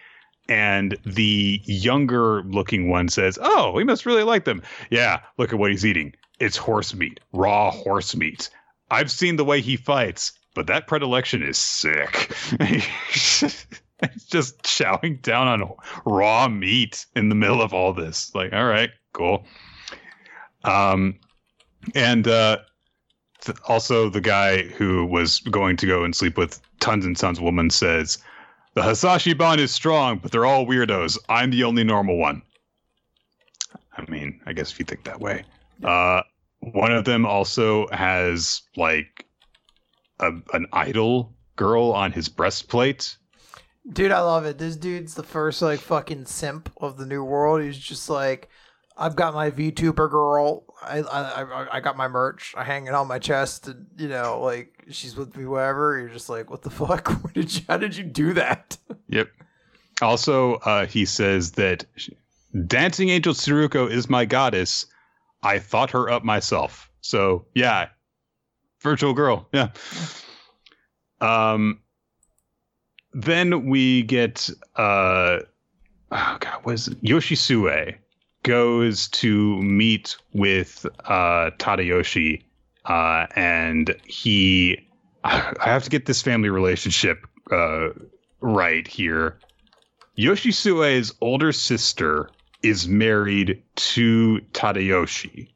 And the younger-looking one says, "Oh, he must really like them." Yeah, look at what he's eating. It's horse meat, raw horse meat. I've seen the way he fights, but that predilection is sick. He's just chowing down on raw meat in the middle of all this. Like, all right, cool. Um, and uh, th- also the guy who was going to go and sleep with Tons and Sons woman says, "The Hisashiban is strong, but they're all weirdos. I'm the only normal one." I mean, I guess if you think that way. Uh, one of them also has like a, an idol girl on his breastplate. Dude, I love it. This dude's the first like fucking simp of the new world. He's just like, I've got my VTuber girl. I I I- got my merch. I hang it on my chest, and you know, like she's with me, whatever. You're just like, what the fuck? What did you? How did you do that? Yep. Also, uh, he says that Dancing Angel Tsuruko is my goddess. I thought her up myself. So yeah, virtual girl. Yeah. Um. Then we get uh, oh god, it? Yoshisue goes to meet with uh Tadayoshi, uh, and he. I have to get this family relationship uh right here. Yoshisue's older sister is married to Tadayoshi,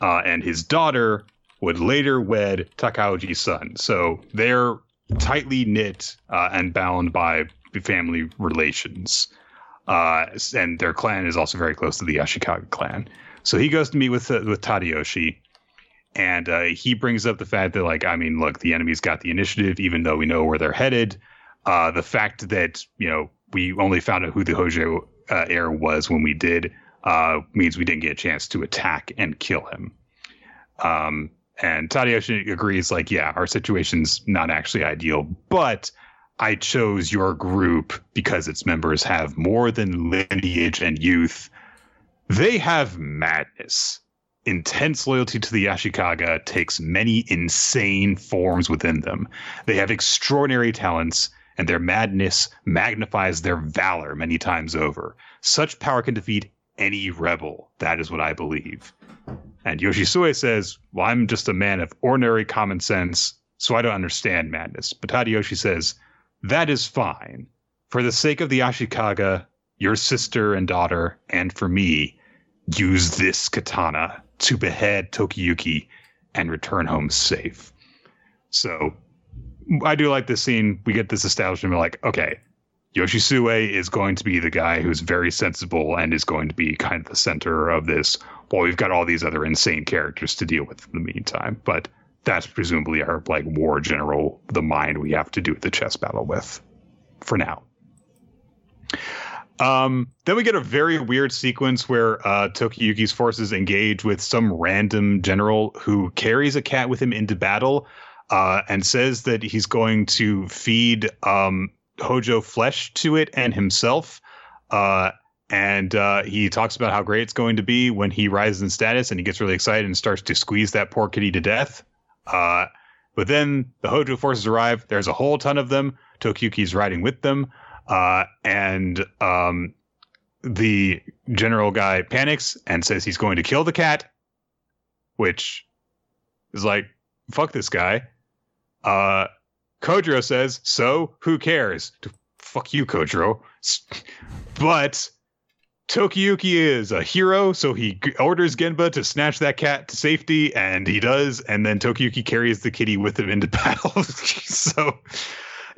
uh, and his daughter would later wed Takauji's son. So they're tightly knit uh, and bound by family relations. uh, and their clan is also very close to the Ashikaga clan. So he goes to meet with uh, with Tadayoshi, and uh, he brings up the fact that like I mean, look, the enemy's got the initiative, even though we know where they're headed. Uh, the fact that you know we only found out who the Hojo uh, heir was when we did uh, means we didn't get a chance to attack and kill him. Um, and Tadayoshi agrees, like, yeah, our situation's not actually ideal, but I chose your group because its members have more than lineage and youth. They have madness. Intense loyalty to the Ashikaga takes many insane forms within them. They have extraordinary talents, and their madness magnifies their valor many times over. Such power can defeat any rebel. That is what I believe. And Yoshisue says, Well, I'm just a man of ordinary common sense, so I don't understand madness. But Tadayoshi says, That is fine. For the sake of the Ashikaga, your sister and daughter, and for me, use this katana to behead Tokiyuki and return home safe. So I do like this scene. We get this establishment. We're like, okay, Yoshisue is going to be the guy who's very sensible and is going to be kind of the center of this. While we've got all these other insane characters to deal with in the meantime, but that's presumably our like war general, the mind we have to do the chess battle with, for now. Um, then we get a very weird sequence where uh, Tokiyuki's forces engage with some random general who carries a cat with him into battle uh, and says that he's going to feed um, Hojo flesh to it and himself. Uh, and uh, he talks about how great it's going to be when he rises in status and he gets really excited and starts to squeeze that poor kitty to death. Uh, but then the Hojo forces arrive. There's a whole ton of them. Tokiyuki's riding with them. Uh, and um, the general guy panics and says he's going to kill the cat, which is like, fuck this guy. Kojiro says, so who cares? Fuck you, Kojiro. But Tokiyuki is a hero, so he orders Genba to snatch that cat to safety, and he does. And then Tokiyuki carries the kitty with him into battle. so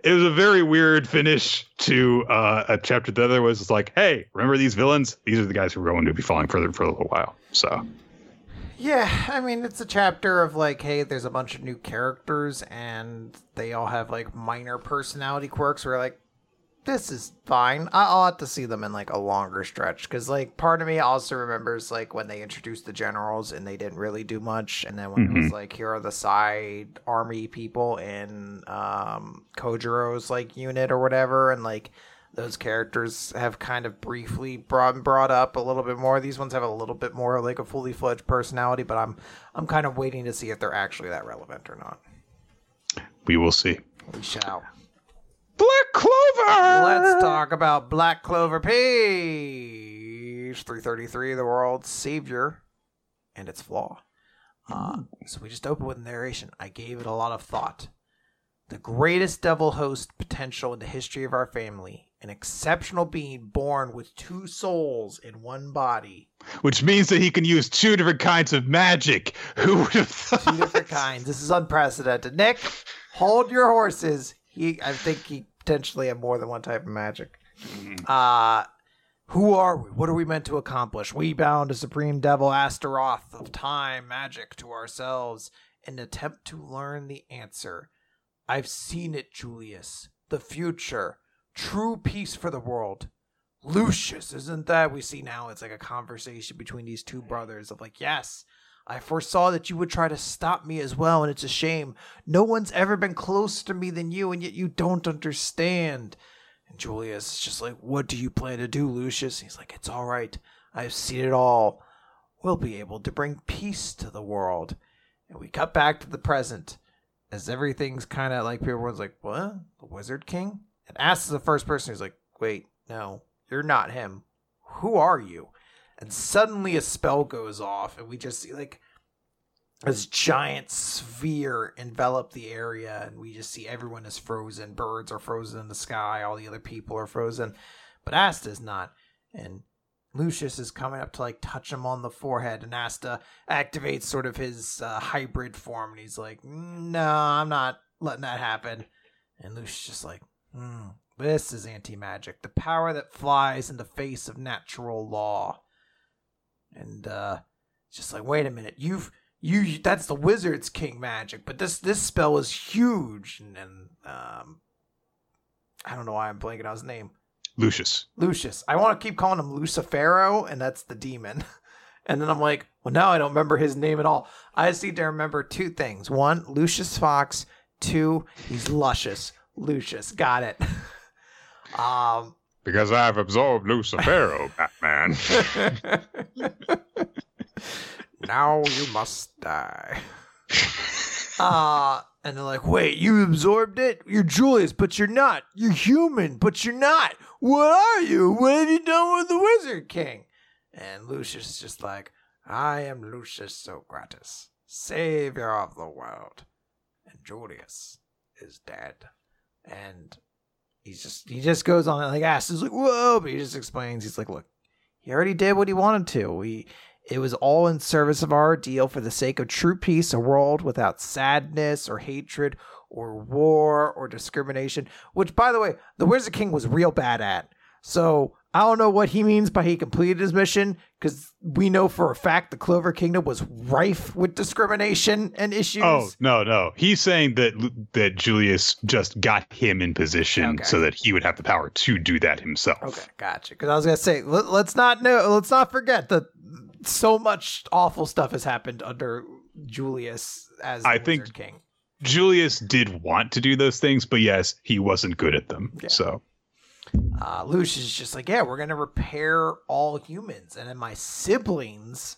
it was a very weird finish to uh, a chapter. The other was like, hey, remember these villains? These are the guys who are going to be falling further for a little while. So yeah, I mean, it's a chapter of like, hey, there's a bunch of new characters and they all have like minor personality quirks where like, this is fine. I'll have to see them in like a longer stretch because like part of me also remembers like when they introduced the generals and they didn't really do much, and then when mm-hmm. it was mm-hmm. like here are the side army people in um Kojiro's like unit or whatever, and like those characters have kind of briefly brought brought up a little bit more. These ones have a little bit more like a fully fledged personality, but I'm I'm kind of waiting to see if they're actually that relevant or not. We will see. We shall. Black Clover. Let's talk about Black Clover page 333, the world's savior and its flaw. Uh, so we just open with narration. I gave it a lot of thought. The greatest devil host potential in the history of our family an exceptional being born with two souls in one body. Which means that he can use two different kinds of magic. Who would have thought? Two different kinds. This is unprecedented. Nick, hold your horses. He, I think he potentially have more than one type of magic. Mm-hmm. Uh, who are we? What are we meant to accomplish? We bound a supreme devil Astaroth of time magic to ourselves in an attempt to learn the answer. I've seen it, Julius. The future true peace for the world. Lucius, isn't that we see now? It's like a conversation between these two brothers of like, yes, I foresaw that you would try to stop me as well, and it's a shame. No one's ever been closer to me than you, and yet you don't understand. And Julius is just like, What do you plan to do, Lucius? He's like, It's all right. I've seen it all. We'll be able to bring peace to the world. And we cut back to the present as everything's kind of like everyone's like, What? The Wizard King? And the first person who's like, wait, no, you're not him. Who are you? And suddenly a spell goes off, and we just see like this giant sphere envelop the area, and we just see everyone is frozen. Birds are frozen in the sky, all the other people are frozen, but Asta's not. And Lucius is coming up to like touch him on the forehead, and Asta activates sort of his uh, hybrid form, and he's like, "No, I'm not letting that happen." And Lucius just like, Mm, This is anti magic, the power that flies in the face of natural law. And uh it's just like, wait a minute, you've you that's the wizard's king magic, but this this spell is huge and, and um I don't know why I'm blanking on his name. Lucius. Lucius. I want to keep calling him Lucifero, and that's the demon. And then I'm like, well, now I don't remember his name at all. I just need to remember two things. One, Lucius Fox. Two, he's luscious. Lucius. Got it. um, because I've absorbed Lucifero, Batman. now you must die. Uh, and they're like, wait, you absorbed it? You're Julius, but you're not. You're human, but you're not. What are you? What have you done with the Wizard King? And Lucius is just like, I am Lucius Zogratis, savior of the world. And Julius is dead. And he's just he just goes on like asks is like, whoa, but he just explains, he's like, look, he already did what he wanted to. We it was all in service of our ideal for the sake of true peace, a world without sadness or hatred or war or discrimination, which by the way, the Wizard King was real bad at. So I don't know what he means by he completed his mission because we know for a fact the Clover Kingdom was rife with discrimination and issues. Oh no, no, he's saying that that Julius just got him in position okay. so that he would have the power to do that himself. Okay, gotcha. Because I was gonna say let, us not know, let's not forget that so much awful stuff has happened under Julius as I think King. Julius did want to do those things, but yes, he wasn't good at them. Yeah. So uh, Lucius is just like, yeah, we're gonna repair all humans, and then my siblings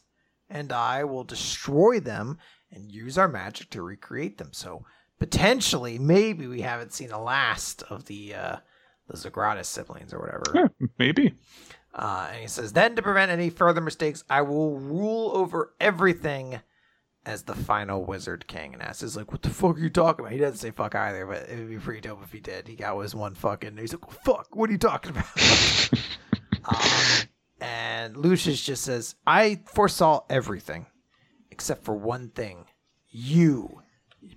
and I will destroy them and use our magic to recreate them. So potentially, maybe we haven't seen the last of the uh, the Zogratis siblings or whatever. Yeah, maybe. Uh, and he says, then to prevent any further mistakes, I will rule over everything as the final Wizard King. And Ass is like, what the fuck are you talking about? He doesn't say fuck either, but it would be pretty dope if he did. He got his one fucking. He's like, fuck, what are you talking about? um, and Lucius just says, I foresaw everything except for one thing. You.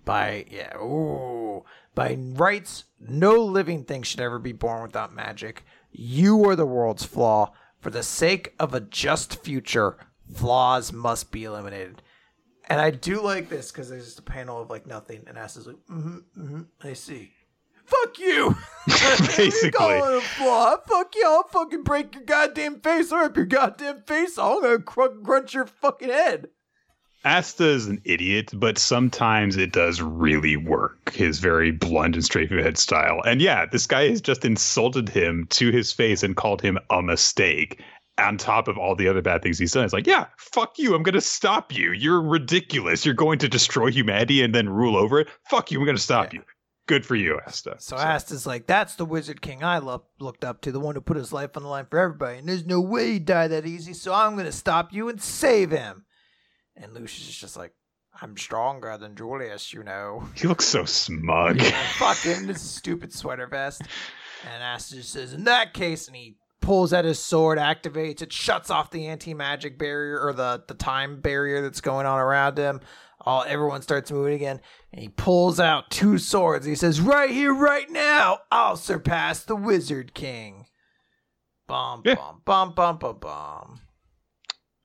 By, yeah, ooh. By rights, no living thing should ever be born without magic. You are the world's flaw. For the sake of a just future, flaws must be eliminated. And I do like this because there's just a panel of like nothing, and Ass is like, mm-hmm, mm-hmm, I see. Fuck you! Basically. a flaw. Fuck you, I'll fucking break your goddamn face or rip your goddamn face off. I'm gonna cr- crunch your fucking head. Asta is an idiot, but sometimes it does really work. His very blunt and straightforward head style. And yeah, this guy has just insulted him to his face and called him a mistake on top of all the other bad things he's done. It's like, yeah, fuck you. I'm going to stop you. You're ridiculous. You're going to destroy humanity and then rule over it. Fuck you. I'm going to stop yeah. you. Good for you, Asta. So, so Asta's like, that's the Wizard King I lo- looked up to, the one who put his life on the line for everybody. And there's no way he'd die that easy. So I'm going to stop you and save him. And Lucius is just like, I'm stronger than Julius, you know. He looks so smug. Yeah, fuck him, this stupid sweater vest. And Asta just says, in that case, and he pulls out his sword, activates it, shuts off the anti magic barrier or the, the time barrier that's going on around him. All everyone starts moving again, and he pulls out two swords. He says, "Right here, right now, I'll surpass the Wizard King." Bum yeah. bum bum bum bum bum.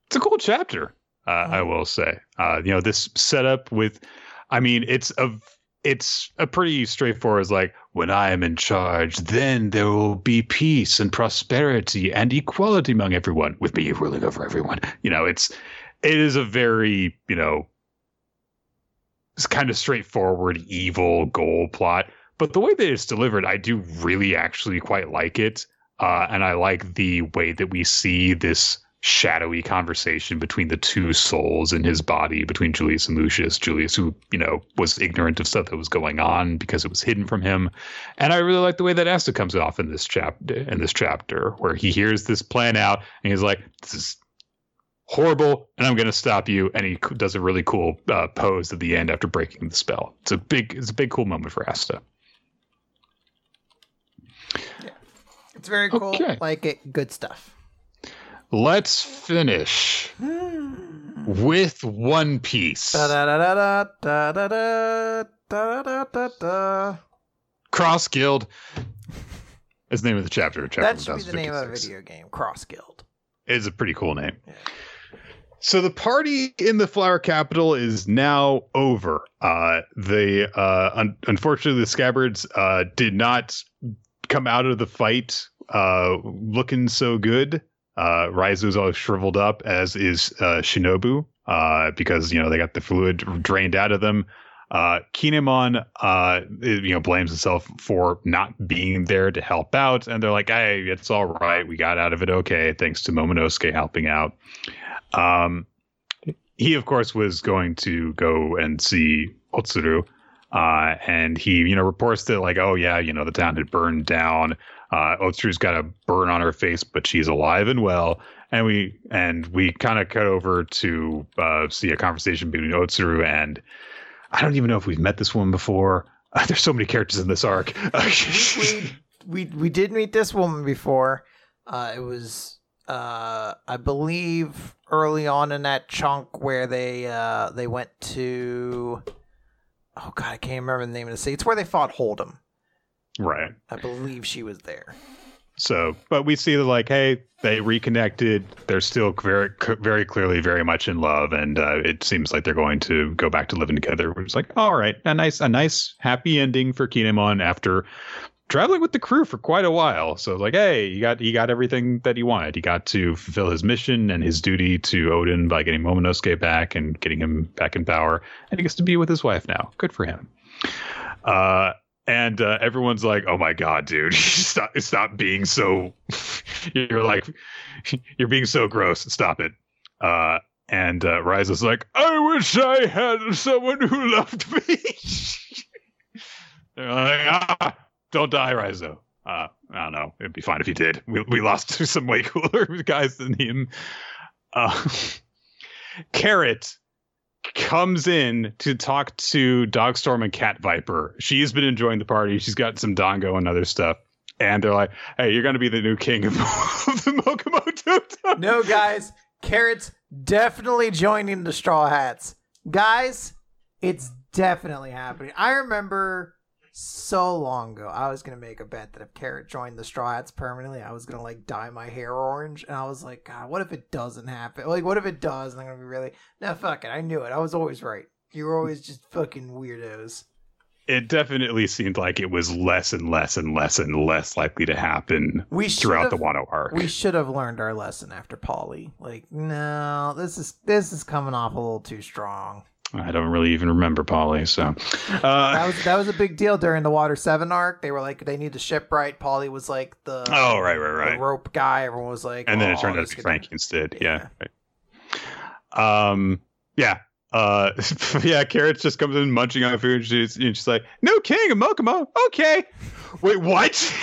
It's a cool chapter, uh. I will say. Uh, you know, this setup with, I mean, it's a it's a pretty straightforward. Like when I am in charge, then there will be peace and prosperity and equality among everyone, with me ruling over everyone. You know, it's it is a very you know, it's kind of straightforward evil goal plot. But the way that it's delivered, I do really actually quite like it, uh, and I like the way that we see this shadowy conversation between the two souls in his body between Julius and Lucius. Julius, who, you know, was ignorant of stuff that was going on because it was hidden from him. And I really like the way that Asta comes off in this chapter in this chapter where he hears this plan out and he's like, This is horrible and I'm gonna stop you. And he does a really cool uh, pose at the end after breaking the spell. It's a big it's a big cool moment for Asta. Yeah. It's very cool. Okay. Like it. Good stuff. Let's finish with One Piece. Cross Guild. Is the name of the chapter. chapter that should be the name of a video game. Cross Guild. It's a pretty cool name. Yeah. So the party in the flower capital is now over. Uh, the uh, un- unfortunately the scabbards uh, did not come out of the fight uh, looking so good. Uh, Raizo's all shriveled up, as is uh, Shinobu, uh, because you know they got the fluid drained out of them. Uh, Kinemon, uh, you know, blames himself for not being there to help out, and they're like, "Hey, it's all right. We got out of it okay, thanks to Momonosuke helping out." Um, he, of course, was going to go and see Otsuru, uh, and he, you know, reports that like, "Oh yeah, you know, the town had burned down. Uh, Otsuru's got a burn on her face, but she's alive and well." And we and we kind of cut over to uh, see a conversation between Otsuru and I don't even know if we've met this woman before. Uh, there's so many characters in this arc. we, we we did meet this woman before. Uh, it was uh, I believe early on in that chunk where they uh, they went to oh god I can't remember the name of the city. It's where they fought Hold'em. Right. I believe she was there. So, but we see that like, hey, they reconnected. They're still very, very clearly very much in love, and uh, it seems like they're going to go back to living together. Which is like, all right, a nice, a nice, happy ending for Kinemon after traveling with the crew for quite a while. So, like, hey, he got he got everything that he wanted. He got to fulfill his mission and his duty to Oden by getting Momonosuke back and getting him back in power, and he gets to be with his wife now. Good for him. Uh, and uh, everyone's like, "Oh my god, dude, stop! Stop being so." you're like, you're being so gross. Stop it. Uh, and uh, Rise is like, "I wish I had someone who loved me." They're like, "Ah, don't die, Raizo." Uh, I don't know. It'd be fine if you did. We we lost some way cooler guys than him. Uh, Carrot comes in to talk to Dogstorm and Cat Viper. She's been enjoying the party. She's got some Dongo and other stuff. And they're like, hey, you're going to be the new king of, of the Mokomoto. No, guys, Carrot's definitely joining the Straw Hats. Guys, it's definitely happening. I remember so long ago, I was gonna make a bet that if Carrot joined the Straw Hats permanently, I was gonna like dye my hair orange, and I was like, God, what if it doesn't happen? Like, what if it does? And I'm gonna be really no, fuck it. I knew it. I was always right. You were always just fucking weirdos. It definitely seemed like it was less and less and less and less likely to happen We throughout the Wano arc. We should have learned our lesson after Polly. Like, no, this is this is coming off a little too strong. I don't really even remember Polly, so. That Uh, was that was a big deal during the Water Seven arc. They were like, they need the ship right. Polly was like the oh, right, right, right. rope guy. Everyone was like, and then it "Oh, turned out to be Frank instead. Yeah. Right. Um. Yeah. Uh. Yeah. Carrots just comes in munching on food. And she's, and she's like, "No king of Mokomo." Okay. Wait, what?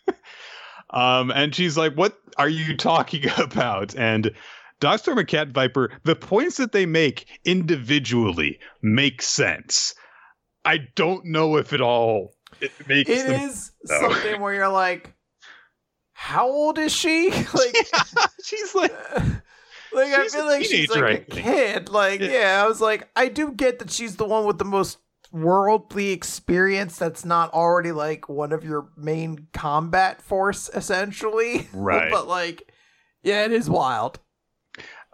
um. And she's like, "What are you talking about?" And Dogstorm and Cat Viper, the points that they make individually make sense. I don't know if it all it makes It them- is No. something where you're like, how old is she? like, she's like. like I feel like she's like I a kid. Like, Yeah. yeah, I was like, I do get that she's the one with the most worldly experience that's not already like one of your main combat force essentially Right. but like yeah it is wild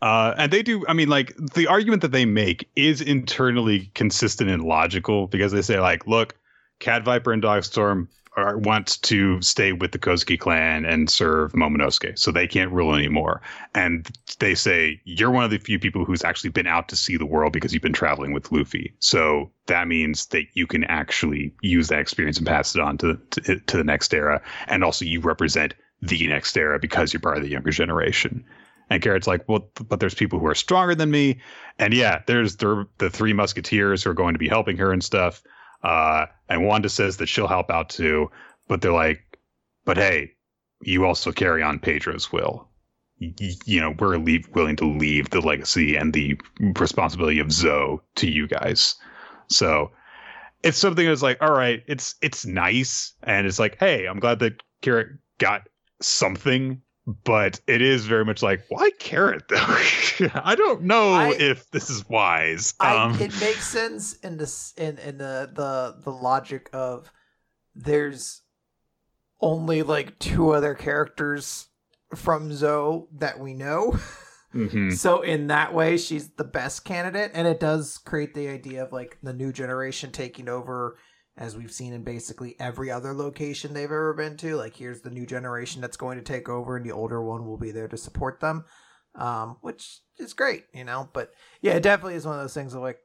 Uh, and they do. I mean, like the argument that they make is internally consistent and logical because they say, like, look, Cat Viper and Dogstorm are, wants to stay with the Kozuki clan and serve Momonosuke, so they can't rule anymore. And they say you're one of the few people who's actually been out to see the world because you've been traveling with Luffy. So that means that you can actually use that experience and pass it on to to, to the next era, and also you represent the next era because you're part of the younger generation. And Carrot's like, well, but there's people who are stronger than me, and yeah, there's the the three musketeers who are going to be helping her and stuff. Uh, and Wanda says that she'll help out too, but they're like, but hey, you also carry on Pedro's will. Y- You know, we're leave, willing to leave the legacy and the responsibility of Zou to you guys. So it's something that's like, all right, it's it's nice, and it's like, hey, I'm glad that Carrot got something but it is very much like why carrot though i don't know I- if this is wise I, um it makes sense in this in in the the the logic of there's only like two other characters from Zou that we know. Mm-hmm. So in that way, she's the best candidate, and it does create the idea of like the new generation taking over, as we've seen in basically every other location they've ever been to. Like here's the new generation that's going to take over, and the older one will be there to support them, um, which is great, you know. But yeah, it definitely is one of those things of like,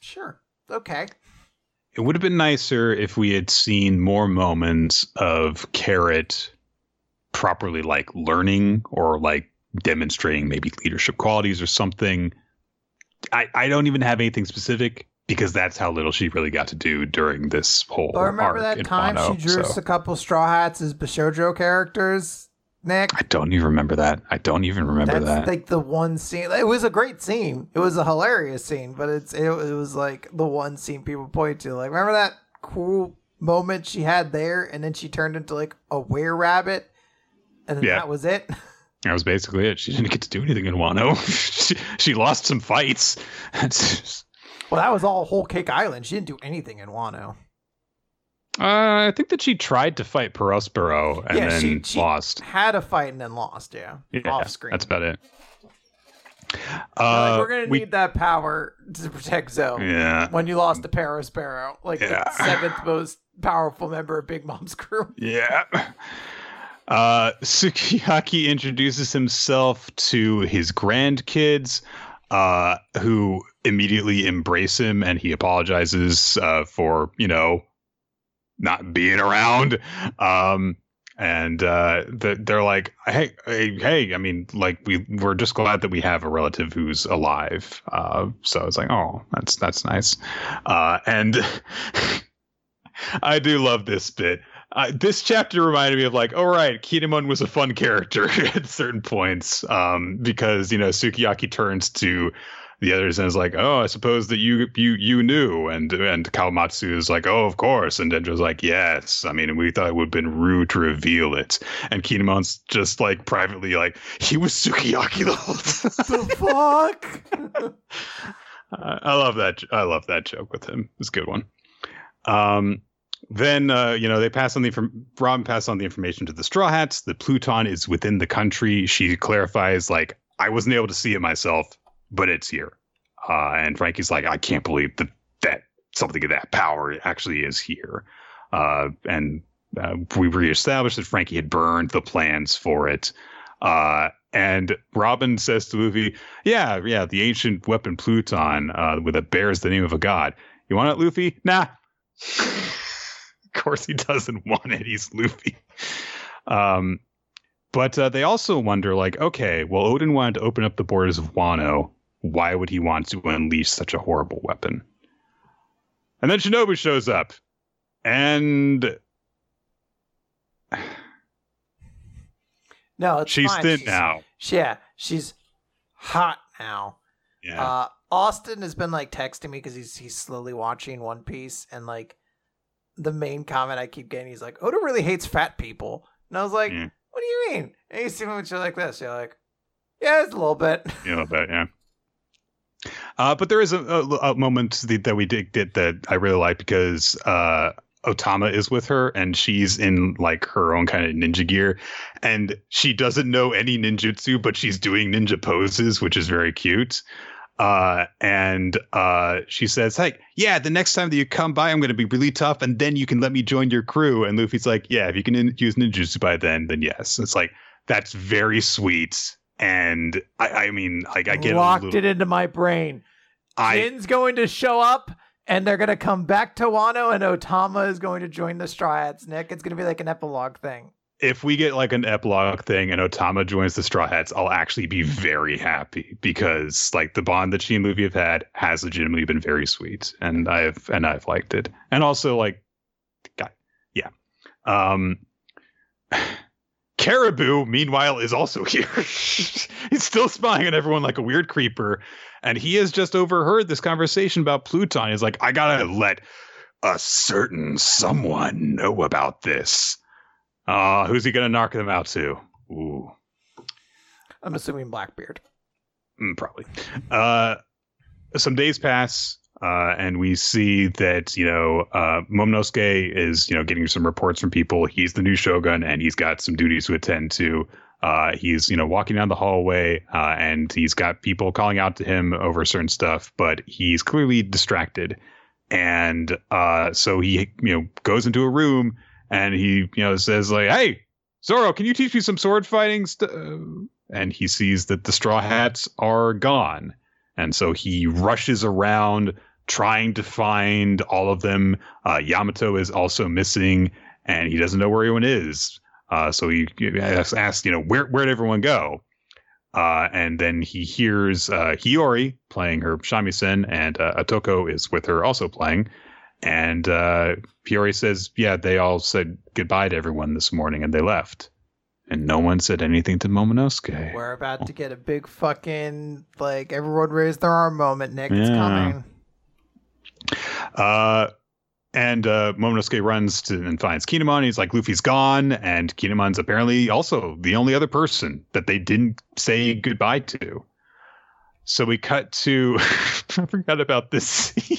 sure, okay, It would have been nicer if we had seen more moments of Carrot properly like learning or like demonstrating maybe leadership qualities or something. I, I don't even have anything specific because that's how little she really got to do during this whole But remember that time Wano, she drew us so- a couple straw hats as Bishojo characters, Nick? I don't even remember that. I don't even remember That's that. like the one scene. It was a great scene. It was a hilarious scene, but it's it, it was like the one scene people point to. Like, remember that cool moment she had there, and then she turned into like a were rabbit, and then Yeah. that was it. that was basically it. She didn't get to do anything in Wano. she, she lost some fights. Well, that was all Whole Cake Island. She didn't do anything in Wano. Uh, I think that she tried to fight Perospero and Yeah, then she- she- lost. Had a fight and then lost. Yeah, Yeah, off screen. that's about it. Uh, like, we're gonna we- need that power to protect Zou. Yeah, When you lost to Perospero, like Yeah. the seventh most powerful member of Big Mom's crew. yeah. Uh, Sukiyaki introduces himself to his grandkids, uh, who immediately embrace him, and he apologizes uh, for you know not being around. Um, and uh, th- they're like, "Hey, hey, hey!" I mean, like we we're just glad that we have a relative who's alive. Uh, so it's like, oh, that's that's nice. Uh, and I do love this bit. Uh, this chapter reminded me of like, all right, Kinemon was a fun character at certain points, um, because you know Sukiyaki turns to the others and is like, oh, I suppose that you you you knew, and and Kawamatsu is like, oh, of course, and Denjo's like, yes. I mean, we thought it would have been rude to reveal it, and Kinemon's just like privately like, he was Sukiyaki the whole time. the fuck? I I love that. I love that joke with him. It's a good one. Um, then uh, you know they pass on the inform- Robin passes on the information to the Straw Hats. The Pluton is within the country. She clarifies like I wasn't able to see it myself, but it's here. Uh, and Frankie's like I can't believe that that something of that power actually is here. Uh, and uh, we reestablished that Frankie had burned the plans for it. Uh, and Robin says to Luffy, "Yeah, yeah, the ancient weapon Pluton, uh, with it bears the name of a god. You want it, Luffy? Nah. of course he doesn't want it. He's Luffy. Um, but uh, they also wonder, like, okay, well, Oden wanted to open up the borders of Wano. Why would he want to unleash such a horrible weapon? And then Shinobu shows up, and No, it's she's fine. thin She's- now. Yeah, she's hot now. Yeah. Uh, Austin has been like texting me because he's he's slowly watching One Piece, and like the main comment I keep getting, he's like, "Oda really hates fat people," and I was like, Yeah. "What do you mean?" And you see when you're like this, you're like, "Yeah, it's a little bit." Yeah, a little bit, yeah. Uh, but there is a, a, a moment that, that we did that I really like because uh, Otama is with her and she's in like her own kind of ninja gear, and she doesn't know any ninjutsu, but she's doing ninja poses, which is very cute. Uh, and uh, she says, "Hey, yeah, the next time that you come by, I'm going to be really tough, and then you can let me join your crew." And Luffy's like, "Yeah, if you can in- use ninjutsu by then, then yes." It's like that's very sweet. And I, I mean, like I get locked little, it into my brain. I Jin's going to show up, and they're gonna come back to Wano, and Otama is going to join the Straw Hats. Nick, it's gonna be like an epilogue thing. if we get like an epilogue thing and Otama joins the Straw Hats, I'll actually be very happy because like the bond that she and Luffy have had has legitimately been very sweet, and I've and I've liked it, and also like, God, yeah, um. Caribou, meanwhile, is also here. He's still spying on everyone like a weird creeper, and he has just overheard this conversation about Pluton. He's like, I gotta let a certain someone know about this. Uh, who's he gonna knock them out to? Ooh, I'm assuming Blackbeard. mm, probably. Uh, some days pass. Uh, and we see that you know uh, Momonosuke is you know getting some reports from people. He's the new shogun, and he's got some duties to attend to. Uh, he's you know walking down the hallway, uh, and he's got people calling out to him over certain stuff, but he's clearly distracted. And uh, so he you know goes into a room, and he you know says like, "Hey, Zoro, can you teach me some sword fighting?" And he sees that the straw hats are gone, and so he rushes around trying to find all of them. Uh, Yamato is also missing, and he doesn't know where anyone is. Uh, so he asks, you know, where where'd everyone go? Uh, and then he hears uh, Hiyori playing her shamisen, and uh, Otoko is with her also playing. And uh, Hiyori says, "Yeah, they all said goodbye to everyone this morning, and they left." And no one said anything to Momonosuke. We're about to get a big fucking like everyone raised their arm moment. Nick, it's coming. Uh, and uh, Momonosuke runs to and finds Kinemon. He's like, Luffy's gone, and Kinemon's apparently also the only other person that they didn't say goodbye to. So we cut to. I forgot about this scene.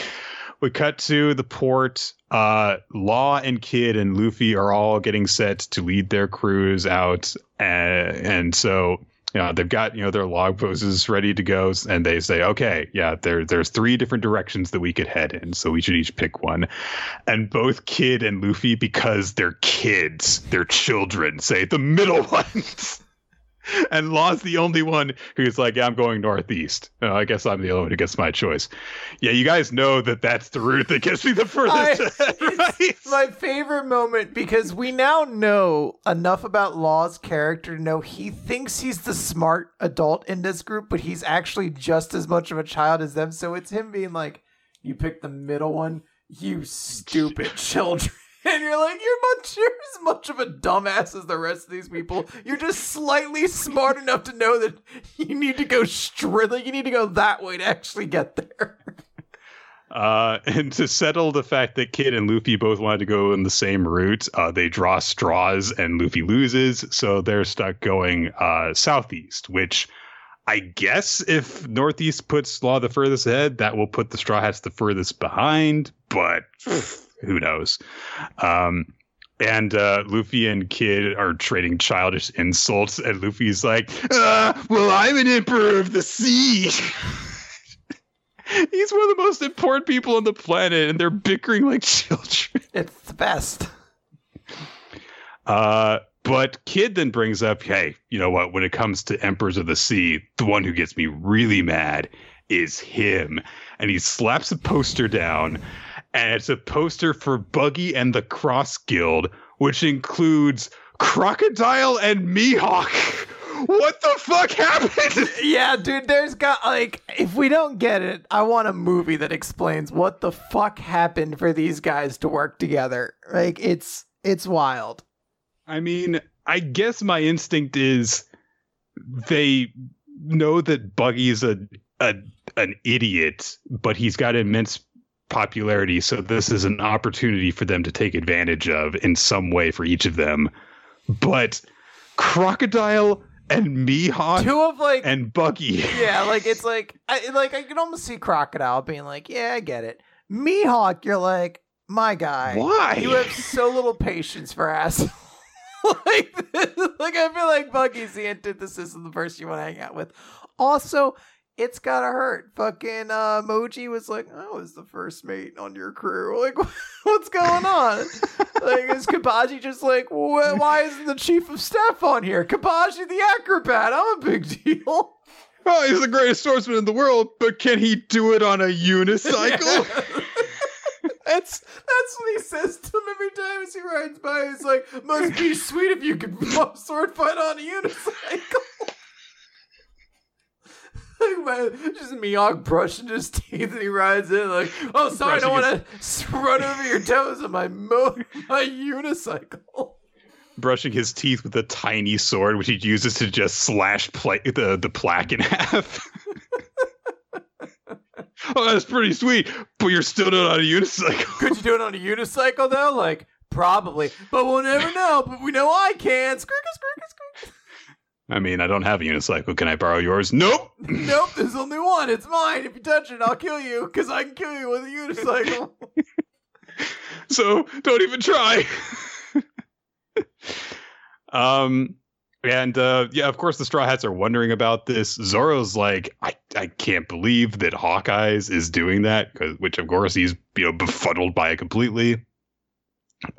we cut to the port. Uh, Law and Kid and Luffy are all getting set to lead their crews out, uh, and so you know, they've got you know their log poses ready to go, and they say, okay, yeah, there there's three different directions that we could head in, so we should each pick one. And both Kid and Luffy, because they're kids, they're children, say the middle ones. And Law's the only one who's like, yeah, I'm going northeast. Uh, I guess I'm the only one who gets my choice. Yeah, you guys know that that's the route that gets me the furthest ahead, right? It's my favorite moment because we now know enough about Law's character to know he thinks he's the smart adult in this group, but he's actually just as much of a child as them. So it's him being like, "You picked the middle one, you stupid children." And you're like, you're much, you're as much of a dumbass as the rest of these people. You're just slightly smart enough to know that you need to go straight, like you need to go that way to actually get there. Uh, and to settle the fact that Kid and Luffy both wanted to go in the same route, uh, they draw straws and Luffy loses, so they're stuck going uh, southeast, which I guess if northeast puts Law the furthest ahead, that will put the Straw Hats the furthest behind, but who knows? Um, and uh, Luffy and Kid are trading childish insults, and Luffy's like, uh, "Well, I'm an emperor of the sea." He's one of the most important people on the planet, and they're bickering like children. It's the best. Uh, but Kid then brings up, hey, you know what? When it comes to Emperors of the Sea, the one who gets me really mad is him. And he slaps a poster down, and it's a poster for Buggy and the Cross Guild, which includes Crocodile and Mihawk. What the fuck happened? Yeah, dude, there's got like if we don't get it, I want a movie that explains what the fuck happened for these guys to work together. Like it's it's wild. I mean, I guess my instinct is they know that Buggy's a, a an idiot, but he's got immense popularity, so this is an opportunity for them to take advantage of in some way for each of them. But Crocodile and Mihawk Two of like and Buggy. yeah, like it's like I like I can almost see Crocodile being like, yeah, I get it. Mihawk, you're like, my guy, Why? you have so little patience for ass. like, like I feel like Buggy's the antithesis of the person you want to hang out with. Also, it's gotta hurt. Fucking uh, Moji was like, I was the first mate on your crew. Like, what's going on? like, is Kabaji just like, why isn't the chief of staff on here? Kabaji the acrobat. I'm a big deal. Oh, he's the greatest swordsman in the world, but can he do it on a unicycle? That's that's what he says to him every time as he rides by. He's like, "Must be sweet if you could sword fight on a unicycle." Like, man, just Miyagi brushing his teeth and he rides in like, "Oh, sorry, I don't want to run over your toes on my mo- my unicycle." brushing his teeth with a tiny sword, which he uses to just slash pla- the the plaque in half. oh, that's pretty sweet, but you're still not on a unicycle. Could you do it on a unicycle though? Like, probably, but we'll never know. But we know I can. Skirk, skirk, skirk. I mean, I don't have a unicycle. Can I borrow yours? Nope. nope, there's only one. It's mine. If you touch it, I'll kill you because I can kill you with a unicycle. so don't even try. um, and uh, yeah, of course, the Straw Hats are wondering about this. Zoro's like, I, I can't believe that Hawkeyes is doing that, which of course he's you know befuddled by it completely.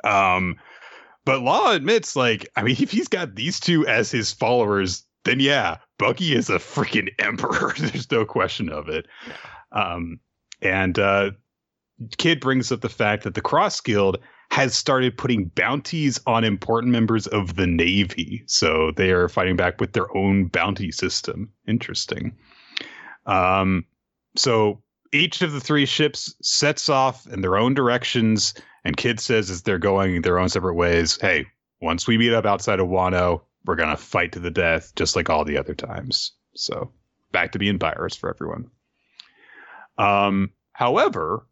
Um, but Law admits, like, I mean, if he's got these two as his followers, then yeah, Buggy is a freaking emperor. There's no question of it. Um, and uh, Kid brings up the fact that the Cross Guild has started putting bounties on important members of the Navy. So they are fighting back with their own bounty system. Interesting. Um, so each of the three ships sets off in their own directions and Kid says as they're going their own separate ways, hey, once we meet up outside of Wano, we're gonna fight to the death, just like all the other times. So back to being virus for everyone. Um, however,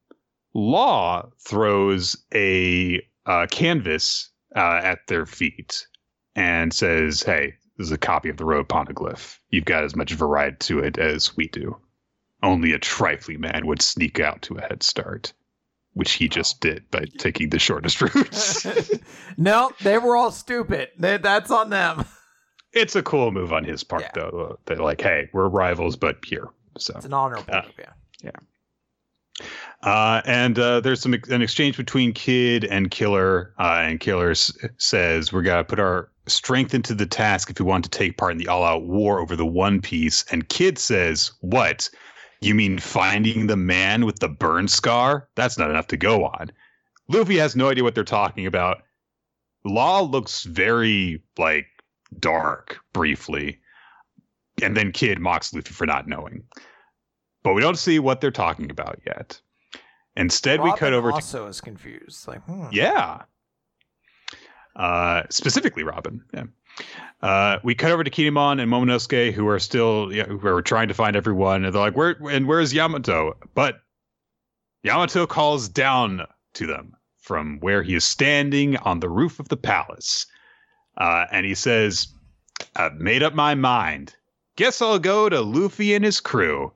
Law throws a uh, canvas uh, at their feet and says, "Hey, this is a copy of the road poneglyph. You've got as much variety to it as we do. Only a trifling man would sneak out to a head start." Which he just did by taking the shortest route. no, they were all stupid. They, that's on them. It's a cool move on his part, yeah. though. They're like, "Hey, we're rivals, but here." So it's an honorable uh, move, yeah. Yeah. Uh, and uh, there's some an exchange between Kid and Killer, uh, and Killer s- says we got to put our strength into the task if we want to take part in the all-out war over the One Piece. And Kid says, "What? You mean finding the man with the burn scar? That's not enough to go on. Luffy has no idea what they're talking about. Law looks very like dark briefly. And then Kid mocks Luffy for not knowing. But we don't see what they're talking about yet. Instead, Robin we cut over to also to. is confused. Like, hmm. Yeah. Uh, specifically, Robin. Yeah. Uh, we cut over to Kinemon and Momonosuke, who are still yeah, who are trying to find everyone, and they're like, "Where and where's Yamato?" But Yamato calls down to them from where he is standing on the roof of the palace, uh, and he says, "I've made up my mind. Guess I'll go to Luffy and his crew.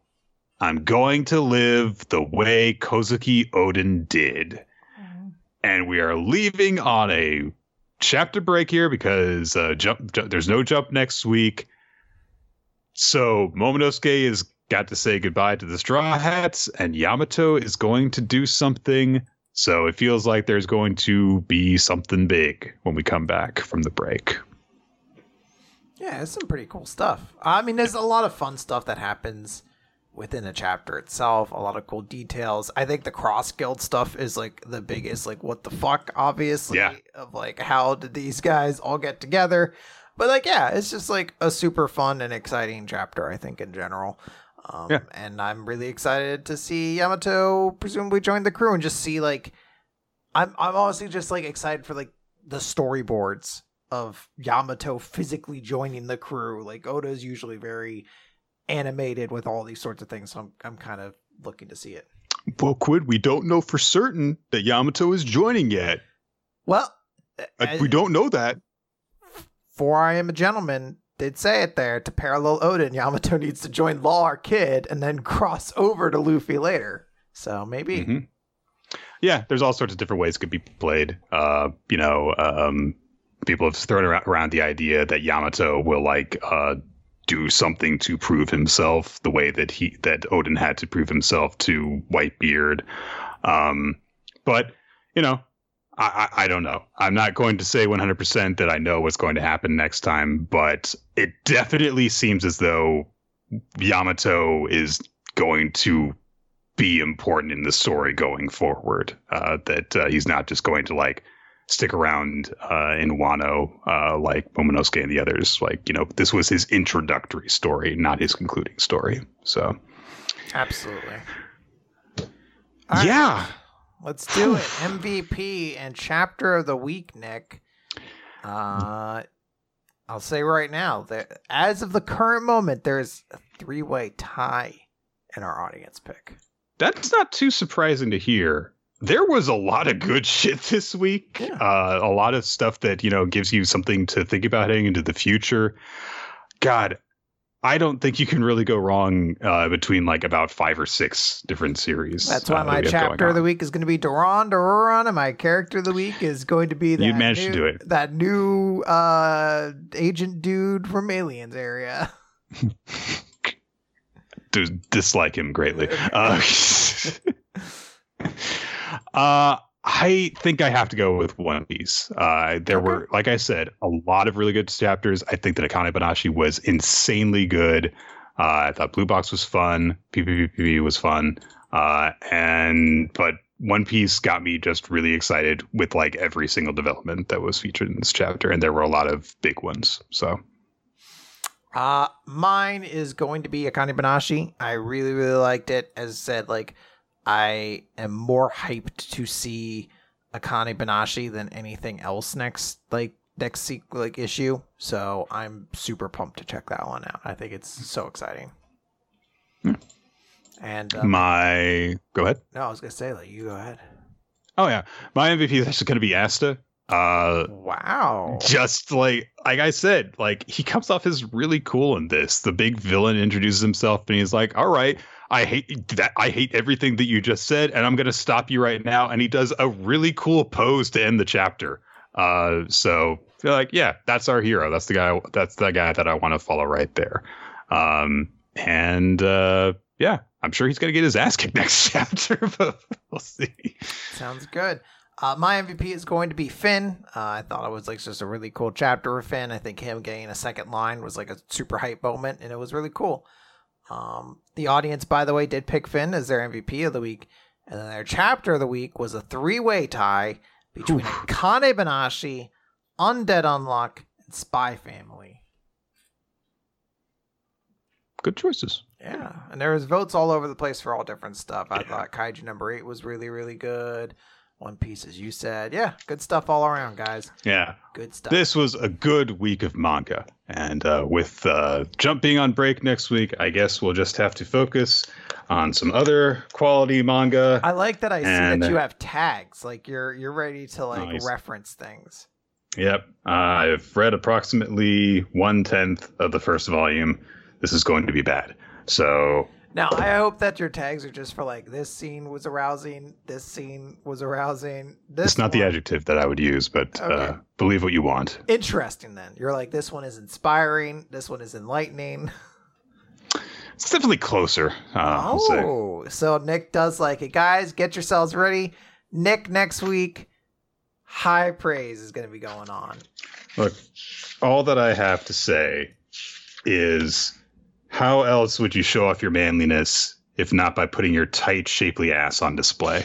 I'm going to live the way Kozuki Oden did." Mm. And we are leaving on a chapter break here because uh, jump, jump, there's no jump next week. So Momonosuke has got to say goodbye to the Straw Hats, and Yamato is going to do something. So it feels like there's going to be something big when we come back from the break. Yeah, it's some pretty cool stuff. I mean, there's a lot of fun stuff that happens within the chapter itself. A lot of cool details. I think the cross guild stuff is like the biggest, like what the fuck, obviously, yeah. of like how did these guys all get together? But like, yeah, it's just like a super fun and exciting chapter. I think in general. Um, yeah. And I'm really excited to see Yamato presumably join the crew and just see like, I'm I'm honestly just like excited for like the storyboards of Yamato physically joining the crew. Like Oda is usually very animated with all these sorts of things. So I'm I'm kind of looking to see it. Well, Quid, we don't know for certain that Yamato is joining yet. Well, uh, we don't know that. For I am a gentleman did say it there to parallel Oden. Yamato needs to join Law or Kid and then cross over to Luffy later. So maybe. Mm-hmm. Yeah, there's all sorts of different ways it could be played. Uh, you know, um, people have thrown around the idea that Yamato will like uh, do something to prove himself the way that he that Oden had to prove himself to Whitebeard. Um, but you know, I, I, I don't know. I'm not going to say 100% that I know what's going to happen next time, but it definitely seems as though Yamato is going to be important in the story going forward. Uh, that uh, he's not just going to like stick around uh, in Wano uh, like Momonosuke and the others. Like, you know, this was his introductory story, not his concluding story. So, absolutely. All yeah. Right. Let's do it. MVP and chapter of the week, Nick. Uh, I'll say right now that as of the current moment, there's a three way tie in our audience pick. That's not too surprising to hear there was a lot of good shit this week. Yeah. Uh, a lot of stuff that you know gives you something to think about heading into the future. God, I don't think you can really go wrong uh, between like about five or six different series. That's why uh, my chapter of the week is going to be Duran Duran, and my character of the week is going to be that You'd managed to do it. That new uh, agent dude from Aliens area. Dislike him greatly. Uh, I think I have to go with One Piece. Uh, there Okay. were, like I said, a lot of really good chapters. I think that Akane Banashi was insanely good. Uh, I thought Blue Box was fun. PPPP was fun. Uh, and but One Piece got me just really excited with like every single development that was featured in this chapter, and there were a lot of big ones. So Uh, mine is going to be Akane Banashi. I really, really liked it. As I said, like, I am more hyped to see Akane Banashi than anything else next, like, next like issue. So I'm super pumped to check that one out. I think it's so exciting. Hmm. And uh, my go ahead. no, I was gonna say, like, you go ahead. Oh yeah, my MVP is actually going to be Asta. Uh, Wow. just like like I said, like he comes off as really cool in this. The big villain introduces himself and he's like, "All right, I hate that. I hate everything that you just said, and I'm going to stop you right now." And he does a really cool pose to end the chapter. Uh, so like, yeah, that's our hero. That's the guy. That's the guy that I want to follow right there. Um, and uh, yeah, I'm sure he's going to get his ass kicked next chapter, but we'll see. Sounds good. Uh, my MVP is going to be Finn. Uh, I thought it was like just a really cool chapter of Finn. I think him getting a second line was like a super hype moment, and it was really cool. Um, the audience, by the way, did pick Finn as their MVP of the week, and then their chapter of the week was a three-way tie between Oof. Kane Banashi, Undead Unluck, and Spy Family. Good choices. Yeah, and there was votes all over the place for all different stuff. I Yeah. thought Kaiju number eight was really, really good. One Piece, as you said, yeah, good stuff all around, guys. Yeah. Good stuff. This was a good week of manga. And uh, with uh, Jump being on break next week, I guess we'll just have to focus on some other quality manga. I like that I see that you have tags. Like you're you're ready to like Nice. reference things. Yep. Uh, I've read approximately one tenth of the first volume. This is going to be bad. So, Now I hope that your tags are just for like this scene was arousing, this scene was arousing. This it's not the adjective that I would use, but uh, believe what you want. Interesting then. You're like this one is inspiring, this one is enlightening. It's definitely closer. Uh, Oh, so Nick does like it. Guys, get yourselves ready. Nick next week, high praise is going to be going on. Look, all that I have to say is how else would you show off your manliness if not by putting your tight, shapely ass on display?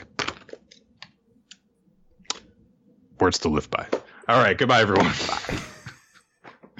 Words to live by. All right, goodbye, everyone. Bye.